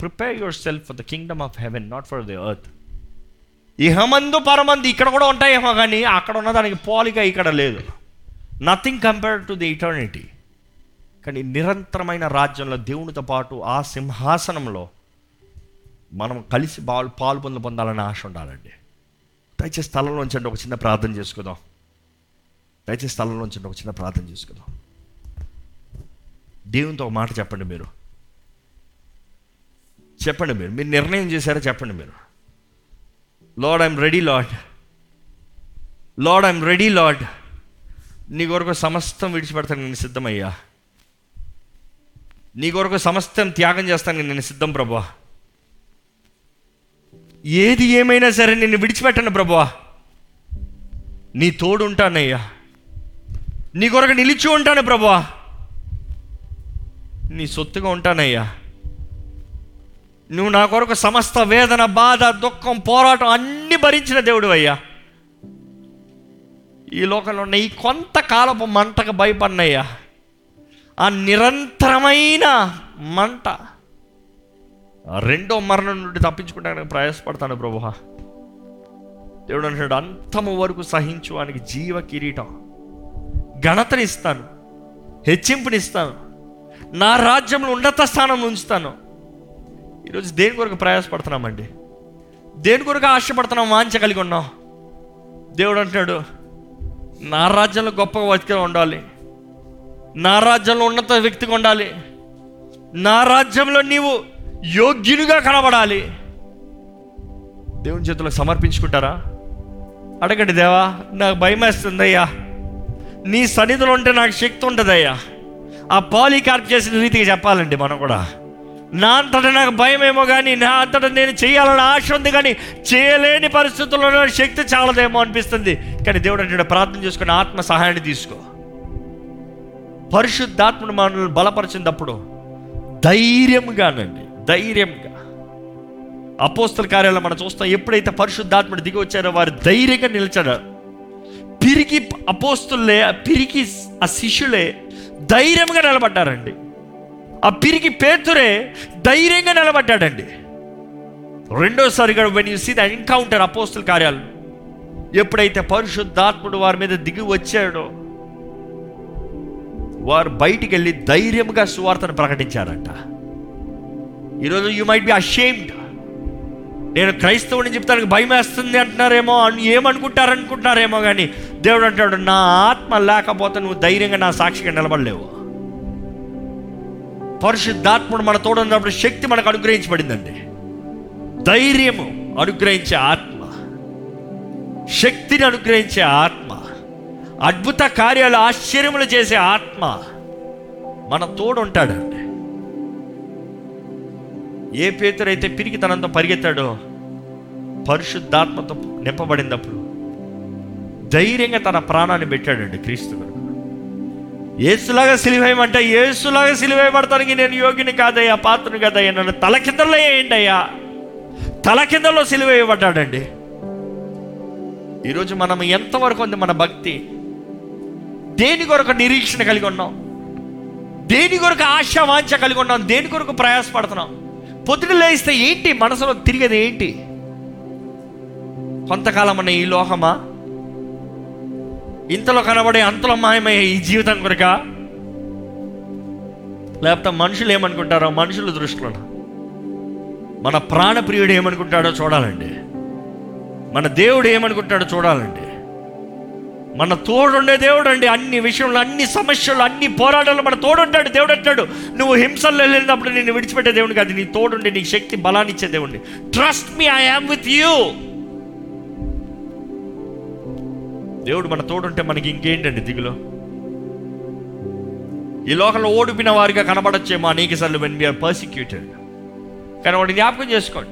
Prepare yourself for the kingdom of heaven not for the earth ఇహమందు పరమందు ఇక్కడ కూడా ఉంటాయేమో కానీ అక్కడ ఉన్నదానికి పోలిక ఇక్కడ లేదు. Nothing compare to the eternity కానీ నిరంతరమైన రాజ్యంలో దేవునితో పాటు ఆ సింహాసనంలో మనం కలిసి పాలు పాలు పొందు పొందాలని ఆశ ఉండాలండి. దయచేసి స్థలంలోంచి ఒక చిన్న ప్రార్థన చేసుకుందాం. దయచేసి స్థలంలోంచి ఒక చిన్న ప్రార్థన చేసుకుందాం. దేవునితో ఒక మాట చెప్పండి మీరు. చెప్పండి మీరు. మీరు నిర్ణయం చేశారో? చెప్పండి మీరు. Lord I'm ready Lord Lord I'm ready Lord నీ కొరకు సమస్తం విడిచిపెడతాను నేను సిద్ధమయ్యా. నీ కొరకు సమస్తం త్యాగం చేస్తాను నేను సిద్ధం ప్రభా. ఏది ఏమైనా సరే నిన్ను విడిచిపెట్టను ప్రభా. నీ తోడు ఉంటానయ్యా. నీ కొరకు నిలిచి ఉంటాను ప్రభా. నీ సొత్తుగా ఉంటానయ్యా. నువ్వు నా కొరకు సమస్త వేదన బాధ దుఃఖం పోరాటం అన్ని భరించిన దేవుడు అయ్యా. ఈ లోకంలో ఉన్న ఈ కొంతకాలపు మంటకు భయపడినయ్యా. ఆ నిరంతరమైన మంట రెండో మరణం నుండి తప్పించుకుంటానికి ప్రయాసపడతాను ప్రభు దేవుడు అంటున్నాడు అంతము వరకు సహించు ఆయనకి జీవ కిరీటం. ఘనతనిస్తాను హెచ్చింపునిస్తాను. నా రాజ్యంలో ఉన్నత స్థానం ఉంచుతాను. ఈరోజు దేని కొరకు ప్రయాసపడుతున్నామండి? దేని కొరకు ఆశపడుతున్నాం వాంచ కలిగి ఉన్నాం? దేవుడు అంటున్నాడు నా రాజ్యంలో గొప్ప వ్యక్తిగా ఉండాలి. నా రాజ్యంలో ఉన్నత వ్యక్తిగా ఉండాలి. నా రాజ్యంలో నీవు యోగ్యునిగా కనబడాలి. దేవుని చేతులకు సమర్పించుకుంటారా? అడగండి దేవా నాకు భయం వేస్తుందయ్యా నీ సన్నిధిలో ఉంటే నాకు శక్తి ఉంటుందయ్యా. ఆ పాలికార్ప్ చేసిన రీతిగా చెప్పాలండి మనం కూడా. నా అంతట నాకు భయం ఏమో కానీ నా అంతట నేను చేయాలని ఆశ ఉంది కానీ చేయలేని పరిస్థితుల్లో శక్తి చాలదేమో అనిపిస్తుంది. కానీ దేవుడు అంటే ప్రార్థన చేసుకుని ఆత్మ సహాయాన్ని తీసుకో. పరిశుద్ధాత్మను మనల్ని బలపరిచినప్పుడు ధైర్యంగానండి ధైర్యంగా. అపోస్తల కార్యాలయం మనం చూస్తాం ఎప్పుడైతే పరిశుద్ధాత్ముడు దిగి వచ్చారో వారు ధైర్యంగా నిలిచారు పిరికి అపోస్తులే ఆ పిరికి ఆ శిష్యులే ధైర్యంగా నిలబడ్డారండి. ఆ పిరికి పేతురే ధైర్యంగా నిలబడ్డాడండి. రెండోసారిగా when you see the encounter అపోస్తుల కార్యాలు ఎప్పుడైతే పరిశుద్ధాత్ముడు వారి మీద దిగి వచ్చాడో వారు బయటికి వెళ్ళి ధైర్యంగా సువార్తను ప్రకటించారంట. ఈరోజు యూ మైట్ బి అషేమ్డ్ నేను క్రైస్తవుని చెప్తానికి భయం వేస్తుంది అంటున్నారేమో అని ఏమనుకుంటారనుకుంటున్నారేమో కానీ దేవుడు అంటాడు నా ఆత్మ లేకపోతే నువ్వు ధైర్యంగా నా సాక్షిగా నిలబడలేవు. పరిశుద్ధాత్ముడు మన తోడున్నప్పుడు శక్తి మనకు అనుగ్రహించబడిందండి. ధైర్యము అనుగ్రహించే ఆత్మ. శక్తిని అనుగ్రహించే ఆత్మ. అద్భుత కార్యాలు ఆశ్చర్యములు చేసే ఆత్మ మన తోడు ఉంటాడండి. ఏ పేతురైతే పిరికితనంతో పరిగెత్తాడో పరిశుద్ధాత్మతో నింపబడినప్పుడు ధైర్యంగా తన ప్రాణాన్ని పెట్టాడండి క్రీస్తు ఏసులాగా సిలివేయమంటే ఏసులాగా సిలివేయబడతానికి నేను యోగిని కాదయ్యా పాత్రను కాదయ్యా నన్ను తల కిందలో వేయండి అయ్యా. తల కిందలో సిలివేయబడ్డాడండి. ఈరోజు మనం ఎంతవరకు ఉంది మన భక్తి? దేని కొరకు నిరీక్షణ కలిగి ఉన్నాం? దేని కొరకు ఆశ వాంఛ కలిగి ఉన్నాం? దేని కొరకు ప్రయాసపడుతున్నాం? పొద్దున లేస్తే ఏంటి? మనసులో తిరిగేది ఏంటి? కొంతకాలం అన్న ఈ లోహమా? ఇంతలో కనబడే అంతలో మాయమయ్యే ఈ జీవితం కొరక లేకపోతే మనుషులు ఏమనుకుంటారో మనుషుల దృష్టిలో మన ప్రాణప్రియుడు ఏమనుకుంటాడో చూడాలండి. మన దేవుడు ఏమనుకుంటాడో చూడాలండి. మన తోడుండే దేవుడు అండి. అన్ని విషయంలో అన్ని సమస్యలు అన్ని పోరాటాలు మన తోడుంటాడు దేవుడు అంటాడు నువ్వు హింసల్లో వెళ్ళినప్పుడు నిన్ను విడిచిపెట్టే దేవుడిని కాదు. నీ తోడుండి నీకు శక్తి బలాన్ని ఇచ్చే దేవుడిని. Trust me I am with you దేవుడు మన తోడుంటే మనకి ఇంకేంటండి దిగులో? ఈ లోకంలో ఓడిపిన వారిగా కనబడచ్చేమో అనేక సార్లు వెన్ వీఆర్ పర్సిక్యూటెడ్ కానీ వాటిని జ్ఞాపకం చేసుకోండి.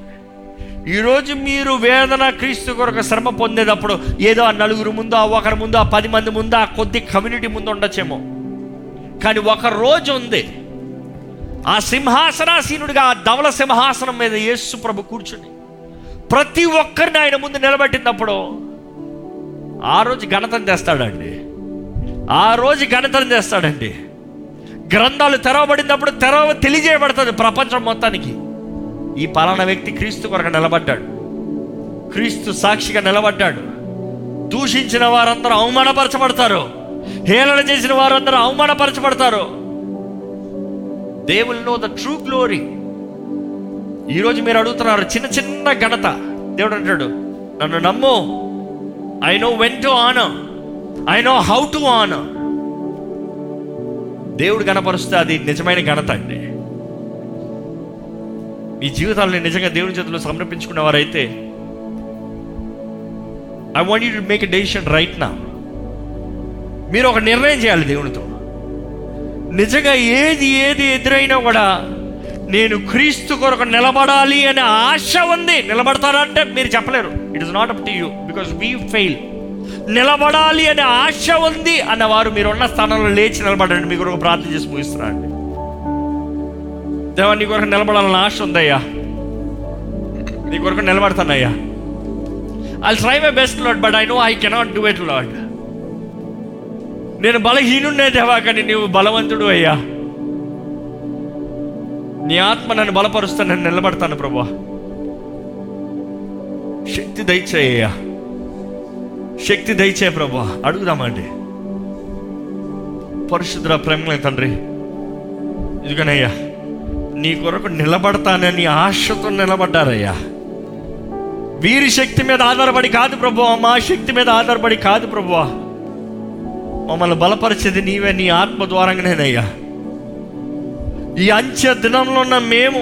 ఈరోజు మీరు వేదన క్రీస్తు కొరకు శ్రమ పొందేటప్పుడు ఏదో ఆ నలుగురు ముందు ఆ ఒకరి ముందు ఆ పది మంది ముందు ఆ కొద్ది కమ్యూనిటీ ముందు ఉండొచ్చేమో. కానీ ఒక రోజు ఉంది. ఆ సింహాసనాసీనుడిగా ఆ ధవల సింహాసనం మీద యేసు ప్రభు కూర్చుని ప్రతి ఒక్కరిని ఆయన ముందు నిలబెట్టినప్పుడు ఆ రోజు ఘనతను తెస్తాడండి ఆ రోజు ఘనతను తెస్తాడండి గ్రంథాలు తెరవబడినప్పుడు తెరవ తెలియజేయబడుతుంది ప్రపంచం మొత్తానికి. ఈ పలానా వ్యక్తి క్రీస్తు కొరకు నిలబడ్డాడు. క్రీస్తు సాక్షిగా నిలబడ్డాడు. దూషించిన వారందరూ అవమానపరచబడతారు. హేళన చేసిన వారందరూ అవమానపరచబడతారు. They will know the true glory. ఈరోజు మీరు అడుగుతున్నారు చిన్న చిన్న ఘనత. దేవుడు అంటాడు నన్ను నమ్ము. I know when to on I know how to on దేవుడు కనపరుస్తే అది నిజమైన ఘనత అండి. మీ జీవితాలను నిజంగా దేవుని చేతిలో సమర్పించుకున్నవారైతే I want you to make a decision right నా మీరు ఒక నిర్ణయం చేయాలి దేవునితో. నిజంగా ఏది ఏది ఎదురైనా కూడా నేను క్రీస్తు కొరకు నిలబడాలి అనే ఆశ ఉంది. నిలబడతారంటే మీరు చెప్పలేరు. It is not up to you because we fail నిలబడాలి అనే ఆశ ఉంది అన్నవారు మీరు ఉన్న స్థానంలో లేచి నిలబడండి. మీ కొరకు ప్రార్థన చేసి ముగిస్తున్నారండి దేవా నీ కొరకు నిలబడాలన్న ఆశ ఉందయ్యా. నీ కొరకు నిలబడతానయ్యా. I try my best Lord but I know I cannot do it Lord నేను బలహీనుండే దేవా కానీ నీవు బలవంతుడు అయ్యా. నీ ఆత్మ నన్ను బలపరుస్తా నేను నిలబడతాను ప్రభా. శక్తి దయచేయ శక్తి దయచే ప్రభా. అడుగుదామండి పరిశుద్ర ప్రేమలే తండ్రి. ఇదిగోనయ్యా నీ కొరకు నిలబడతానని ఆశతో నిలబడ్డారయ్యా. వీరి శక్తి మీద ఆధారపడి కాదు ప్రభు మా శక్తి మీద ఆధారపడి కాదు ప్రభు. మమ్మల్ని బలపరిచేది నీవే నీ ఆత్మ ద్వారంగానేనయ్యా. ఈ అంచె దినంలో ఉన్న మేము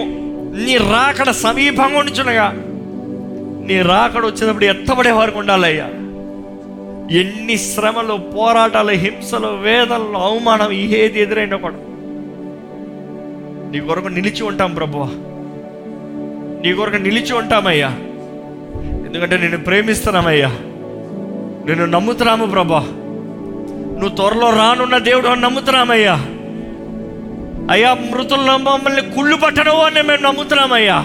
నీ రాకడ సమీపంగా ఉంచునగా నీ రాకడ వచ్చినప్పుడు ఎత్తబడే వారికి ఉండాలయ్యా. ఎన్ని శ్రమలు పోరాటాలు హింసలు వేదనలు అవమానం ఏది ఎదురైనా కూడా నీ కొరకు నిలిచి ఉంటాం ప్రభు నీ కొరకు నిలిచి ఉంటామయ్యా. ఎందుకంటే నేను ప్రేమిస్తున్నామయ్యా. నేను నమ్ముతున్నాము ప్రభా నువ్వు త్వరలో రానున్న దేవుడు అని నమ్ముతున్నామయ్యా. అయ్యా మృతుల్లో మమ్మల్ని కుళ్ళు పట్టడం అని మేము నమ్ముతున్నామయ్యా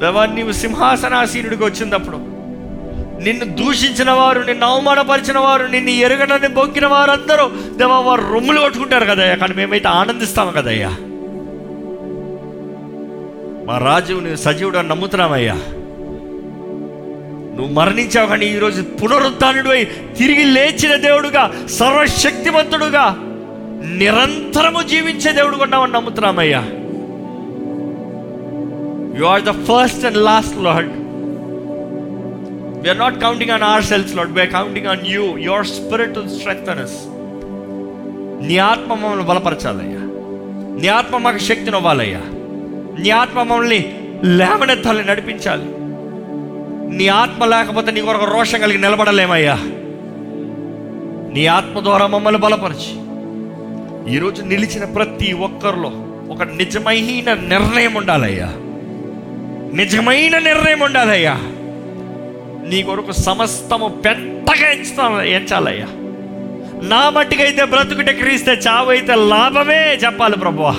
దేవా నీవు సింహాసనాసీనుడికి వచ్చినప్పుడు నిన్ను దూషించిన వారు నిన్ను అవమానపరిచిన వారు నిన్ను ఎరగనని బొక్కిన వారందరూ దేవా వారు రొమ్ములు కొట్టుకుంటారు కదయ్యా కానీ మేమైతే ఆనందిస్తాము కదయ్యా మా రాజు నువ్వు సజీవుడు అని నమ్ముతున్నామయ్యా నువ్వు మరణించావు కానీ ఈరోజు పునరుద్ధానుడు అయి తిరిగి లేచిన దేవుడుగా సర్వశక్తివంతుడుగా నిరంతరము జీవించే దేవుడు ఉన్నామని నమ్ముతున్నామయ్యా. You are the first and last Lord we are not counting on ourselves Lord we are counting on you your spirit strength on us నీ ఆత్మ మమ్మల్ని బలపరచాలయ్యా. నీ ఆత్మ మాకు శక్తిని ఇవ్వాలయ్యా. నీ ఆత్మ మమ్మల్ని లేవనెత్తాలి నడిపించాలి. నీ ఆత్మ లేకపోతే నీ కొరకు రోషం కలిగి నిలబడలేమయ్యా. నీ ఆత్మ ద్వారా మమ్మల్ని బలపరిచి. ఈరోజు నిలిచిన ప్రతి ఒక్కరిలో ఒక నిజమైన నిర్ణయం ఉండాలయ్యా. నిజమైన నిర్ణయం ఉండాలయ్యా. నీ కొరకు సమస్తము పెద్దగా ఎంచుతా ఎంచాలయ్యా. నా మట్టికైతే బ్రతుకుటే క్రీస్తే చావైతే లాభమే చెప్పాలి ప్రభువా.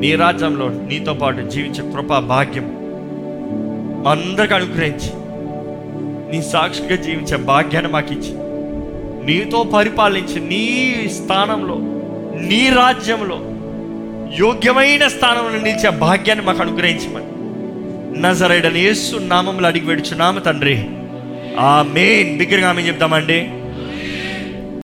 నీ రాజ్యంలో నీతో పాటు జీవించే కృపా భాగ్యం అందరికి అనుగ్రహించి నీ సాక్షిగా జీవించే భాగ్యాన్ని మాకు ఇచ్చి నీతో పరిపాలించి నీ స్థానంలో నీ రాజ్యంలో యోగ్యమైన స్థానంలో నిలిచే భాగ్యాన్ని మాకు అనుగ్రహించమని. నజరైడని యేసు నామంలో అడిగి నామ తండ్రి. ఆ మెయిన్ బిగ్గరగా ఆమె చెప్తామండి